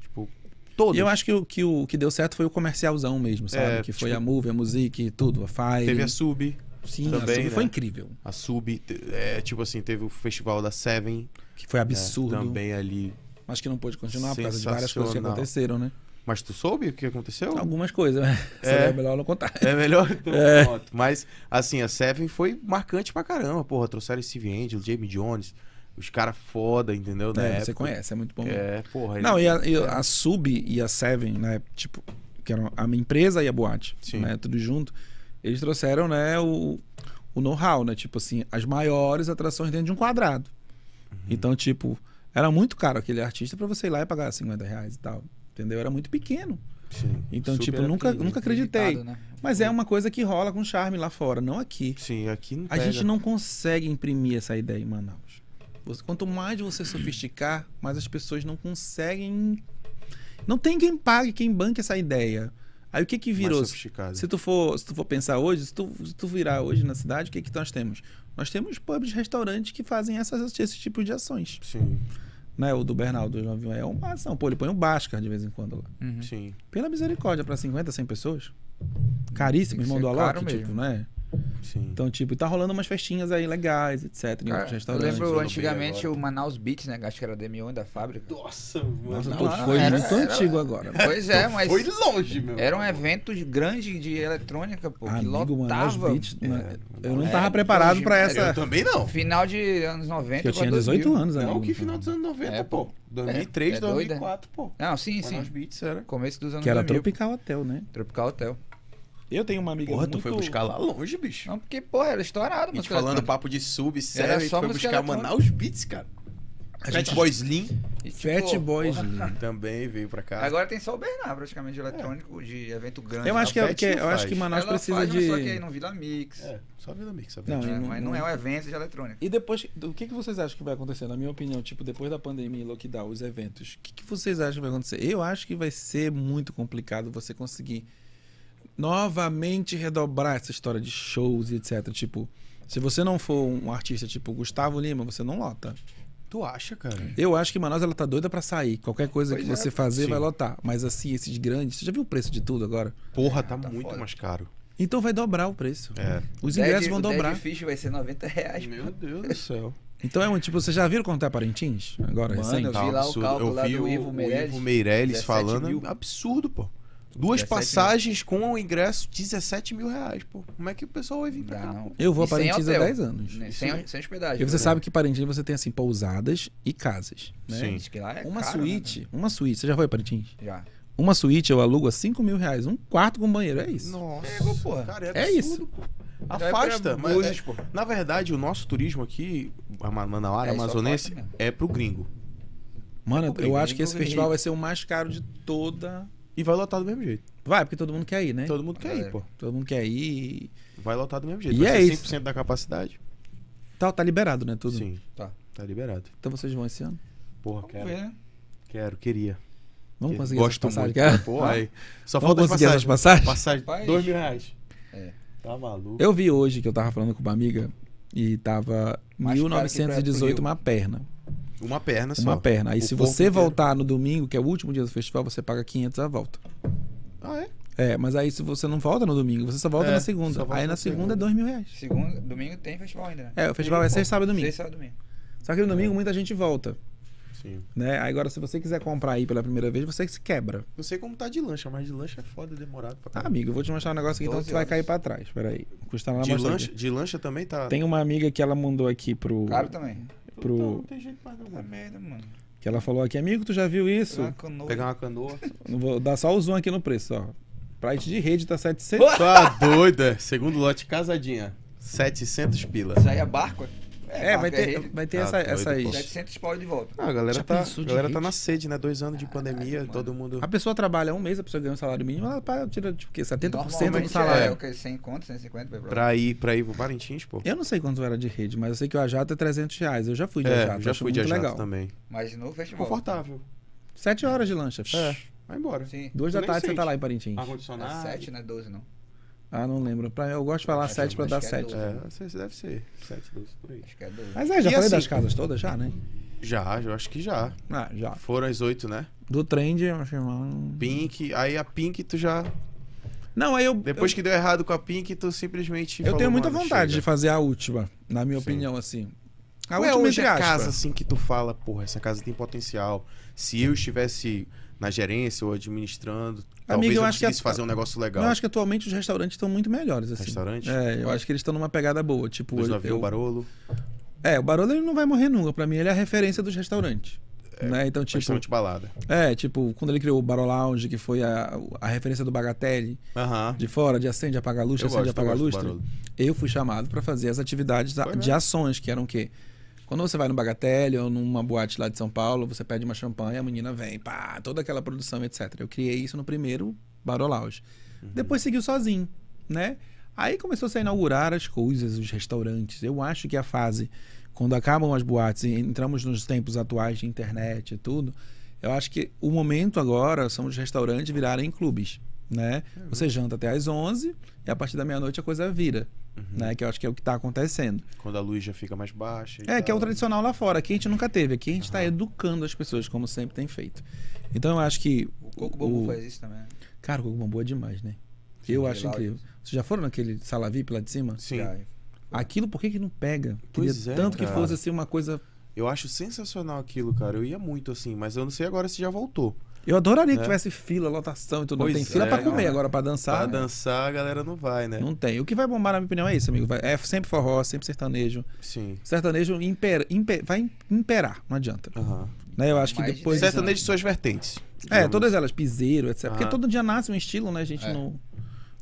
Tipo, todas. E eu acho que o que, o que deu certo foi o comercialzão mesmo, sabe? É, que foi tipo- a Move, a Music, tudo, a Fire. Teve a Sub, Sim, também, a Sub né? foi incrível. a Sub, é, tipo assim, teve o festival da Seven. Que foi né, absurdo. também ali. Acho que não pôde continuar por causa de várias coisas que aconteceram, né? Mas tu soube o que aconteceu? Algumas coisas, né? É. Seria melhor não contar. É melhor? Então, É. pronto. Mas, assim, a Seven foi marcante pra caramba, porra. Trouxeram Steve Angel, Jamie Jones, os caras foda, entendeu? Na É, época. você conhece, é muito bom. É, porra. Não, ele- e a, e a Sub e a Seven, né? Tipo, que eram a minha empresa e a boate, Sim. né? Tudo junto. Eles trouxeram, né, o, o know-how, né? Tipo assim, as maiores atrações dentro de um quadrado. Uhum. Então, tipo, era muito caro aquele artista pra você ir lá e pagar 50 reais e tal. Entendeu? Era muito pequeno. Sim. Então, Super tipo, nunca, nunca acreditei. Né? Mas é uma coisa que rola com charme lá fora, não aqui. Sim, aqui não A pega. gente não consegue imprimir essa ideia em Manaus. Quanto mais você sofisticar, mais as pessoas não conseguem. Não tem quem pague, quem banque essa ideia. Aí o que que virou? Se tu for, se tu for pensar hoje, se tu, se tu virar hoje na cidade, o que que nós temos? Nós temos pubs, restaurantes que fazem essas, esse tipo de ações. Sim. Né? O do Bernardo é uma ação. Pô, ele põe um Bascar de vez em quando lá. Uhum. Sim. Pela misericórdia, para 50, 100 pessoas. Caríssimo, irmão do Alok, tipo, né? Sim. Então, tipo, tá rolando umas festinhas aí legais, etc. Cara, em restaurantes. Eu lembro antigamente o Manaus Beats, né? Acho que era DM1 da fábrica. Nossa, mano. Nossa, foi era, muito era, antigo agora. Pois é, mas. Foi longe, meu. Era um evento grande de eletrônica, pô. Amigo, que lotava. Beats, é, eu não tava é, preparado hoje, pra essa. Eu também não. Final de anos 90. Eu tinha 18 anos, né? Não, que final dos anos 90, é, pô. 2003, é, 2004, é pô. Não, sim, sim. Beats era. Começo dos anos Que era 2000. Tropical Hotel, né? Tropical Hotel. Eu tenho uma amiga porra, muito... tu foi buscar lá longe, bicho. Não, porque, porra, era estourado. A gente falando papo de sub, sério, foi buscar Manaus Beats, cara. A Fat Boy Slim. Fat Boy Slim. Também veio pra cá. Agora tem só o Bernard, praticamente, de eletrônico, é. de evento grande. Eu acho que, é, que eu acho que Manaus Ela precisa faz, de... Só que aí no Vila Mix. É, só Vila Mix. Só não, não, mas não é um evento de eletrônica. E depois, o que, que vocês acham que vai acontecer? Na minha opinião, tipo, depois da pandemia e lockdown, os eventos, o que, que vocês acham que vai acontecer? Eu acho que vai ser muito complicado você conseguir novamente redobrar essa história de shows e etc. Tipo, se você não for um artista tipo Gustavo Lima, você não lota. Tu acha, cara? Eu acho que Manaus ela tá doida para sair. Qualquer coisa pois que é. você fazer Sim. vai lotar. Mas assim, esses grandes, você já viu o preço de tudo agora? Porra, tá, tá muito foda. mais caro. Então vai dobrar o preço. É. Os ingressos vão dobrar. O Fish vai ser 90 reais. Meu Deus do céu. Então é um tipo, você já viram quanto é Parintins? Agora, Mano, recente? Eu vi lá o cálculo eu vi o, Ivo Meirelles, o Ivo Meirelles falando. Mil. Absurdo, pô. Duas passagens mil. com o ingresso, 17 mil reais, pô. Como é que o pessoal vai vir pra cá? Não. Eu vou e a Parintins há 10 anos. Sem, sem hospedagem. E você né? sabe que Parintins você tem, assim, pousadas e casas. Né? Sim. É uma caro, suíte, né? uma suíte. Você já foi a Parintins? Já. Uma suíte eu alugo a 5 mil reais. Um quarto com banheiro, é isso. Nossa. Pegou, porra. Cara, é, é isso. Pô. Afasta. Mas, é, na verdade, o nosso turismo aqui, a Manauara, é, amazonense, é pro gringo. Mano, é eu acho que esse festival vai ser o mais caro de toda e vai lotar do mesmo jeito. Vai, porque todo mundo quer ir, né? Todo mundo quer é. ir, pô. Todo mundo quer ir. Vai lotar do mesmo jeito. E vai é ser 100% isso. da capacidade. Tá, tá liberado, né? Tudo. Sim. Tá. Tá liberado. Então vocês vão esse ano? Porra, Vamos quero. Ver, né? Quero, queria. Vamos conseguir Gosto essas muito. Quer? Pô, aí. Só Vamos falta conseguir essas passagens? Passagem, dois mil reais. É. Tá maluco. Eu vi hoje que eu tava falando com uma amiga e tava Mais 1918 uma perna. Uma perna só. Uma perna. Aí o se você inteiro. voltar no domingo, que é o último dia do festival, você paga 500 a volta. Ah, é? É, mas aí se você não volta no domingo, você só volta é, na segunda. Volta aí na segunda, é dois mil reais. Segunda, domingo tem festival ainda, né? É, o festival domingo, é sexta, sábado e domingo. Sexta, sábado domingo. Só que no domingo muita gente volta. Sim. Né? Agora, se você quiser comprar aí pela primeira vez, você se quebra. Não sei como tá de lancha, mas de lancha é foda, demorado pra Ah, amigo, eu vou te mostrar um negócio aqui, então você vai cair pra trás. Peraí. Custa nada de lancha, de lancha também tá. Tem uma amiga que ela mandou aqui pro. Caro também. Pro... Não, não tem jeito mais não. É merda, mano. Que ela falou aqui, amigo, tu já viu isso? Pegar uma canoa. Vou dar só o zoom aqui no preço, ó. Pride de rede tá 700. Tá doida. Segundo lote, casadinha. 700 pila. Isso aí é barco? É, é vai, ter, vai ter ah, essa, essa aí. 700 pau de volta. Ah, a galera, tá, a galera tá na sede, né? Dois anos de pandemia, todo mundo... A pessoa trabalha um mês, a pessoa ganha um salário mínimo, ela tira, tipo, o quê? 70% do salário. É, o quê? 100 conto, 150? Pra, ir, pra ir pro Parintins, pô. Eu não sei quanto era de rede, mas eu sei que o Ajato é 300 reais. Eu já fui de é, Ajato, já fui de Ajato legal. também. Mas no festival. Confortável. Sete horas de lancha. É, vai embora. Sim. Duas da tarde você tá lá em Parintins. Ar-condicionado. É 7, não é 12 não. Ah, não lembro. Pra, eu gosto de falar 7 pra dar 7. É, é, deve ser 7, 12 por aí. Acho que é 12. Mas é, já e falei assim, das casas todas já, né? Já, eu acho que já. Ah, já. Foram as 8, né? Do trend, eu achei mal. Pink, aí a Pink tu já. Não, aí eu. Depois eu, que deu errado com a Pink, tu simplesmente. Eu falou, tenho muita vontade chega. de fazer a última, na minha Sim. opinião, assim. A Qual última é hoje a casa, assim, que tu fala, porra, essa casa tem potencial. Se eu estivesse na gerência ou administrando, Talvez eu, acho que fazer um negócio legal. Eu acho que atualmente os restaurantes estão muito melhores. Assim. Restaurante? É, eu acho que eles estão numa pegada boa. Tipo, eu, eu... o Barolo. É, o Barolo ele não vai morrer nunca. Pra mim, ele é a referência dos restaurantes. É, né? Então, tipo, bastante balada. É, tipo, quando ele criou o Barol Lounge, que foi a, a referência do Bagatelli, uh -huh. de fora, de acende, apaga a luz, acende, apaga a luz. Eu fui chamado para fazer as atividades foi de mesmo. ações, que eram o quê? Quando você vai no Bagatelle ou numa boate lá de São Paulo, você pede uma champanhe, a menina vem, pá, toda aquela produção, etc. Eu criei isso no primeiro Barol Lounge. Uhum. Depois seguiu sozinho, né? Aí começou -se a inaugurar as coisas, os restaurantes. Eu acho que a fase, quando acabam as boates e entramos nos tempos atuais de internet e tudo, eu acho que o momento agora são os restaurantes virarem clubes. né? É Você janta até às 11 e a partir da meia-noite a coisa vira, Uhum. né? Que eu acho que é o que está acontecendo. Quando a luz já fica mais baixa. e É, que é o tal. tradicional lá fora. Aqui a gente nunca teve. Aqui a gente está Aham. educando as pessoas, como sempre tem feito. Então eu acho que. O Coco Bambu faz isso também. Cara, o coco bambu é demais, né? Eu acho Legal incrível. isso. Vocês já foram naquele sala VIP lá de cima? Sim. Já. Aquilo por que, que não pega? Pois Queria é, tanto que cara. fosse assim uma coisa. Eu acho sensacional aquilo, cara. Eu ia muito assim, mas eu não sei agora se já voltou. Eu adoraria que É. tivesse fila, lotação e tudo. Não Pois tem fila é, pra comer, não, agora pra dançar. Pra né? dançar, a galera não vai, né? Não tem. O que vai bombar, na minha opinião, é isso, amigo. Vai- É sempre forró, sempre sertanejo. Sim. Sertanejo impera, impe- vai imperar, não adianta. Aham. Né? Eu acho que Mais depois. de Sertanejo de suas vertentes. É, todas elas, piseiro, etc. Porque Aham. todo dia nasce um estilo, né? A gente É. não,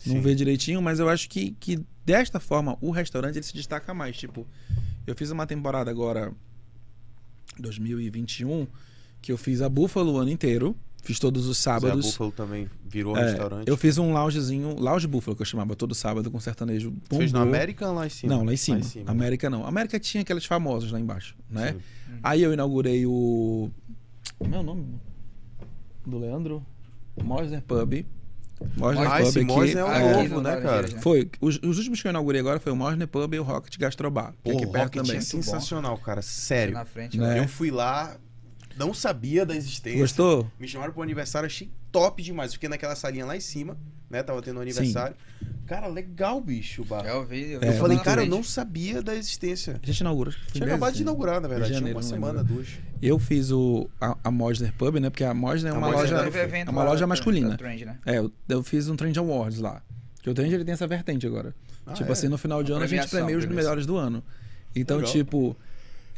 não Sim. vê direitinho, mas eu acho que, que desta forma o restaurante ele se destaca mais. Tipo, eu fiz uma temporada agora, 2021, que eu fiz a Búfalo o ano inteiro. Fiz todos os Zé sábados. Búfalo também virou É, restaurante. eu fiz um loungezinho, lounge Búfalo, que eu chamava todo sábado com sertanejo. Fez no bombou. American lá em cima? Não, lá em cima. Lá em cima. América não. América tinha aqueles famosos lá embaixo, né? Sim. Aí eu inaugurei o. Como é o nome? Do Leandro? Mosner Pub. Mosner Ah, Pub esse aqui. Mosner é o é, novo, no né, cara? Foi. Os, os últimos que eu inaugurei agora foi o Mosner Pub e o Rocket Gastrobar. Que é Pô, aqui o perto Rocket também. é sensacional, cara. Sério. Na frente, Né? né? Eu fui lá, não sabia da existência. Gostou? Me chamaram pro aniversário, achei top demais. Fiquei naquela salinha lá em cima, né? Tava tendo um aniversário. Cara, legal, bicho, o bar. É, eu vi. É, vi eu lá falei, cara, eu não sabia da existência. A gente foi Tinha acabado de inaugurar, na verdade. Janeiro, Tinha uma semana, lembro. duas. Eu fiz o, a, a Mosner Pub, né? Porque a Mosner é A uma Mosner loja. teve evento é uma loja masculina. Trend, né? É, eu, eu fiz um Trend Awards lá. Que o Trend ele tem essa vertente agora. Ah, tipo é? assim, no final de ano a gente premia os melhores do ano. Então, Legal. tipo,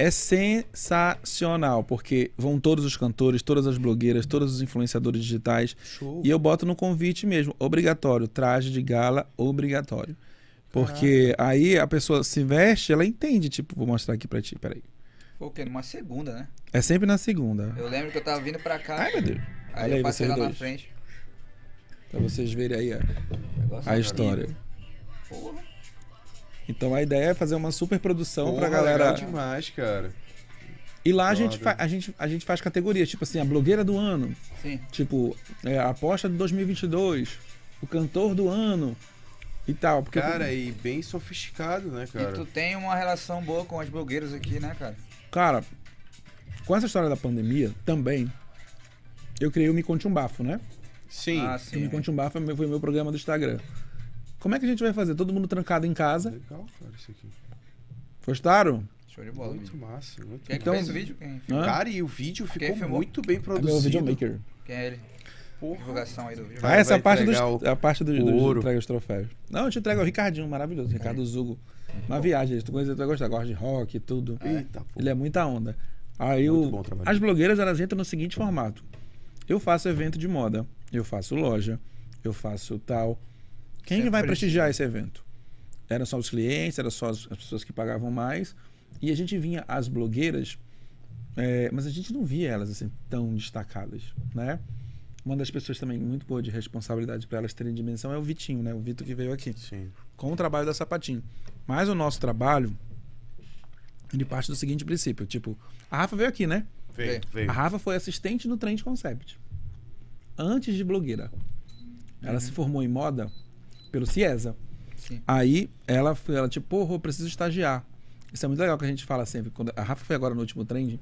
é sensacional, porque vão todos os cantores, todas as blogueiras, todos os influenciadores digitais. Show. E eu boto no convite mesmo, obrigatório, traje de gala obrigatório. Porque aí a pessoa se veste, ela entende, tipo, vou mostrar aqui pra ti, peraí. Foi o quê? Numa segunda, né? É sempre na segunda. Eu lembro que eu tava vindo pra cá. Ai, meu Deus. Aí Olha eu aí passei vocês lá na dois. frente. Pra vocês verem aí a, a lindo. história. Porra. Então a ideia é fazer uma super produção Porra, pra galera. legal demais, cara. E lá a gente, a, gente, a gente faz categorias, tipo assim, a blogueira do ano, Sim. tipo, é, a aposta de 2022, o cantor do ano e tal. Porque, Cara, e bem sofisticado, né, E cara? tu tem uma relação boa com as blogueiras aqui, né, cara? cara, com essa história da pandemia, também, eu criei o Me Conte um Bafo, né? Sim. Ah, O sim. Me Conte um Bafo foi meu- foi o meu programa do Instagram. Como é que a gente vai fazer? Todo mundo trancado em casa. Legal, cara, isso aqui. Gostaram? Show de bola. Muito vídeo. massa, muito Quem é que Então- fez o vídeo? Quem? Cara, e o vídeo ficou muito bem É produzido. meu videomaker. quem é ele? Porra. Divulgação aí do vídeo. Ah, essa é a parte, dos, o- a parte dos, o dos ouro. entrega os troféus. Não, eu te entrego o Ricardinho, maravilhoso. Ricardo Zugo. Uma viagem, tu conhece, tu vai gostar, gosta de rock e tudo. Eita, pô. Ele é muita onda. Aí o- as blogueiras elas entram no seguinte formato: eu faço evento de moda, eu faço loja, eu faço tal. Quem que Sempre vai prestigia. prestigiar esse evento? Eram só os clientes, eram só as, as pessoas que pagavam mais. E a gente vinha as blogueiras, é, mas a gente não via elas assim tão destacadas, né? Uma das pessoas também muito boa de responsabilidade para elas terem dimensão é o Vitinho, né? O Vitor que veio aqui Sim. com o trabalho da Sapatinho. Mas o nosso trabalho, ele parte do seguinte princípio, tipo, a Rafa veio aqui, né? Veio, Veio. veio. A Rafa foi assistente no Trend Concept. Antes de blogueira. Ela se formou em moda pelo Ciesa. Sim. Aí ela foi, ela tipo, porra, eu preciso estagiar. Isso é muito legal que a gente fala sempre. Quando a Rafa foi agora no último trend,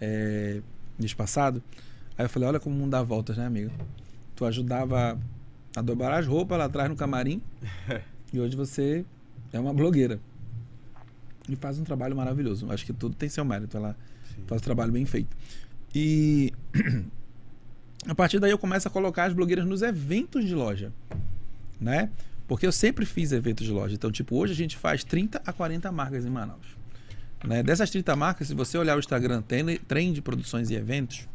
é, mês passado. Aí eu falei, olha como o mundo dá voltas, né, amigo? Tu ajudava a dobrar as roupas lá atrás no camarim. e hoje você é uma blogueira. E faz um trabalho maravilhoso. Acho que tudo tem seu mérito. Ela Sim. faz um trabalho bem feito. E a partir daí eu começo a colocar as blogueiras nos eventos de loja, né? Porque eu sempre fiz eventos de loja. Então, tipo, hoje a gente faz 30 a 40 marcas em Manaus. Né? Dessas 30 marcas, se você olhar o Instagram, de produções e eventos,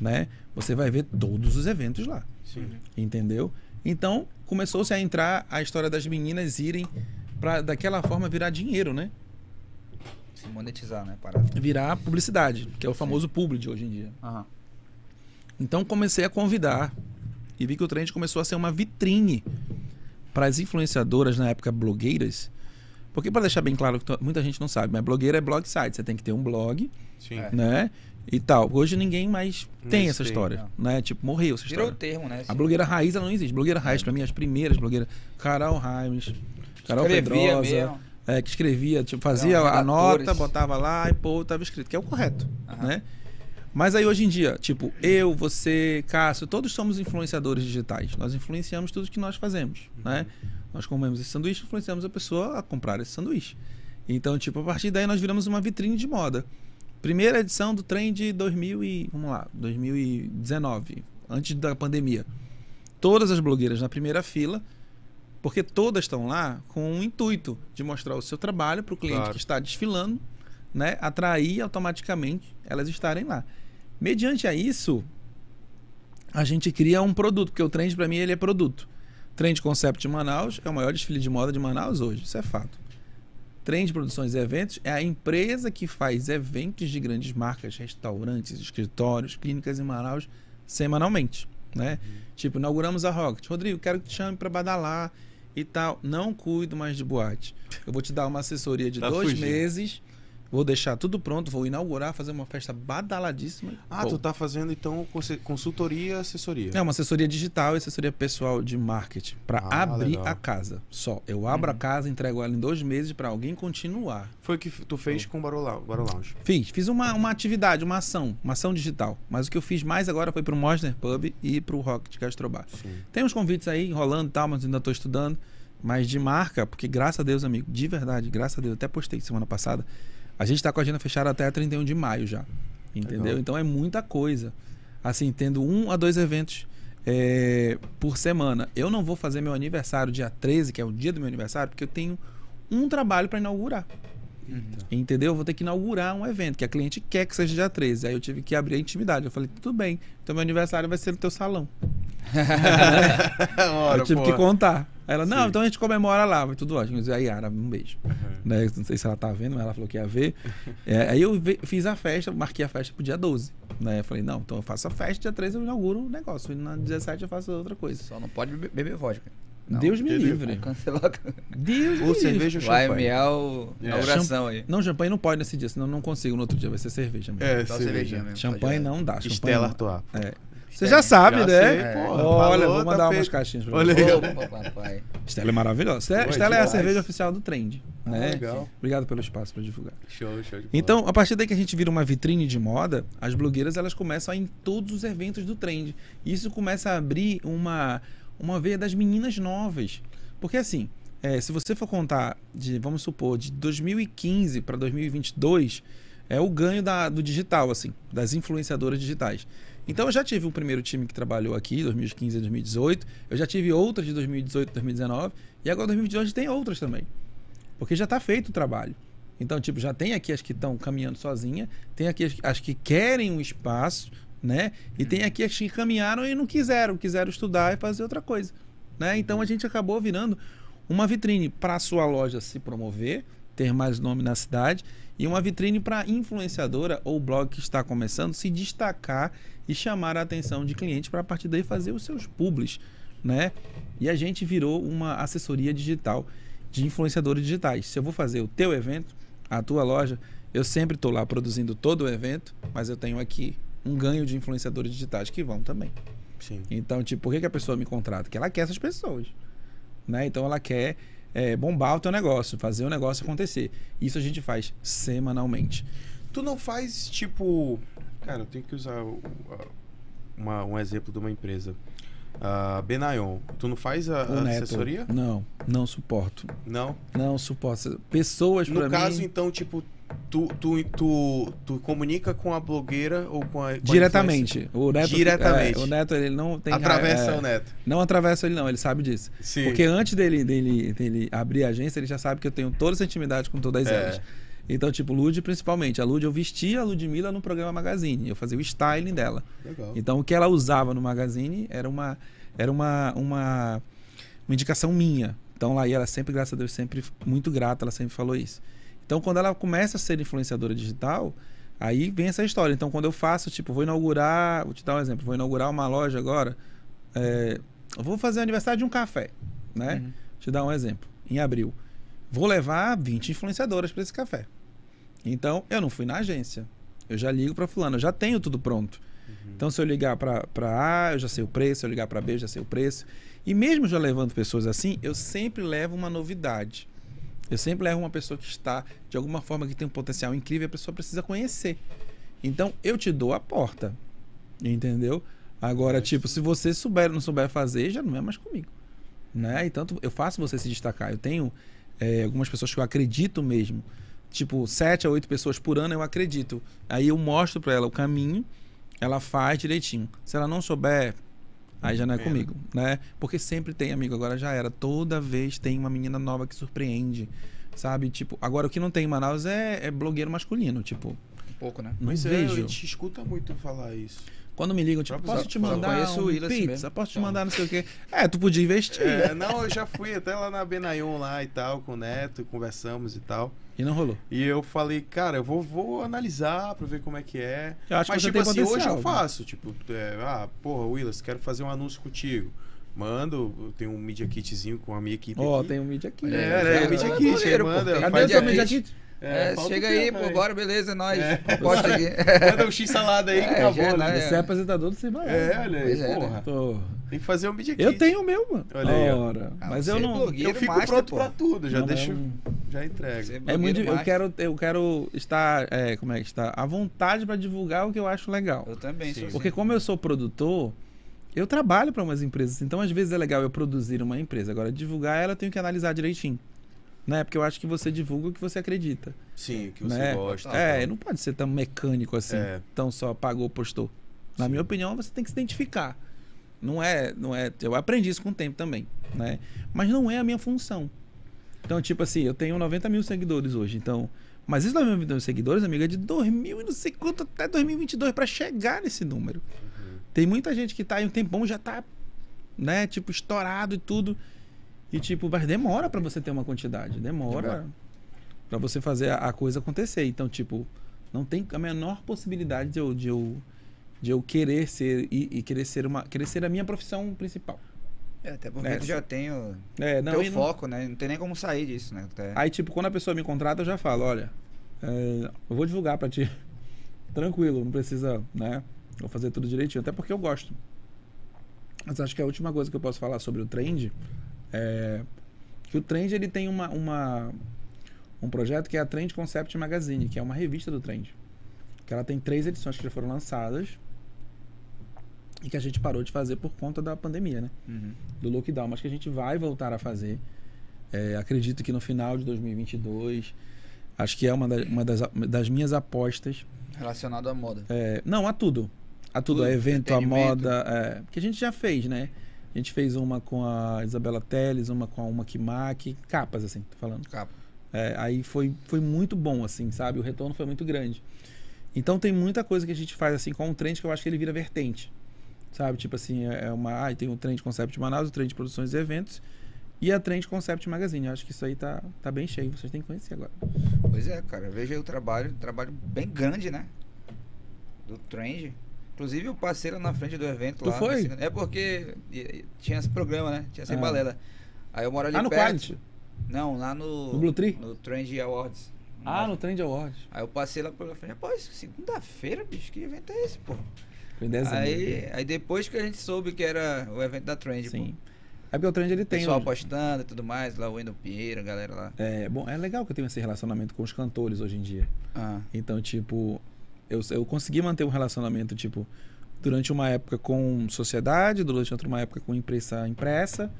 né? Você vai ver todos os eventos lá, Sim. entendeu? Então, começou-se a entrar a história das meninas irem para daquela forma virar dinheiro, né? Se monetizar, né? Parada. Virar publicidade, que é o famoso publi de hoje em dia. Aham. Então comecei a convidar e vi que o Trend começou a ser uma vitrine para as influenciadoras na época blogueiras, Porque para deixar bem claro, que muita gente não sabe, mas blogueira é blog site. Você tem que ter um blog, Sim. né? E tal. Hoje ninguém mais Não tem sei, essa história, né? Tipo, morreu essa Virou história. o termo, né? A blogueira raiz ela não existe. Blogueira raiz, pra mim, as primeiras blogueiras, Carol Raimes, Carol Escrevia Pedrosa, mesmo. é, que escrevia, tipo, fazia Não, a nota, botava lá e pô, tava escrito, que é o correto, Aham. né? Mas aí hoje em dia, tipo, eu, você, Cássio, todos somos influenciadores digitais. Nós influenciamos tudo que nós fazemos, né? Nós comemos esse sanduíche, influenciamos a pessoa a comprar esse sanduíche. Então, tipo, a partir daí nós viramos uma vitrine de moda. Primeira edição do Trend 2000 e, vamos lá, 2019, antes da pandemia. Todas as blogueiras na primeira fila, porque todas estão lá com o intuito de mostrar o seu trabalho para o cliente Claro. que está desfilando, né, atrair automaticamente elas estarem lá. Mediante a isso, a gente cria um produto, porque o Trend para mim ele é produto. Trend Concept de Manaus é o maior desfile de moda de Manaus hoje, isso é fato. Trend Produções e Eventos é a empresa que faz eventos de grandes marcas, restaurantes, escritórios, clínicas em Manaus semanalmente, né? Tipo, inauguramos a Rocket. Rodrigo, quero que te chame para badalar e tal. Não cuido mais de boate. Eu vou te dar uma assessoria de Tá dois fugindo. meses. Vou deixar tudo pronto, vou inaugurar, fazer uma festa badaladíssima. Ah, Pô, tu tá fazendo então consultoria e assessoria. É uma assessoria digital e assessoria pessoal de marketing para Ah, abrir legal. a casa. Só. Eu abro a Uhum. casa, entrego ela em dois meses para alguém continuar. Foi o que tu fez com o Barol Lou- Barol Lounge. Fiz, fiz uma, uma atividade, uma ação, uma ação digital. Mas o que eu fiz mais agora foi pro Mosner Pub e pro Rocket Gastrobar. Sim. Tem uns convites aí rolando e tal, mas ainda tô estudando. Mas de marca, porque graças a Deus, amigo, de verdade, graças a Deus, até postei semana passada. A gente tá com a agenda fechada até 31 de maio já. Entendeu? Legal. Então é muita coisa. Assim, tendo um a dois eventos é, por semana. Eu não vou fazer meu aniversário dia 13, que é o dia do meu aniversário, porque eu tenho um trabalho para inaugurar. Entendeu? Eu vou ter que inaugurar um evento que a cliente quer que seja dia 13. Aí eu tive que abrir a intimidade. Eu falei, tudo bem. Então meu aniversário vai ser no teu salão. Ora, eu tive que porra. contar. Aí ela, não, Sim. então a gente comemora lá, vai tudo ótimo. Eu disse, a Yara, um beijo. Uhum. Né? Não sei se ela tá vendo, mas ela falou que ia ver. É, aí eu ve- fiz a festa, marquei a festa pro dia 12. Né? Eu falei, não, então eu faço a festa, dia 13 eu inauguro o negócio. E na 17 eu faço outra coisa. Só não pode beber, beber vodka. Não, Deus me livre. Cancelou Deus me Ou livre. cerveja ou Vai champanhe. meal É. inauguração aí. Não, champanhe não pode nesse dia, senão eu não consigo. No outro dia vai ser cerveja mesmo. É, Só cerveja. mesmo. Champanhe não dá. Estela. Artois. É. Você já sabe, Já né? sei, É. porra. Olha, Falou, vou tá mandar umas feito. caixinhas pra Olha você. aí. Opa, papai. Estela é maravilhosa. Estela, Pô, Estela é a cerveja oficial do Trend. Ah, né? legal. Obrigado pelo espaço para divulgar. Show, show de bola. Então, a partir daí que a gente vira uma vitrine de moda, as blogueiras elas começam a ir em todos os eventos do Trend. E isso começa a abrir uma, uma veia das meninas novas. Porque assim, é, se você for contar de, vamos supor, de 2015 para 2022, é o ganho da, do digital, assim, das influenciadoras digitais. Então eu já tive um primeiro time que trabalhou aqui, 2015 a 2018. Eu já tive outras de 2018 a 2019. E agora 2022 a gente tem outras também. Porque já está feito o trabalho. Então, tipo, já tem aqui as que estão caminhando sozinha, tem aqui as, as que querem um espaço, né? E tem aqui as que caminharam e não quiseram, quiseram estudar e fazer outra coisa, né? Então a gente acabou virando uma vitrine para a sua loja se promover, ter mais nome na cidade e uma vitrine para influenciadora ou blog que está começando se destacar e chamar a atenção de clientes para a partir daí fazer os seus publis, né? E a gente virou uma assessoria digital de influenciadores digitais. Se eu vou fazer o teu evento, a tua loja, eu sempre estou lá produzindo todo o evento, mas eu tenho aqui um ganho de influenciadores digitais que vão também. Sim. Então, tipo, por que, que a pessoa me contrata? Porque ela quer essas pessoas. Né? Então ela quer é, bombar o teu negócio, fazer o negócio acontecer. Isso a gente faz semanalmente. Tu não faz tipo. Cara, eu tenho que usar uma- um exemplo de uma empresa. A Benayon. Tu não faz a, a assessoria? Não, não suporto. Não. Não suporto. Pessoas No caso, mim então, tipo, tu, tu, tu, tu comunica com a blogueira ou com a. com a diretamente. O Neto, Diretamente. é, o Neto ele não tem? Atravessa é, o neto. Não atravessa ele não, ele sabe disso. Sim. Porque antes dele, dele, dele abrir a agência, ele já sabe que eu tenho toda essa intimidade com todas É. elas. Então, tipo, Lud principalmente. A Lud, eu vestia a Ludmilla no programa Magazine. Eu fazia o styling dela. Legal. Então, o que ela usava no Magazine era uma, era uma, uma, uma indicação minha. Então, lá e ela sempre, graças a Deus, sempre muito grata, ela sempre falou isso. Então, quando ela começa a ser influenciadora digital, aí vem essa história. Então, quando eu faço, tipo, vou inaugurar, vou te dar um exemplo, vou inaugurar uma loja agora, é, eu vou fazer o aniversário de um café, né? Uhum. Te dar um exemplo. Em abril. vou levar 20 influenciadoras para esse café. Então, eu não fui na agência. Eu já ligo para fulano, eu já tenho tudo pronto. Uhum. Então, se eu ligar para A, eu já sei o preço, se eu ligar para B, eu já sei o preço. E mesmo já levando pessoas assim, eu sempre levo uma novidade. Eu sempre levo uma pessoa que está, de alguma forma, que tem um potencial incrível, a pessoa precisa conhecer. Então, eu te dou a porta. Entendeu? Agora, tipo, se você souber ou não souber fazer, já não é mais comigo. Né? Então, eu faço você se destacar. Eu tenho é, algumas pessoas que eu acredito mesmo. Tipo, sete a oito pessoas por ano eu acredito. Aí eu mostro para ela o caminho, ela faz direitinho. Se ela não souber, aí já não é, é comigo, né? Porque sempre tem, amigo, agora já era. Toda vez tem uma menina nova que surpreende, sabe? Tipo, agora o que não tem em Manaus é, é blogueiro masculino, tipo. Um pouco, né? Não Mas vejo. É, a gente escuta muito falar isso. Quando me ligam, tipo, posso te mandar um pizza? Posso te mandar não sei o quê? É, tu podia investir. É, não, eu já fui até lá na Benayon lá e tal, com o Neto, conversamos e tal. E não rolou. E eu falei, cara, eu vou, vou analisar pra ver como é que é. Eu acho Mas, que tipo assim, hoje eu faço. Tipo, é, ah, porra, Willis, quero fazer um anúncio contigo. Mando, eu tenho um Media Kitzinho com a minha equipe. Ó, oh, tem um Media Kit. É, é, é, é Media Kit. Manda. Cadê o seu Media Kit? É, é chega aí, pô, bora, beleza, nós. É. Posta aqui. Manda um X salada aí que é, acabou, né? Você é apresentador do Cibaia. É, olha aí, é, porra. Né? Tem que fazer um aqui. Eu tenho o meu, mano. Olha aí. Ora, ah, mas eu é não. Eu fico master, pronto pô. pra tudo, já não, deixo. Não. Já entrego. É muito. Eu quero, eu quero estar. É, como é que está? À vontade pra divulgar o que eu acho legal. Eu também, Sim. Porque como eu sou produtor. Eu trabalho para umas empresas, então às vezes é legal eu produzir uma empresa. Agora, divulgar ela eu tenho que analisar direitinho né? Porque eu acho que você divulga o que você acredita. Sim, o que você né? gosta. É, não pode ser tão mecânico assim, é. tão só pagou, postou. Na Sim. minha opinião, você tem que se identificar. Não é, não é, eu aprendi isso com o tempo também, né? Mas não é a minha função. Então, tipo assim, eu tenho 90 mil seguidores hoje, então... Mas esses 90 mil seguidores, amigo, é de 2000 e não sei quanto até 2022 para chegar nesse número. Uhum. Tem muita gente que tá aí um tempão, já tá, né, tipo, estourado e tudo. E tipo, mas demora para você ter uma quantidade, demora para você fazer a, a, coisa acontecer. Então, tipo, não tem a menor possibilidade de eu, de eu, de eu querer ser e, e querer ser uma querer ser a minha profissão principal. É, até porque é, tu já tem o é, não, teu foco, não... né? Não tem nem como sair disso, né? Até... Aí, tipo, quando a pessoa me contrata, eu já falo, olha, é, eu vou divulgar para ti. Tranquilo, não precisa, né? Vou fazer tudo direitinho, até porque eu gosto. Mas acho que a última coisa que eu posso falar sobre o trend é, que o Trend ele tem uma, uma, um projeto que é a Trend Concept Magazine, que é uma revista do Trend. Que ela tem três edições que já foram lançadas e que a gente parou de fazer por conta da pandemia, né? Uhum. Do lockdown, mas que a gente vai voltar a fazer. É, acredito que no final de 2022, acho que é uma, da, uma das, das minhas apostas. Relacionado à moda. É, não, a tudo. A tudo, tudo a evento, a moda. É, que a gente já fez, né? A gente fez uma com a Isabela Teles, uma com a Uma Kimak, capas, assim, tô falando. Capa. É, aí foi, foi muito bom, assim, sabe? O retorno foi muito grande. Então tem muita coisa que a gente faz assim com o trend que eu acho que ele vira vertente. Sabe? Tipo assim, é, é uma. Ah, tem o Trend Concept Manaus, o Trend Produções e Eventos e a Trend Concept Magazine. Eu acho que isso aí tá, tá bem cheio. Vocês têm que conhecer agora. Pois é, cara. Veja aí o trabalho, trabalho bem grande, né? Do Trend. Inclusive, eu passei lá na frente do evento. Tu lá, foi? Assim, é porque tinha esse programa, né? Tinha essa ah. balela. Aí eu moro ali ah, no perto. Quality? Não, lá no... No Blue Tree? No Trend Awards. Ah, no Trend Awards. Aí eu passei lá pela frente. Pô, segunda-feira, bicho, que evento é esse, pô? Foi em dezembro. Aí, aí depois que a gente soube que era o evento da Trend, Sim. Pô. É porque o Trend ele tem. Pessoal apostando e tudo mais, lá o Wendel Pinheiro, a galera lá. É, bom, é legal que eu tenho esse relacionamento com os cantores hoje em dia. Ah. Então, tipo, eu, eu consegui manter um relacionamento, tipo, durante uma época com sociedade, durante outra uma época com imprensa impressa,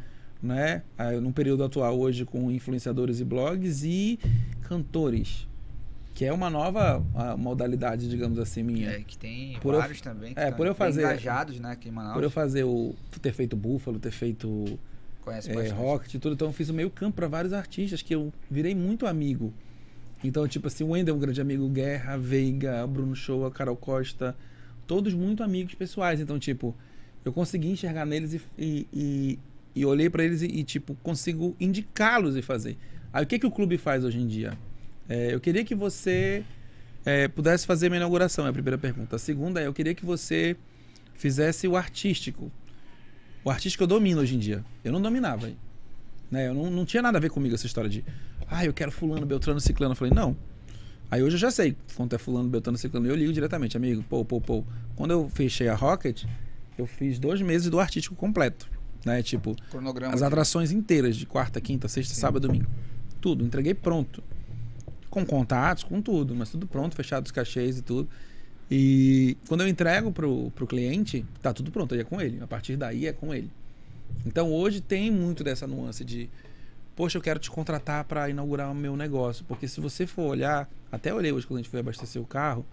né? Aí, num período atual hoje com influenciadores e blogs e cantores, que é uma nova modalidade, digamos assim, minha. É, que tem por vários eu, também. é, por eu fazer engajados, né, aqui em Manaus. Por eu fazer o ter feito Búfalo, ter feito Conhece é, Rocket e tudo, então eu fiz o meio campo para vários artistas que eu virei muito amigo. Então, tipo assim, o Wendel é um grande amigo, Guerra, Veiga, Bruno Show, Carol Costa, todos muito amigos pessoais. Então, tipo, eu consegui enxergar neles e, e, e, e olhei para eles e, tipo, consigo indicá-los e fazer. Aí, o que, que o clube faz hoje em dia? É, eu queria que você é, pudesse fazer minha inauguração, é a primeira pergunta. A segunda é, eu queria que você fizesse o artístico. O artístico eu domino hoje em dia. Eu não dominava. Né? Eu não, não tinha nada a ver comigo essa história de, ah, eu quero fulano, beltrano, ciclano. Eu falei, não. Aí hoje eu já sei quanto é fulano, beltrano, ciclano. Eu ligo diretamente, amigo, pô, pô, pô. Quando eu fechei a Rocket, eu fiz dois meses do artístico completo. Né? Tipo, Cronograma. as atrações inteiras de quarta, quinta, sexta, Sim. sábado, domingo. Tudo, entreguei pronto. Com contatos, com tudo, mas tudo pronto, fechado os cachês e tudo. E quando eu entrego pro, pro cliente, tá tudo pronto, aí é com ele. A partir daí é com ele. Então hoje tem muito dessa nuance de, poxa, eu quero te contratar para inaugurar o meu negócio. Porque se você for olhar, até olhei hoje quando a gente foi abastecer o carro,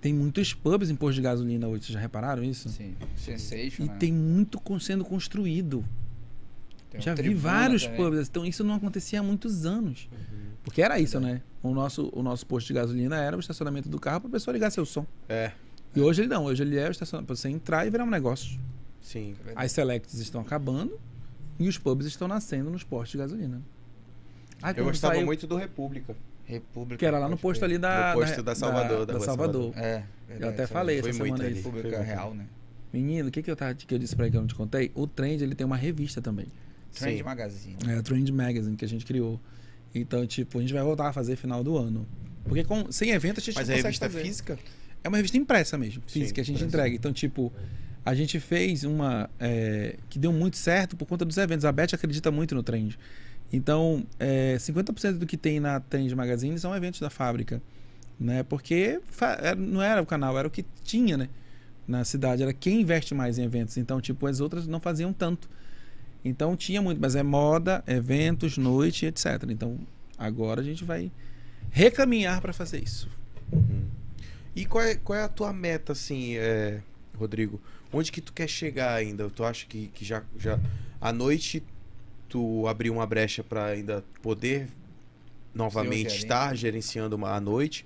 tem muitos pubs em posto de gasolina hoje, vocês já repararam isso? Sim. Sensation, E né? tem muito sendo construído. Tem Já vi Tribuna vários também. pubs, então isso não acontecia há muitos anos. Porque era isso, né? O nosso, o nosso posto de gasolina era o estacionamento do carro para a pessoa ligar seu som. É, E hoje ele não, hoje ele é o estacionamento para você entrar e virar um negócio. Sim. É. As selects estão acabando e os pubs estão nascendo nos postos de gasolina. Ah, Eu gostava saiu- muito do República. República. Que era lá no posto ali da. No posto da Salvador, da da Rua Salvador. É, Eu até falei Foi essa muito semana ali. República Foi muito. Real, né? Menino, o que, que eu, tava, que eu disse pra ele que eu não te contei? O Trend ele tem uma revista também. Trend Sim. Magazine. É a Trend Magazine que a gente criou. Então, tipo, a gente vai voltar a fazer final do ano. Porque com, sem evento a gente Mas não a consegue revista é fazer. física? É uma revista impressa mesmo, Sim, física, que a gente impressa. entrega. Então, tipo, a gente fez uma é, que deu muito certo por conta dos eventos. A Beth acredita muito no Trend. Então, é, 50% do que tem na Trend Magazine são eventos da fábrica. Né? Porque não era o canal, era o que tinha, né? Na cidade. Era quem investe mais em eventos. Então, tipo, as outras não faziam tanto. Então tinha muito, mas é moda, eventos, noite, etc. Então agora a gente vai recaminhar para fazer isso. Uhum. E qual é, qual é a tua meta, assim, é, Rodrigo? Onde que tu quer chegar ainda? Tu acha que, que já, já à noite tu abriu uma brecha para ainda poder novamente estar gerenciando uma, à noite?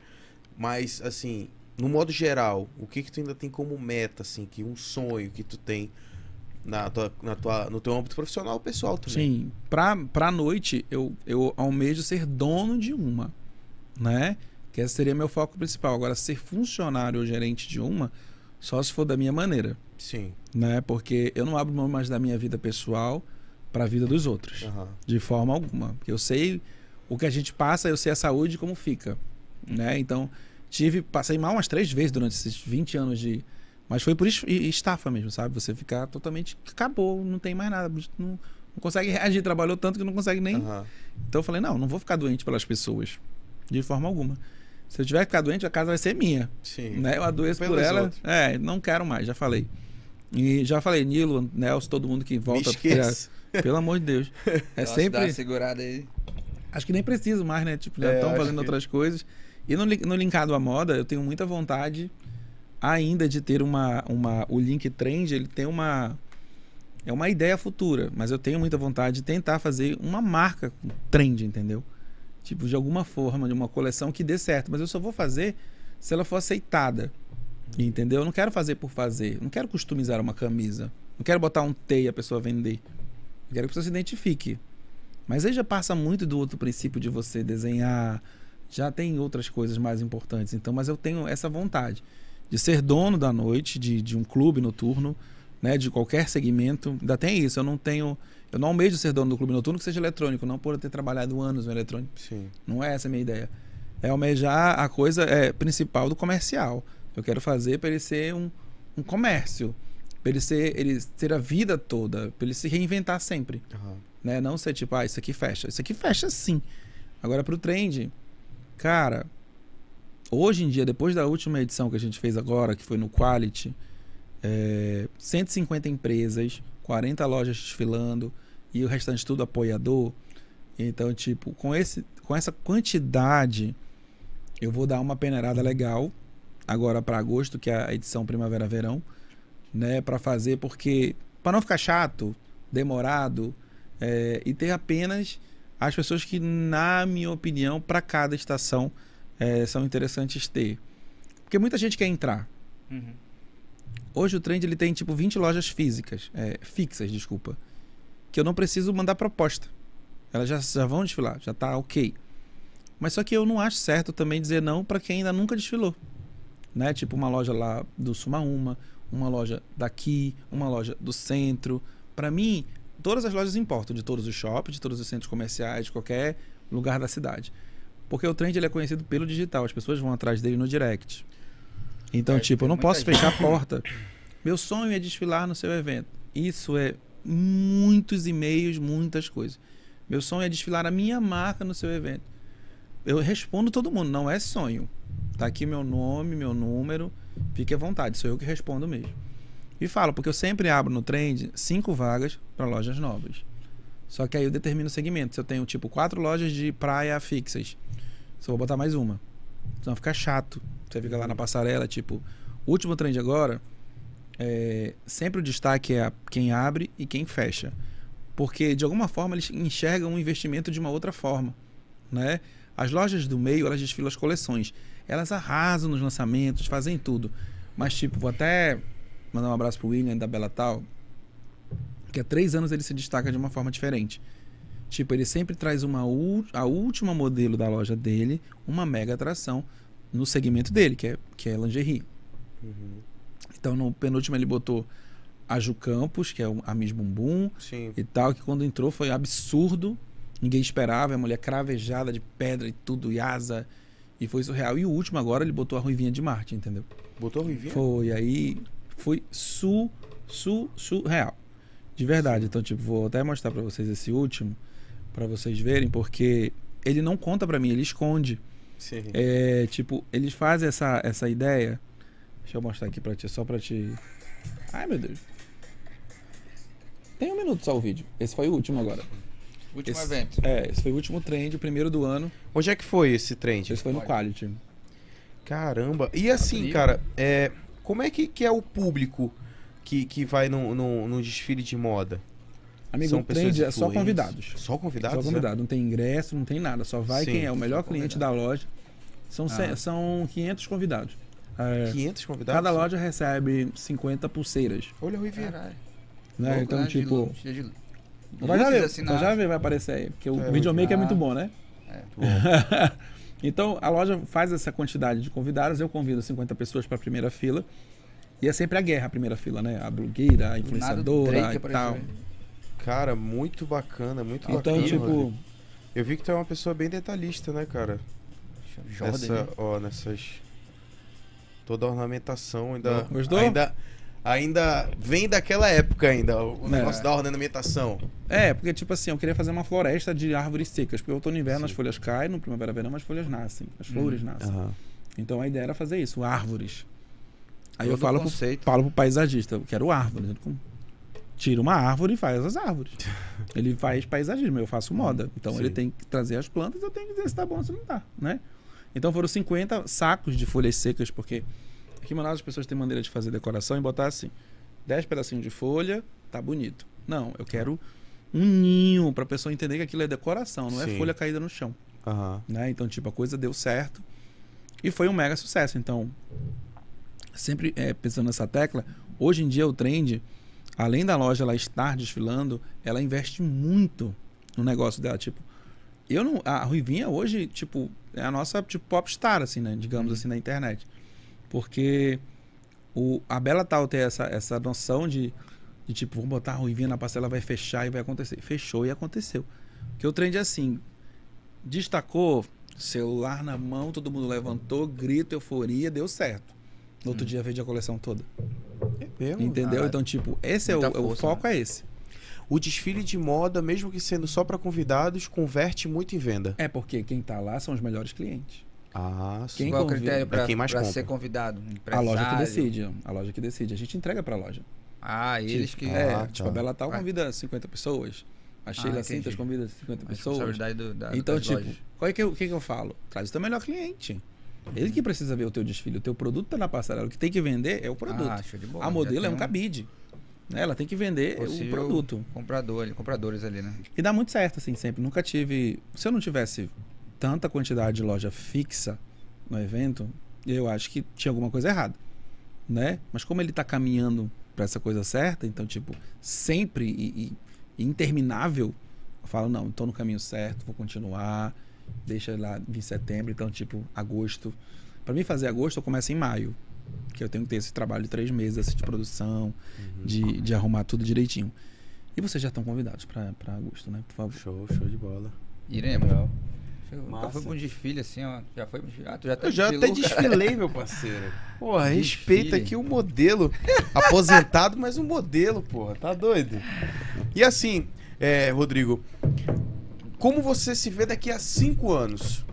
Mas, assim, no modo geral, o que que tu ainda tem como meta, assim, que um sonho que tu tem na tua, na tua, no teu âmbito profissional pessoal também? Sim, pra, pra noite eu, eu almejo ser dono de uma, né? Que esse seria meu foco principal. Agora, ser funcionário ou gerente de uma, só se for da minha maneira, Sim. né? Porque eu não abro mão mais da minha vida pessoal para a vida dos outros. Aham. De forma alguma. Porque eu sei o que a gente passa, eu sei a saúde como fica. Né? Então, tive, passei mal umas três vezes durante esses 20 anos de. Mas foi por es- e- estafa mesmo, sabe? Você ficar totalmente. Acabou, não tem mais nada. Não, não consegue reagir, trabalhou tanto que não consegue nem. Aham. Então eu falei, não, não vou ficar doente pelas pessoas. De forma alguma. Se eu tiver que ficar doente, a casa vai ser minha. Sim. Né? Eu adoeço por ela. outros. É, não quero mais, já falei. E já falei, Nilo, Nelson, todo mundo que Me volta. esqueça. Pelo amor de Deus. É Nossa, sempre. Dá uma segurada aí. Acho que nem preciso mais, né? Tipo, já É, estão acho fazendo que- outras coisas. E no, no linkado à moda, eu tenho muita vontade ainda de ter uma, uma. O link trend, ele tem uma. É uma ideia futura, mas eu tenho muita vontade de tentar fazer uma marca com trend, entendeu? Tipo, de alguma forma, de uma coleção que dê certo. Mas eu só vou fazer se ela for aceitada. Entendeu? Eu não quero fazer por fazer. Não quero customizar uma camisa. Não quero botar um T e a pessoa vender. Eu quero que a pessoa se identifique. Mas aí já passa muito do outro princípio de você desenhar. Já tem outras coisas mais importantes. Então, mas eu tenho essa vontade de ser dono da noite, de, de um clube noturno, né? De qualquer segmento. Ainda tem isso. Eu não tenho. Eu não almejo ser dono do clube noturno que seja eletrônico, não por eu ter trabalhado anos no eletrônico. Sim. Não é essa a minha ideia. É almejar a coisa é, principal do comercial. Eu quero fazer para ele ser um, um comércio. Para ele ser ele ter a vida toda. Para ele se reinventar sempre. Aham. Né? Não ser tipo, ah, isso aqui fecha. Isso aqui fecha sim. Agora pro trend, cara, hoje em dia, depois da última edição que a gente fez agora, que foi no Quality, é, 150 empresas, 40 lojas desfilando e o restante tudo apoiador. Então, tipo, com, esse, com essa quantidade, eu vou dar uma peneirada legal agora para agosto, que é a edição primavera-verão, né, para fazer porque para não ficar chato, demorado é, e ter apenas as pessoas que, na minha opinião, para cada estação é, são interessantes ter. Porque muita gente quer entrar. Uhum. Hoje o Trend ele tem tipo 20 lojas físicas, é, fixas, desculpa, que eu não preciso mandar proposta. Elas já, já vão desfilar, já tá ok. Mas só que eu não acho certo também dizer não para quem ainda nunca desfilou. Né? Tipo uma loja lá do Sumaúma, uma loja daqui, uma loja do centro. Para mim, todas as lojas importam, de todos os shoppings, de todos os centros comerciais, de qualquer lugar da cidade. Porque o trend ele é conhecido pelo digital, as pessoas vão atrás dele no direct. Então, É, tipo, eu não posso gente. fechar a porta. Meu sonho é desfilar no seu evento. Isso é muitos e-mails, muitas coisas. Meu sonho é desfilar a minha marca no seu evento. Eu respondo todo mundo, não é sonho. Tá aqui meu nome, meu número, fique à vontade, sou eu que respondo mesmo. E falo, porque eu sempre abro no trend cinco vagas para lojas novas. Só que aí eu determino o segmento. Se eu tenho, tipo, quatro lojas de praia fixas, só vou botar mais uma. Senão fica chato. Você fica lá na passarela, tipo, último trend agora, é, sempre o destaque é quem abre e quem fecha. Porque, de alguma forma, eles enxergam o investimento de uma outra forma, né? As lojas do meio, elas desfilam as coleções. Elas arrasam nos lançamentos, fazem tudo. Mas, tipo, vou até mandar um abraço pro William da Bela Tal, que há três anos ele se destaca de uma forma diferente. Tipo, ele sempre traz uma a última modelo da loja dele, uma mega atração no segmento dele, que é, que é lingerie. Uhum. Então, no penúltimo ele botou a Ju Campos, que é a Miss Bumbum Sim. e tal, que quando entrou foi absurdo. Ninguém esperava, a mulher cravejada de pedra e tudo, e asa. E foi surreal. E o último agora ele botou a Ruivinha de Marte, entendeu? Botou a Ruivinha? Foi, aí foi su, su, surreal. De verdade. Então, tipo, vou até mostrar pra vocês esse último, pra vocês verem, porque ele não conta pra mim, ele esconde. Sim. É, tipo, eles fazem essa, essa ideia. Deixa eu mostrar aqui pra ti, só pra te. Ai, meu Deus. Tem um minuto só o vídeo. Esse foi o último agora. Último Esse- evento. É, esse foi o último trend, o primeiro do ano. Onde é que foi esse trend? Esse foi no. Quality. Caramba. E assim, cara, é, como é que, que é o público que, que vai no, no, no desfile de moda? Amigo, São o trend é só convidados. Só convidados? Só né? convidado, não tem ingresso, não tem nada. Só vai Sim. quem é o melhor cliente da loja. São, Ah. são 500 convidados. É, 500 convidados? cada loja recebe 50 pulseiras. Olha a Ruivinha. Caralho. Né? Então, né? De tipo. cheio de Vai já ver, já ver, vai aparecer aí. Porque o É, videomaker é muito bom, né? Bom, então, a loja faz essa quantidade de convidados. Eu convido 50 pessoas para a primeira fila. E é sempre a guerra, a primeira fila, né? A blogueira, a nada, influenciadora Drake e tal. Cara, muito bacana, muito Então, bacana. tipo, Rodrigo. Eu vi que tu é uma pessoa bem detalhista, né, cara? Jordan, Nessa, né? ó, nessas. Toda a ornamentação ainda. Gostou? Ainda, ainda vem daquela época ainda, o É. negócio da ornamentação. É, porque, tipo assim, eu queria fazer uma floresta de árvores secas. Porque outono e inverno Sim. as folhas caem, no primavera e verão as folhas nascem, as flores nascem. Então a ideia era fazer isso, árvores. Aí eu Todo falo pro, falo pro paisagista, eu quero árvores. Tira uma árvore e faz as árvores. ele faz paisagismo, eu faço moda. Então Sim. ele tem que trazer as plantas, eu tenho que dizer se tá bom ou se não tá, né? Então foram 50 sacos de folhas secas, porque aqui em Manaus as pessoas têm maneira de fazer decoração e botar assim, 10 pedacinhos de folha, tá bonito. Não, eu quero um ninho pra pessoa entender que aquilo é decoração, não é Sim. folha caída no chão Aham. né? Então, tipo, a coisa deu certo e foi um mega sucesso. Então, sempre é, pensando nessa tecla, hoje em dia o trend, além da loja ela estar desfilando, ela investe muito no negócio dela. Tipo, eu não, a Ruivinha hoje, tipo, é a nossa tipo popstar, assim, né? Digamos assim, na internet, porque o, a Bela Tal tem essa, essa noção de, de tipo, vamos botar a Ruivinha na passela, vai fechar e vai acontecer. Fechou e aconteceu. Porque o trend é assim, destacou, celular na mão, todo mundo levantou, grito, euforia, deu certo. No outro dia vende a coleção toda. É mesmo? Entendeu? Caralho. Então, tipo, esse é o, o força, foco é esse. O desfile de moda, mesmo que sendo só pra convidados, converte muito em venda. É porque quem tá lá são os melhores clientes. Ah, sim. Quem Qual o convida? critério É pra, quem mais pra compra. ser convidado? A loja que Empresário? decide. A loja que decide. A gente entrega pra loja. Ah, eles que... É, Ah, tipo, tá. a Bela Tal Ah. convida 50 pessoas. A Sheila entendi. Cintas convida 50 A pessoas. do, da, Então, tipo, lojas. qual é que eu, o que, que eu falo? Traz o teu melhor cliente. Ele que precisa ver o teu desfile. O teu produto tá na passarela. O que tem que vender é o produto. Ah, show de bola. a modelo é um cabide. né? Ela tem que vender o produto. Comprador, compradores ali, né? E dá muito certo, assim, sempre. Nunca tive. Se eu não tivesse tanta quantidade de loja fixa no evento, eu acho que tinha alguma coisa errada. Né? Mas como ele tá caminhando para essa coisa certa, então, tipo, sempre e, e- interminável, eu falo, não, estou no caminho certo, vou continuar. Deixa lá vir setembro, então, tipo, agosto. Para mim fazer agosto, eu começo em maio. Que eu tenho que ter esse trabalho de três meses assim, de produção, de, de arrumar tudo direitinho. E vocês já estão convidados para agosto, né? Por favor. Show, show de bola. Iremos. Legal. Eu nunca fui pra um desfile assim, ó. Já foi? Ah, tu já até Eu já até cara. desfilei, meu parceiro. Porra, Desfile. respeita aqui o modelo. Aposentado, mas um modelo, porra. Tá doido? E assim, é, Rodrigo, como você se vê daqui a cinco anos?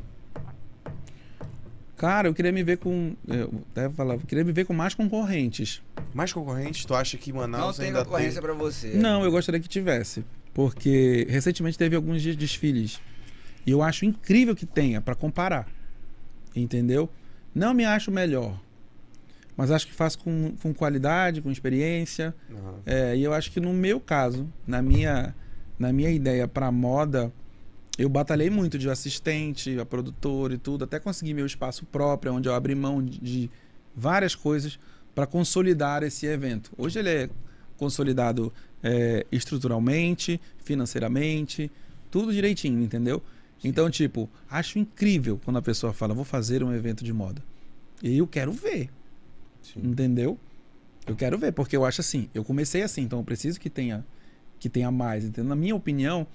Cara, eu queria me ver com. Eu até falar, eu queria me ver com mais concorrentes. Mais concorrentes? Tu acha que Não Manaus tem ainda concorrência pra você. Não, eu gostaria que tivesse. Porque recentemente teve alguns dias de desfiles. E eu acho incrível que tenha para comparar. Entendeu? Não me acho melhor. Mas acho que faço com, com qualidade, com experiência. Aham. É, e eu acho que no meu caso, na minha, na minha ideia para moda, eu batalhei muito de assistente, a produtor e tudo, até conseguir meu espaço próprio, onde eu abri mão de, de várias coisas para consolidar esse evento. Hoje ele é consolidado é, estruturalmente, financeiramente, tudo direitinho, entendeu? Então, tipo, acho incrível quando a pessoa fala, vou fazer um evento de moda. E eu quero ver. Sim. Entendeu? Eu quero ver, porque eu acho assim, eu comecei assim, então eu preciso que tenha que tenha mais, entendeu? Na minha opinião,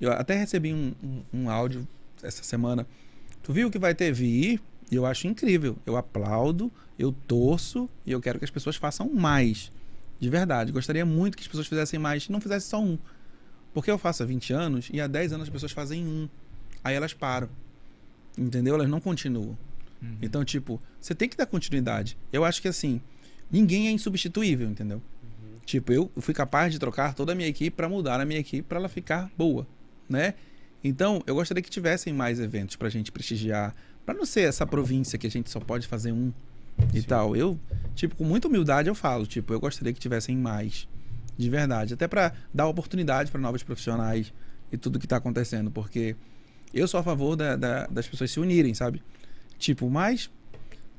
eu até recebi um, um, um áudio essa semana. Tu viu que vai ter vir? E eu acho incrível. Eu aplaudo, eu torço e eu quero que as pessoas façam mais. De verdade. Gostaria muito que as pessoas fizessem mais e não fizessem só um. Porque eu faço há 20 anos e há 10 anos as pessoas fazem um. Aí elas param. Entendeu? Elas não continuam. Uhum. Então, tipo, você tem que dar continuidade. Eu acho que assim, ninguém é insubstituível, entendeu? Tipo, eu fui capaz de trocar toda a minha equipe para mudar a minha equipe para ela ficar boa, né? Então, eu gostaria que tivessem mais eventos pra gente prestigiar, Pra não ser essa província que a gente só pode fazer um e Sim. tal. Eu, tipo, com muita humildade eu falo, tipo, eu gostaria que tivessem mais, de verdade, até pra dar oportunidade para novos profissionais e tudo que tá acontecendo, porque eu sou a favor da- da- das pessoas se unirem, sabe? Tipo, mas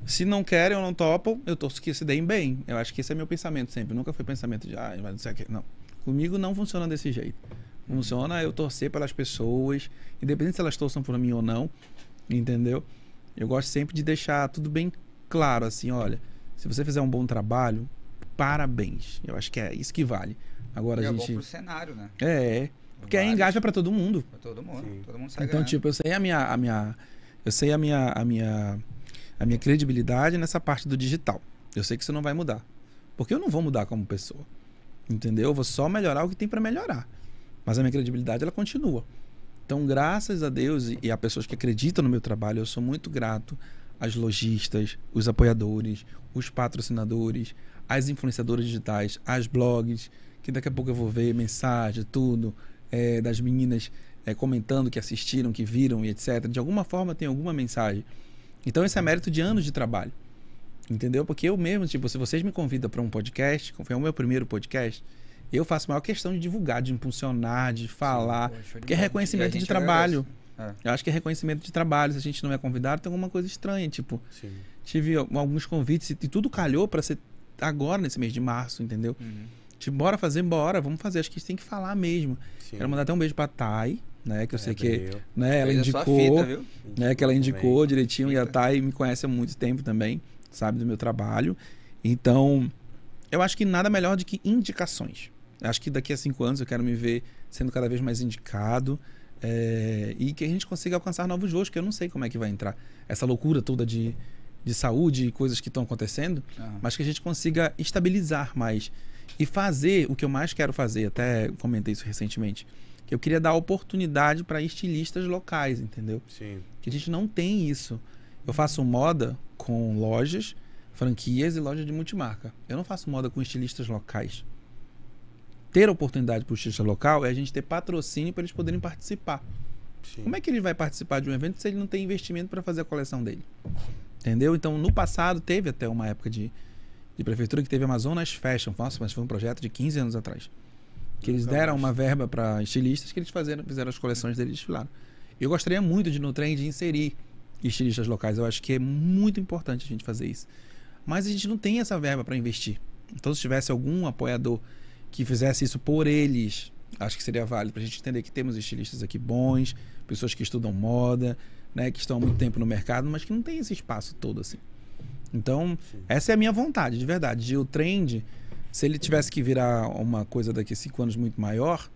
se não querem ou não topam, eu torço que se deem bem. Eu acho que esse é meu pensamento sempre. Nunca foi pensamento de, ah, não sei o quê. Não. Comigo não funciona desse jeito. Funciona eu torcer pelas pessoas, independente se elas torçam por mim ou não, entendeu? Eu gosto sempre de deixar tudo bem claro, assim, olha, se você fizer um bom trabalho, parabéns. Eu acho que é isso que vale. Agora E a é bom gente. pro cenário, né? É, porque aí Vários, engaja pra todo mundo. Pra todo mundo. Sim. Todo mundo sai Então, ganhando. tipo, eu sei a minha, a minha, eu sei a minha, a minha, a minha credibilidade nessa parte do digital. Eu sei que isso não vai mudar, porque eu não vou mudar como pessoa, entendeu? Eu vou só melhorar o que tem para melhorar, mas a minha credibilidade ela continua. Então, graças a Deus e, e a pessoas que acreditam no meu trabalho, eu sou muito grato às lojistas, os apoiadores, os patrocinadores, às influenciadoras digitais, às blogs, que daqui a pouco eu vou ver mensagem, tudo, é, das meninas é, comentando que assistiram, que viram e etc. De alguma forma tem alguma mensagem. Então esse é mérito de anos de trabalho. Entendeu? Porque eu mesmo, tipo, se vocês me convidam para um podcast, foi o meu primeiro podcast, eu faço maior questão de divulgar, de impulsionar, de falar. De Porque é reconhecimento de trabalho. agradece. Eu acho que é reconhecimento de trabalho. Se a gente não é convidado, tem alguma coisa estranha. Tipo, Sim. tive al- alguns convites e e tudo calhou para ser agora, nesse mês de março, entendeu? Uhum. Tipo, bora fazer, bora, vamos fazer. Acho que a gente tem que falar mesmo. Sim. Quero mandar até um beijo pra Thay, né? Que eu sei que né, ela indicou, fita, viu? né? Que ela indicou direitinho e a Fita. Thay me conhece há muito tempo também, sabe do meu trabalho. Então, eu acho que nada melhor do que indicações. Eu Acho que daqui a cinco anos eu quero me ver sendo cada vez mais indicado é, e que a gente consiga alcançar novos voos, que eu não sei como é que vai entrar essa loucura toda de, de saúde e coisas que estão acontecendo, Aham. mas que a gente consiga estabilizar mais e fazer o que eu mais quero fazer. Até comentei isso recentemente. Que eu queria dar oportunidade para estilistas locais, entendeu? Sim. Que a gente não tem isso. Eu faço moda com lojas, franquias e lojas de multimarca. Eu não faço moda com estilistas locais. Ter oportunidade para o estilista local é a gente ter patrocínio para eles poderem participar. Sim. Como é que ele vai participar de um evento se ele não tem investimento para fazer a coleção dele? Entendeu? Então, no passado, teve até uma época de, de prefeitura que teve Amazonas Fashion. Nossa, mas foi um projeto de 15 anos atrás. Que eles deram uma verba para estilistas que eles fizeram, fizeram as coleções deles e desfilaram. Eu gostaria muito de, no trem, de inserir estilistas locais. Eu acho que é muito importante a gente fazer isso. Mas a gente não tem essa verba para investir. Então, se tivesse algum apoiador que fizesse isso por eles, acho que seria válido para a gente entender que temos estilistas aqui bons, pessoas que estudam moda, né, que estão há muito tempo no mercado, mas que não tem esse espaço todo assim. Então, Sim. essa é a minha vontade, de verdade, de o trend se ele tivesse que virar uma coisa daqui a cinco anos muito maior,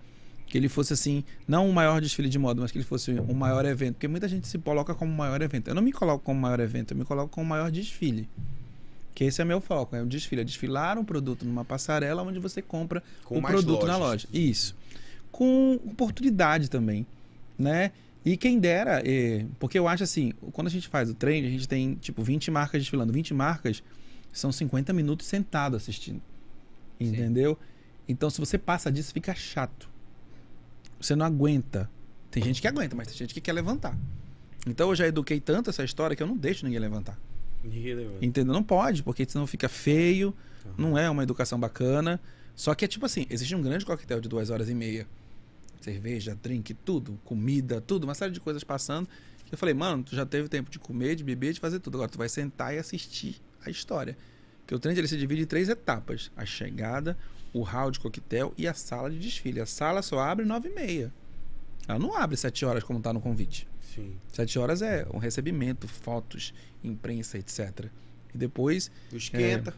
que ele fosse assim, não um maior desfile de moda, mas que ele fosse um maior evento. Porque muita gente se coloca como maior evento. Eu não me coloco como maior evento, eu me coloco como maior desfile. Que esse é meu foco, é o desfile. É desfilar um produto numa passarela onde você compra Com o produto na lojas. loja. Isso. Com oportunidade também, né? E quem dera, eh, porque eu acho assim, quando a gente faz o trend, a gente tem tipo 20 marcas desfilando. 20 marcas são 50 minutos sentado assistindo. Sim. Entendeu? Então, se você passa disso, fica chato. Você não aguenta. Tem gente que aguenta, mas tem gente que quer levantar. Então, eu já eduquei tanto essa história que eu não deixo ninguém levantar. Ninguém levanta. Entendeu? Não pode, porque senão fica feio, não é uma educação bacana. Só que é tipo assim, existe um grande coquetel de duas horas e meia. Cerveja, drink, tudo, comida, tudo, uma série de coisas passando. Eu falei, mano, tu já teve tempo de comer, de beber, de fazer tudo. Agora tu vai sentar e assistir a história. Que o trend ele se divide em três etapas: a chegada, o hall de coquetel e a sala de desfile. A sala só abre nove e meia. Ela não abre sete horas como tá no convite. Sim. Sete horas é um recebimento, fotos, imprensa, etc. E depois. Esquenta.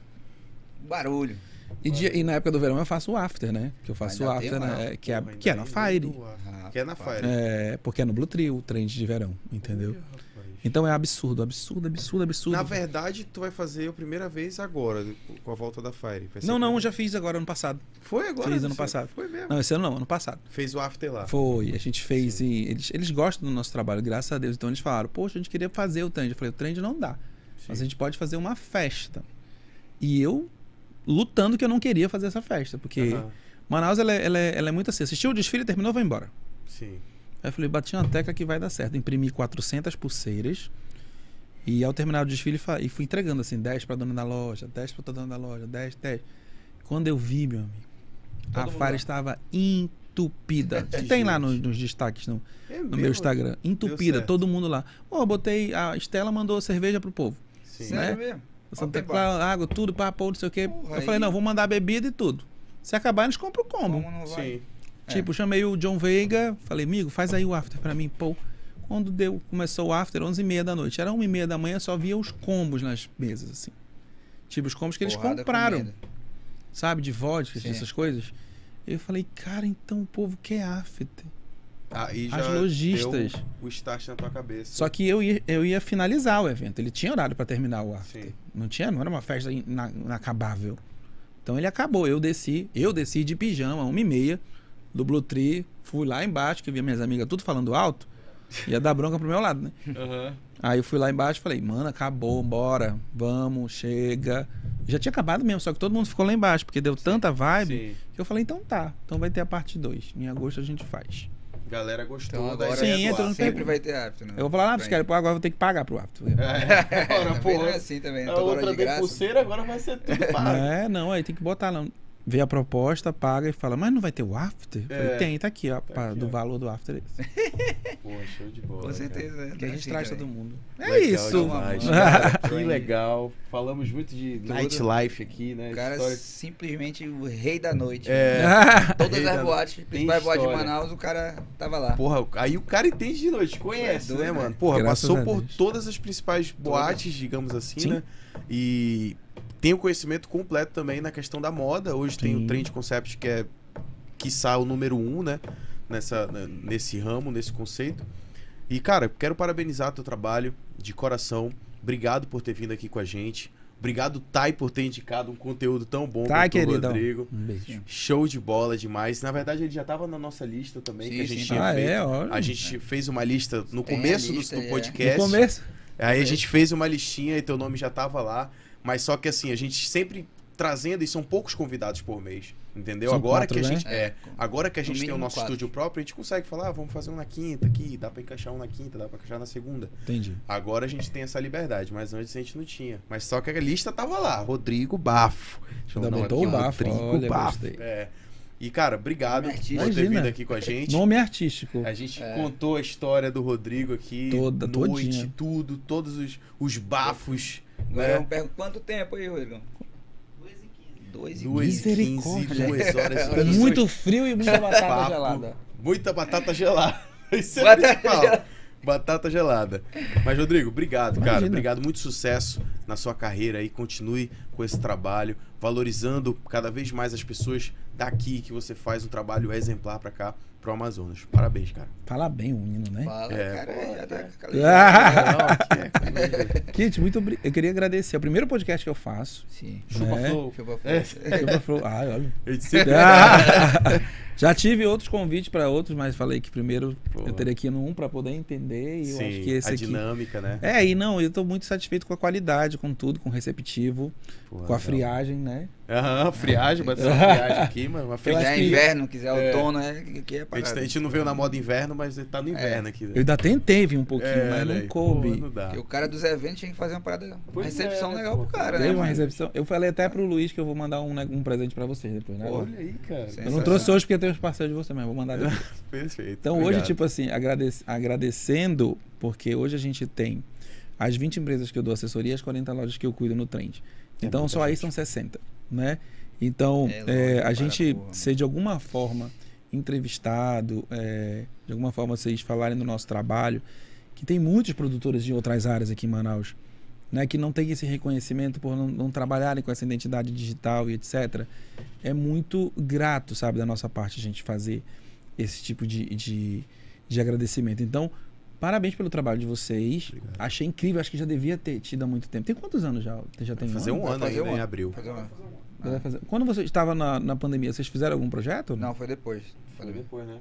Barulho. E, dia- e na época do verão eu faço o after, né? Que eu faço o after, né? Que é, que é na Fire. Que é na. Fire. É, porque é no Blue Trio, o trend de verão, entendeu? Então é absurdo, absurdo, absurdo, absurdo. Na verdade, tu vai fazer a primeira vez agora, com a volta da Fire. Não, não, já fiz agora ano passado. Foi agora? fiz ano passado. Foi mesmo. Não, esse ano não, ano passado. Fez o after lá. Foi, a gente fez e eles, eles gostam do nosso trabalho, graças a Deus. Então eles falaram, poxa, a gente queria fazer o trend. Eu falei, o trend não dá. Mas a gente pode fazer uma festa. E eu lutando que eu não queria fazer essa festa, porque Aham. Manaus ela, é- ela é, ela é muito assim. Assistiu o desfile, terminou, vai embora. Sim. Aí eu falei, bati na tecla que vai dar certo. Imprimi 400 pulseiras. E ao terminar o desfile, e fui entregando assim, 10 pra dona da loja, 10 pra dona da loja, 10, 10. Quando eu vi, meu amigo, a Todo Fire lá. estava entupida. De Tem lá gente. nos, nos destaques no, É no meu Instagram. Entupida, todo mundo lá. Pô, botei, a Estela mandou cerveja pro povo. Sim. Sério né? mesmo? Santa. Clara, água, tudo, papo, não sei o quê. Porra, eu falei, aí- não, vou mandar bebida e tudo. Se acabar, eles compram o combo. Como não vai? Sim. É. Tipo, chamei o John Veiga, falei, amigo, faz aí o after pra mim, pô. Quando deu, começou o after, 11h30 da noite. Era 1h30 da manhã, só via os combos nas mesas, assim. Tipo, os combos que eles Porrada compraram, sabe? De vodka, Sim. essas coisas. Eu falei, cara, então o povo quer after. Aí As já lojistas. deu o start na tua cabeça. Só que eu ia, eu ia finalizar o evento. Ele tinha horário pra terminar o after. Sim. Não tinha, não era uma festa ina- inacabável. Então ele acabou. Eu desci, eu desci de pijama, uma e meia, do Blue Tree, fui lá embaixo, que eu via minhas amigas tudo falando alto, ia dar bronca pro meu lado, né? Aham. Aí eu fui lá embaixo e falei, mano, acabou, bora, vamos, chega. Já tinha acabado mesmo, só que todo mundo ficou lá embaixo, porque deu tanta vibe Sim. que eu falei, então tá, então vai ter a parte 2. Em agosto a gente faz. Galera gostou Então agora Sim, entra no. Sempre vai ter after, né? Eu vou falar, ah, pô, agora eu vou ter que pagar pro after. É, não é assim também, né? A outra de graça. pulseira, agora vai ser tudo pago. É, não, aí tem que botar lá. Vê a proposta, paga e fala, mas não vai ter o after? É. Falei, tem, tá aqui, ó, pá, aqui, do ó. valor do after. esse. Pô, show de bola. Com cara. certeza, né? Que a gente traz todo mundo. É Legal isso. demais, Mano. cara. que legal. Falamos muito de nightlife aqui, né? O cara é História- simplesmente o rei da noite. É. Todas Rei as da- boates, Tem principais boates de. Manaus, o cara tava lá. Porra, aí o cara entende de noite, conhece, É doido, né, né? mano? Porra, Graças passou por todas as principais boates, digamos assim, Sim. né? E tem o conhecimento completo também na questão da moda. Hoje tem Sim. o Trend Concept, que é, quiçá, o número um, né? Nessa, né, nesse ramo, nesse conceito. E, cara, quero parabenizar teu trabalho de coração. Obrigado por ter vindo aqui com a gente. Obrigado, Thay, por ter indicado um conteúdo tão bom Tá, quanto o queridão. Rodrigo. Um beijo. Show de bola demais. Na verdade, ele já tava na nossa lista também, Sim, que a gente sim, tinha Ah, feito. é, olha. A gente fez uma lista no Tem começo do- lista, do, é. podcast. No começo. Aí a gente fez uma listinha e teu nome já tava lá. Mas só que assim, a gente sempre trazendo, e são poucos convidados por mês. Entendeu? São agora quatro, que a né? gente. É, É, agora que a no gente tem o nosso quatro. estúdio próprio, a gente consegue falar, ah, vamos fazer um na quinta aqui, dá pra encaixar um na quinta, dá pra encaixar na segunda. Entendi. Agora a gente tem essa liberdade, mas antes a gente não tinha. Mas só que a lista tava lá, Rodrigo Bafo. Ainda Não, botou o bafo, Rodrigo olha, Bafo. gostei. É. E, cara, obrigado por ter vindo aqui com a gente. Nome artístico. A gente É. contou a história do Rodrigo aqui. Toda, noite, todinha. tudo, todos os, os bafos. Agora né? eu pergunto quanto tempo aí, Rodrigo? 2 e 15. 2 e 15, Misericórdia. 2 horas Olha e só. Muito frio e muita batata Papo. gelada. Muita batata gelada. Isso é Batata principal. gelada. Batata gelada. Mas, Rodrigo, obrigado, cara. Imagina. Obrigado, muito sucesso na sua carreira aí. Continue com esse trabalho, valorizando cada vez mais as pessoas daqui, que você faz um trabalho exemplar pra cá, pro Amazonas. Parabéns, cara. Fala bem o menino, né? Fala, É, cara. pô, tá é. é comigo. Kit, muito obrigado. Eu queria agradecer. É o primeiro podcast que eu faço. Sim. Chupa É. flow. Chupa É. fogo. Eu falo, ah, olha. Eu disse- Ah! Já tive outros convites para outros, mas falei que primeiro Pô. eu teria que ir no um para poder entender. E eu Sim, acho que esse a aqui. dinâmica, né? É, e não, eu tô muito satisfeito com a qualidade, com tudo, com o receptivo, Pô, com a friagem, né? Aham, friagem, bateu uma friagem aqui, mano. Uma Eu friagem. acho quiser que- inverno, quiser É. outono, é, que é A gente, parada. a gente não veio na moda inverno, mas tá no inverno aqui. né? Eu ainda tentei vir um pouquinho, É, mas não coube. Pô, não dá. Porque o cara dos eventos tinha que fazer uma parada, uma recepção é, legal pô. pro cara, né? Uma mano? recepção. Eu falei até pro Luiz que eu vou mandar um, né, um presente pra vocês depois, né? Olha aí, cara. Eu não trouxe hoje porque tem os parceiros de você, mas vou mandar depois. Perfeito. Então obrigado. hoje, tipo assim, agradec- agradecendo, porque hoje a gente tem as 20 empresas que eu dou assessoria e as 40 lojas que eu cuido no trend. É Então só aí gente. são 60, né? Então, É, é, a gente porra. ser de alguma forma entrevistado, é, de alguma forma vocês falarem do nosso trabalho, que tem muitos produtores de outras áreas aqui em Manaus, né, que não tem esse reconhecimento por não, não trabalharem com essa identidade digital e etc. É muito grato, sabe, da nossa parte a gente fazer esse tipo de, de, de agradecimento. Então, parabéns pelo trabalho de vocês. Obrigado. Achei incrível, acho que já devia ter tido há muito tempo. Tem quantos anos já? Já tem fazer um ano fazer ainda um em ano. abril. Fazer Já vai fazer- Quando você estava na, na pandemia, vocês fizeram algum projeto? Não, foi depois. Foi depois. depois, né?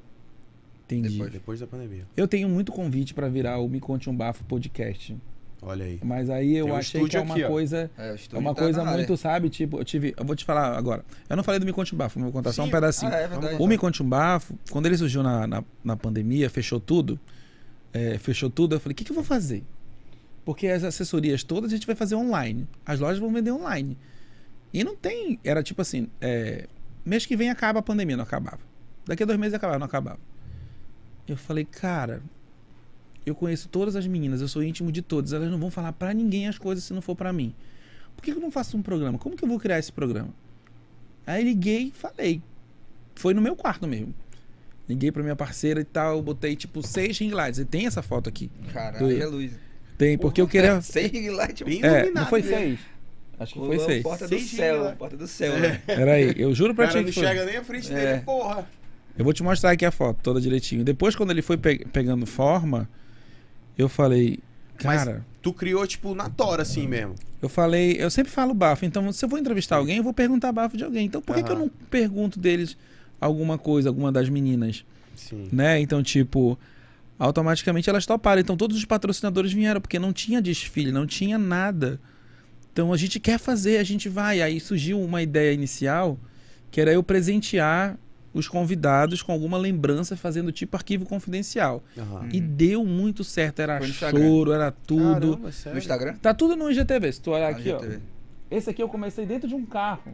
Entendi. depois. Depois da pandemia. Eu tenho muito convite para virar o Me Conte um Bafo podcast. Olha aí. Mas aí eu um achei que é uma aqui, coisa. É, É estúdio uma tá coisa na área. muito, sabe? Tipo, eu tive. Eu vou te falar agora. Eu não falei do Me Conte um Bafo, vou contar só um Sim. pedacinho. Ah, é verdade. O Me Conte um Bafo, quando ele surgiu na, na, na pandemia, fechou tudo. É, fechou tudo, eu falei, o que, que eu vou fazer? Porque as assessorias todas a gente vai fazer online. As lojas vão vender online. E não tem. Era tipo assim, é, mês que vem acaba a pandemia, não acabava. Daqui a dois meses acabava, não acabava. Eu falei, cara, eu conheço todas as meninas, eu sou íntimo de todas, elas não vão falar pra ninguém as coisas se não for pra mim. Por que, que eu não faço um programa? Como que eu vou criar esse programa? Aí liguei e falei. Foi no meu quarto mesmo. Liguei pra minha parceira e tal, botei tipo seis ring lights. E tem essa foto aqui. Caralho, é luz. Tem, porque eu queria. Sem ring light. Bem É, iluminado, não foi né? seis. Acho que foi Pô, seis. Porta do Seis céu, porta do céu, É. né? Peraí, eu juro pra cara ti não foi. enxerga nem a frente dele, É. porra. Eu vou te mostrar aqui a foto toda direitinho. Depois, quando ele foi pe- pegando forma, eu falei, Mas- cara, Tu criou, tipo, na tora, assim mesmo. eu falei, eu sempre falo bafo. Então, se eu vou entrevistar alguém, eu vou perguntar bafo de alguém. Então, por que, que eu não pergunto deles alguma coisa, alguma das meninas? Sim. né? Então, tipo, automaticamente elas toparam. Então, todos os patrocinadores vieram, porque não tinha desfile, não tinha nada. Então, a gente quer fazer, a gente vai. Aí surgiu uma ideia inicial, que era eu presentear os convidados com alguma lembrança, fazendo tipo arquivo confidencial. Aham. E deu muito certo. Era choro, era tudo. Caramba? No Instagram? Tá tudo no IGTV. Se tu olhar Ah, aqui, ó. GTV. Esse aqui eu comecei dentro de um carro.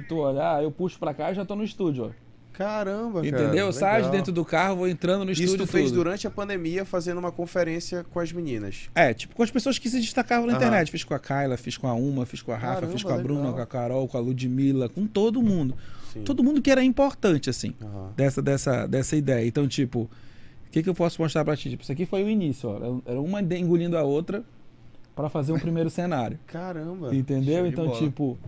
Se tu olhar, eu puxo pra cá e já tô no estúdio, ó. Caramba, cara. Entendeu? Eu saio de legal. dentro do carro, vou entrando no Isso estúdio. tu fez tudo. durante a pandemia, fazendo uma conferência com as meninas. É, tipo, com as pessoas que se destacavam na Aham. internet. Fiz com a Kyla, fiz com a Uma, fiz com a Rafa, Caramba, fiz com a Bruna, legal. com a Carol, com a Ludmilla, com todo mundo. Sim. Todo mundo que era importante, assim, Aham. dessa, dessa, dessa ideia. Então, tipo, o que, que eu posso mostrar pra ti? Tipo, isso aqui foi o início, ó. Era uma engolindo a outra pra fazer um primeiro cenário. Caramba. Entendeu? Então, bola. tipo.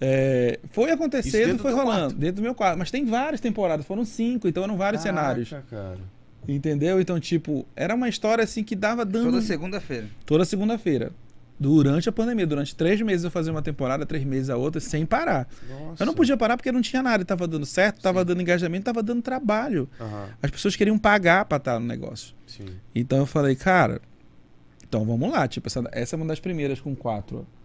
É, foi acontecendo, foi do rolando, quarto? dentro do meu quarto. Mas tem várias temporadas, foram cinco, então eram vários Caraca, cenários. cara. Entendeu? Então, tipo, era uma história assim que dava dando. Toda segunda-feira. toda segunda-feira. Durante a pandemia, durante três meses eu fazia uma temporada, três meses a outra, sem parar. Nossa. Eu não podia parar porque não tinha nada, tava dando certo, tava Sim. dando engajamento, tava dando trabalho. Aham, As pessoas queriam pagar pra estar no negócio. sim. Então eu falei, cara, então vamos lá. Tipo, essa, essa é uma das primeiras com quatro. ó.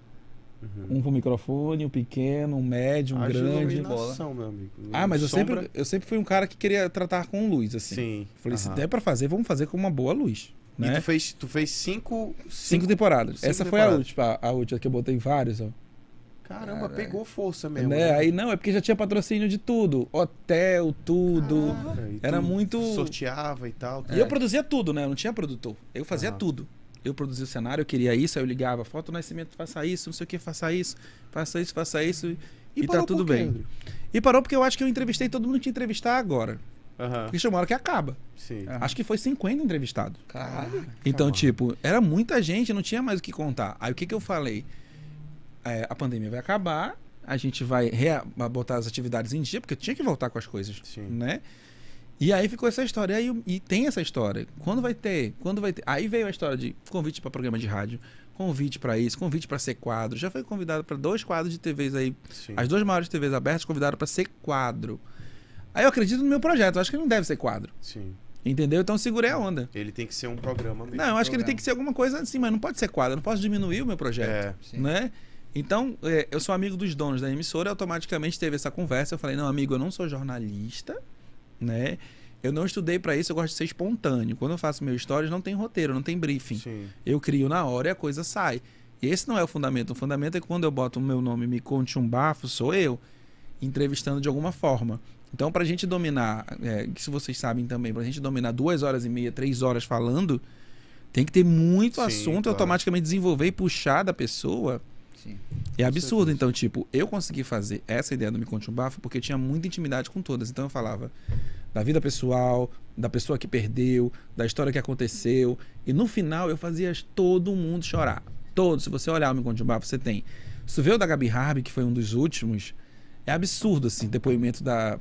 Uhum. Um com microfone, um pequeno, um médio, um Haja grande. iluminação, meu amigo. Ah, mas eu Sombra- sempre, eu sempre fui um cara que queria tratar com luz, assim. Sim. Falei, se aham. der pra fazer, vamos fazer com uma boa luz. E Né? tu fez, tu fez cinco, Cinco temporadas. cinco Essa foi a temporadas. última, a última que eu botei vários, ó. Caramba, pegou força mesmo. né? Aí não, é porque já tinha patrocínio de tudo. Hotel, tudo. Caraca, e Era tu muito- Sorteava e tal. E eu produzia tudo, né? Eu não tinha produtor. Eu fazia tudo. Eu produzia o cenário, eu queria isso, aí eu ligava, foto nascimento, faça isso, não sei o que, faça isso, faça isso, faça isso. E, tá parou tudo bem. E parou porque eu acho que eu entrevistei todo mundo que ia entrevistar agora. Aham. Porque chegou uma hora que acaba. Sim. Aham. Acho que foi 50 entrevistados. Caralho. Então, tipo, era muita gente, não tinha mais o que contar. Aí o que, que eu falei? É, a pandemia vai acabar, a gente vai botar as atividades em dia, porque tinha que voltar com as coisas, Sim. né? E aí ficou essa história. E, aí, e tem essa história. Quando vai ter? Quando vai ter? Aí veio a história de convite para programa de rádio, convite para isso, convite para ser quadro. Já foi convidado para dois quadros de TVs aí Sim. as duas maiores TVs abertas convidaram para ser quadro. Aí eu acredito no meu projeto, eu acho que ele não deve ser quadro. Sim. Entendeu? Então eu segurei a onda. Ele tem que ser um programa mesmo. Não, eu acho que ele programa. tem que ser alguma coisa assim, mas não pode ser quadro, eu não posso diminuir o meu projeto. É. Né? Então, é, eu sou amigo dos donos da emissora, automaticamente teve essa conversa. Eu falei, não, amigo, eu não sou jornalista, né? Eu não estudei para isso, eu gosto de ser espontâneo. Quando eu faço meu stories, não tem roteiro, não tem briefing. Sim. Eu crio na hora e a coisa sai. E esse não é o fundamento. O fundamento é que quando eu boto o meu nome, me conte um bafo, sou eu, entrevistando de alguma forma. Então, pra gente dominar, é, isso vocês sabem também, pra gente dominar duas horas e meia, três horas falando, tem que ter muito Sim, assunto, claro. automaticamente desenvolver e puxar da pessoa. Sim. É absurdo. Então, tipo, eu consegui fazer essa ideia do Me Conte um Bafo porque eu tinha muita intimidade com todas. Então, eu falava da vida pessoal, da pessoa que perdeu, da história que aconteceu. E no final, eu fazia todo mundo chorar. Todos. Se você olhar o Me Conte um Bafo, você tem. Se vê o da Gabi Harvey, que foi um dos últimos, é absurdo, assim, depoimento da,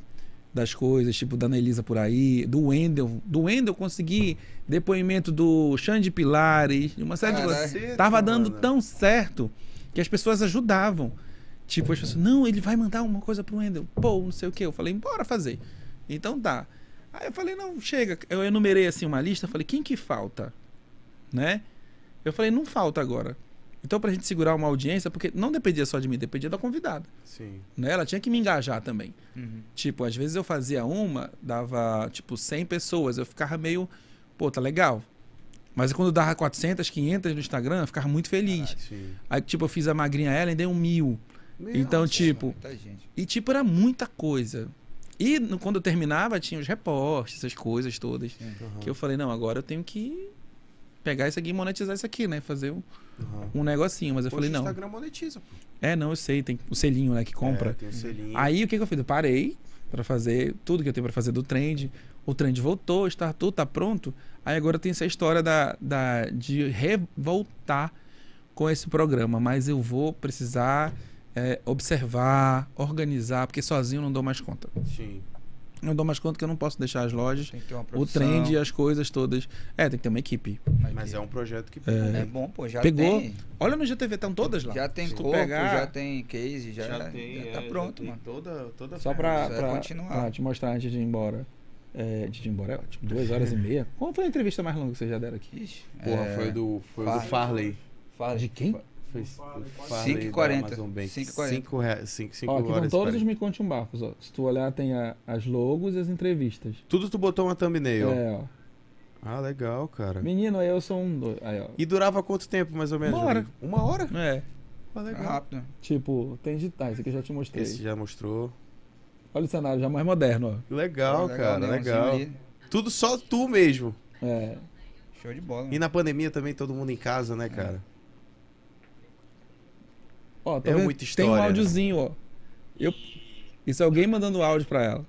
das coisas, tipo, da Anelisa por aí, do Wendel. Do Wendel, eu consegui depoimento do Xande Pilares, de uma série de coisas. Tava dando mano. tão certo que as pessoas ajudavam. Tipo, as pessoas, não, ele vai mandar uma coisa pro Wendel. Pô, não sei o que. Eu falei, bora fazer. Então tá. Aí eu falei, não, chega. Eu enumerei assim uma lista, falei, quem que falta? Né? Eu falei, não falta agora. Então, pra gente segurar uma audiência, porque não dependia só de mim, dependia da convidada. Sim. Né? Ela tinha que me engajar também. Uhum. Tipo, às vezes eu fazia uma, dava, tipo, 100 pessoas, eu ficava meio, pô, tá legal. Mas quando dava 400, 500 no Instagram, eu ficava muito feliz. Sim. Aí, tipo, eu fiz a magrinha ela e dei um mil. Meu Então, Deus. tipo, e tipo, era muita coisa. E no- quando eu terminava, tinha os repostes, essas coisas todas. Que eu falei, não, agora eu tenho que pegar isso aqui e monetizar isso aqui, né? Fazer um, um negocinho. Mas eu Hoje falei, o não. Instagram monetiza, pô. É, não, eu sei, tem o selinho, né, que compra. É, tem um selinho. Aí o que, que eu fiz? Eu parei pra fazer tudo que eu tenho pra fazer do trend. O trend voltou, está tudo, tá pronto. Aí agora tem essa história da, da, de revoltar com esse programa. Mas eu vou precisar é, observar, organizar, porque sozinho eu não dou mais conta. Sim. Não dou mais conta que eu não posso deixar as lojas, Tem que ter uma o trend e as coisas todas. É, tem que ter uma equipe. Mas é um projeto que É bom, pô, já Pegou? tem. Olha no GTV, estão todas lá. Já tem Se corpo, pegar- já tem case, já, já, tá é, pronto, tem mano. Toda, toda Só pra, é pra, continuar. pra te mostrar antes de ir embora. É, de ir embora, é ótimo. Duas horas e meia. Qual foi a entrevista mais longa que vocês já deram aqui? Ixi, Porra, é, foi do, foi do Farley. Farley. De quem? Foi do Farley 5 e da 40. Amazon Bank. 5 e 40. 5 reais, 5, 5 Ó, aqui estão horas. todos os Me Conte um Barcos, ó. Se tu olhar, tem a- as logos e as entrevistas. Tudo tu botou uma thumbnail. É, ó. Ah, legal, cara. Menino, aí eu sou um. dois. Aí, ó. E durava quanto tempo, mais ou menos? Uma hora. amigo? Uma hora? É, Ah, legal. rápido. tipo, tem digitais, esse aqui eu já te mostrei. Esse já mostrou. Olha o cenário, já mais moderno, Legal, cara, né? legal. Ali. Tudo só tu mesmo. ó. É. Show de bola. E na pandemia também todo mundo em casa, né, cara? Ó, tá É vendo? muita Tem um história, né? áudiozinho, ó. Eu... Isso é alguém mandando áudio pra ela.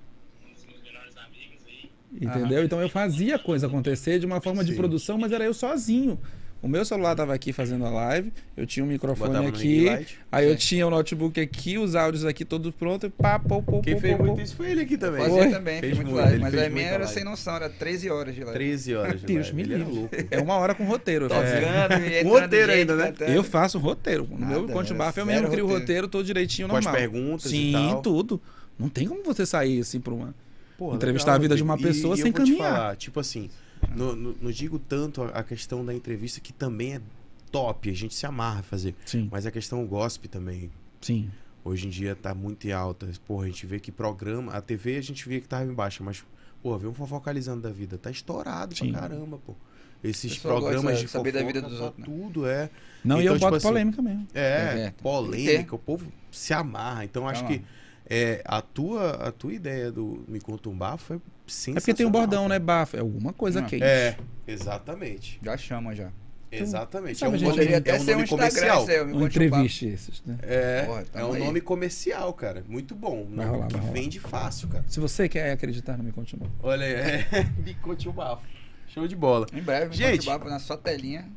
Entendeu? Então eu fazia a coisa acontecer de uma forma de Sim. produção, mas era eu sozinho. O meu celular tava aqui fazendo a live, eu tinha um microfone Botava aqui, aí eu Sim. tinha o notebook aqui, os áudios aqui todos prontos, e pá, pô, pô, Quem pô, fez pô, muito pô. isso foi ele aqui também. Fazia Foi? também, Fez muito live. ele Mas a minha era live. sem noção, era 13 horas de live. 13 horas de Deus live. me era livre. louco. É uma hora com roteiro. Eu. Tocando, e Um entrando roteiro gente, ainda, né? cantando. Eu faço roteiro. No meu Conte era Bafo eu mesmo crio o roteiro. todo direitinho, Com as normal. perguntas e Sim, tudo. Não tem como você sair assim pra uma. Porra, Entrevistar legal, a vida de uma pessoa e, sem eu vou te caminhar. falar, tipo assim, no- no- não digo tanto a, a questão da entrevista, que também é top, a gente se amarra a fazer. Sim, Mas a questão gospel também, sim. hoje em dia tá muito em alta. Porra, a gente vê que programa, a TV a gente via que tava em baixa, mas, pô, vê um fofocalizando da vida, tá estourado Sim. pra caramba, pô. Esses programas de de saber da fofoca, vida dos tá outros, né? tudo é. Não, e Então, eu tipo boto assim, polêmica mesmo. É, É, que polêmica, o povo se amarra. Então acho Tá que lá. é, a, tua, a tua ideia do Me Conta um Bafo foi sensacional. É porque tem um bordão, né? Bafo. É alguma coisa Não. quente. É, exatamente. Já chama já. Exatamente. É Sabe, um gente, nome, Poderia é até um ser um nome Instagram, comercial. aí, Um um entrevista esses, né? É, Porra, é um aí. nome comercial, cara. Muito bom. Rolar, que vende fácil, cara. Se você quer acreditar, não me continua. Olha aí, é. me conte o bafo. Show de bola. Em breve, me Gente. conte um papo na sua telinha.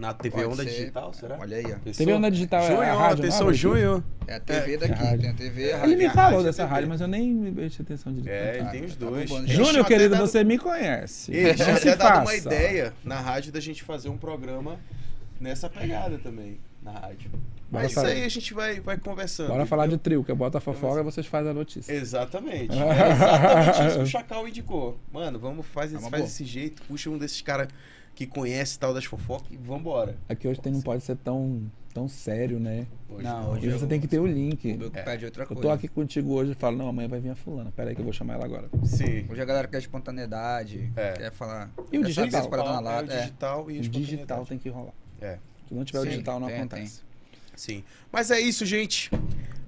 Na TV Pode Onda ser. Digital, será? Olha aí, ó. Pensou? TV Onda Digital é junho, a rádio, atenção, não é, junho. É a TV É daqui, rádio. tem a TV, a Ele rádio. me a falou dessa rádio, mas eu nem prestei atenção direito. É, ele tem os tá dois. Eles Júnior, querido, dado- você me conhece. Ele tinha até dado uma ideia na rádio da gente fazer um programa nessa pegada também, na rádio. Bora Mas isso aí a gente vai, vai conversando. Bora falar de trio, que eu boto a fofoca e vocês fazem a notícia. Exatamente. É exatamente isso que o Chacal indicou. Mano, vamos fazer É faz boa. desse jeito, puxa um desses caras que conhece tal das fofocas e vambora. Aqui hoje tem, não pode ser tão, tão sério, né? Hoje Não, E hoje você eu- tem que ter o link. O É. pede outra Eu coisa. tô aqui contigo hoje e falo, não, amanhã vai vir a fulana. Pera aí que eu vou chamar ela agora. Sim. Hoje a galera quer espontaneidade, É. quer falar. E o digital? É o lata. É. digital e O digital tem que rolar. É. Se não tiver o Sim, digital, não tem, acontece. Sim. Mas é isso, gente.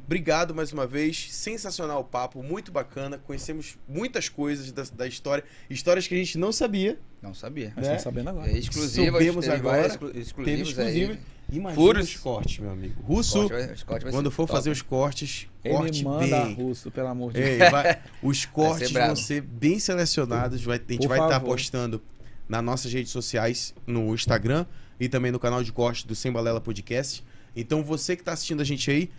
Obrigado mais uma vez. Sensacional o papo, muito bacana. Conhecemos muitas coisas da, da história. Histórias que a gente não sabia. Não sabia. Mas Né? sabendo agora. É exclusivas, Soubemos teve agora, exclu- Teve exclusivos exclusivo. aí. Imagina Furos. os cortes, meu amigo. Russo, Corte quando ser for top. fazer os cortes, Ele corte manda bem. russo, pelo amor de Ei, Deus. vai- os cortes vão brabo. ser bem selecionados. Vai, a gente Por vai estar favor. postando nas nossas redes sociais, no Instagram e também no canal de corte do Sem Balela Podcast. Então você que está assistindo a gente aí,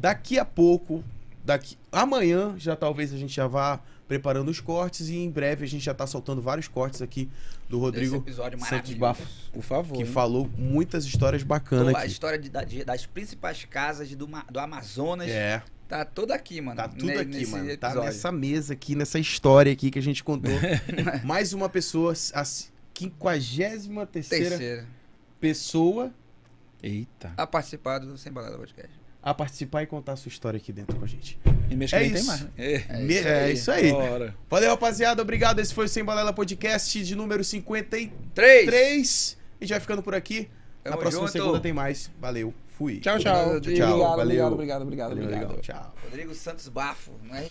daqui a pouco, daqui amanhã já talvez a gente já vá preparando os cortes e em breve a gente já tá soltando vários cortes aqui do Esse Rodrigo episódio Santos maravilhoso. Bafo, Por favor. que hein? falou muitas histórias bacanas Toda a história de- de- das principais casas do, do Amazonas É, tá toda aqui, mano. tá tudo ne- aqui, mano. Tá episódio. nessa mesa aqui, nessa história aqui que a gente contou. Mais uma pessoa, a 53 terceira Terceira. pessoa Eita. A participar do Sem Balada Podcast. A participar e contar a sua história aqui dentro com a gente. E mês que É tem isso. mais. né? É. É isso é aí. isso aí. Bora. Valeu, rapaziada. Obrigado. Esse foi o Sem Balela Podcast de número 53. Três. A gente vai ficando por aqui. Na próxima junto. segunda tem mais. Valeu. Fui. Tchau, tchau. Rodrigo. Tchau, Obrigado, valeu. obrigado, obrigado, obrigado, Valeu, obrigado. legal. Tchau. Rodrigo Santos Bafo, não é?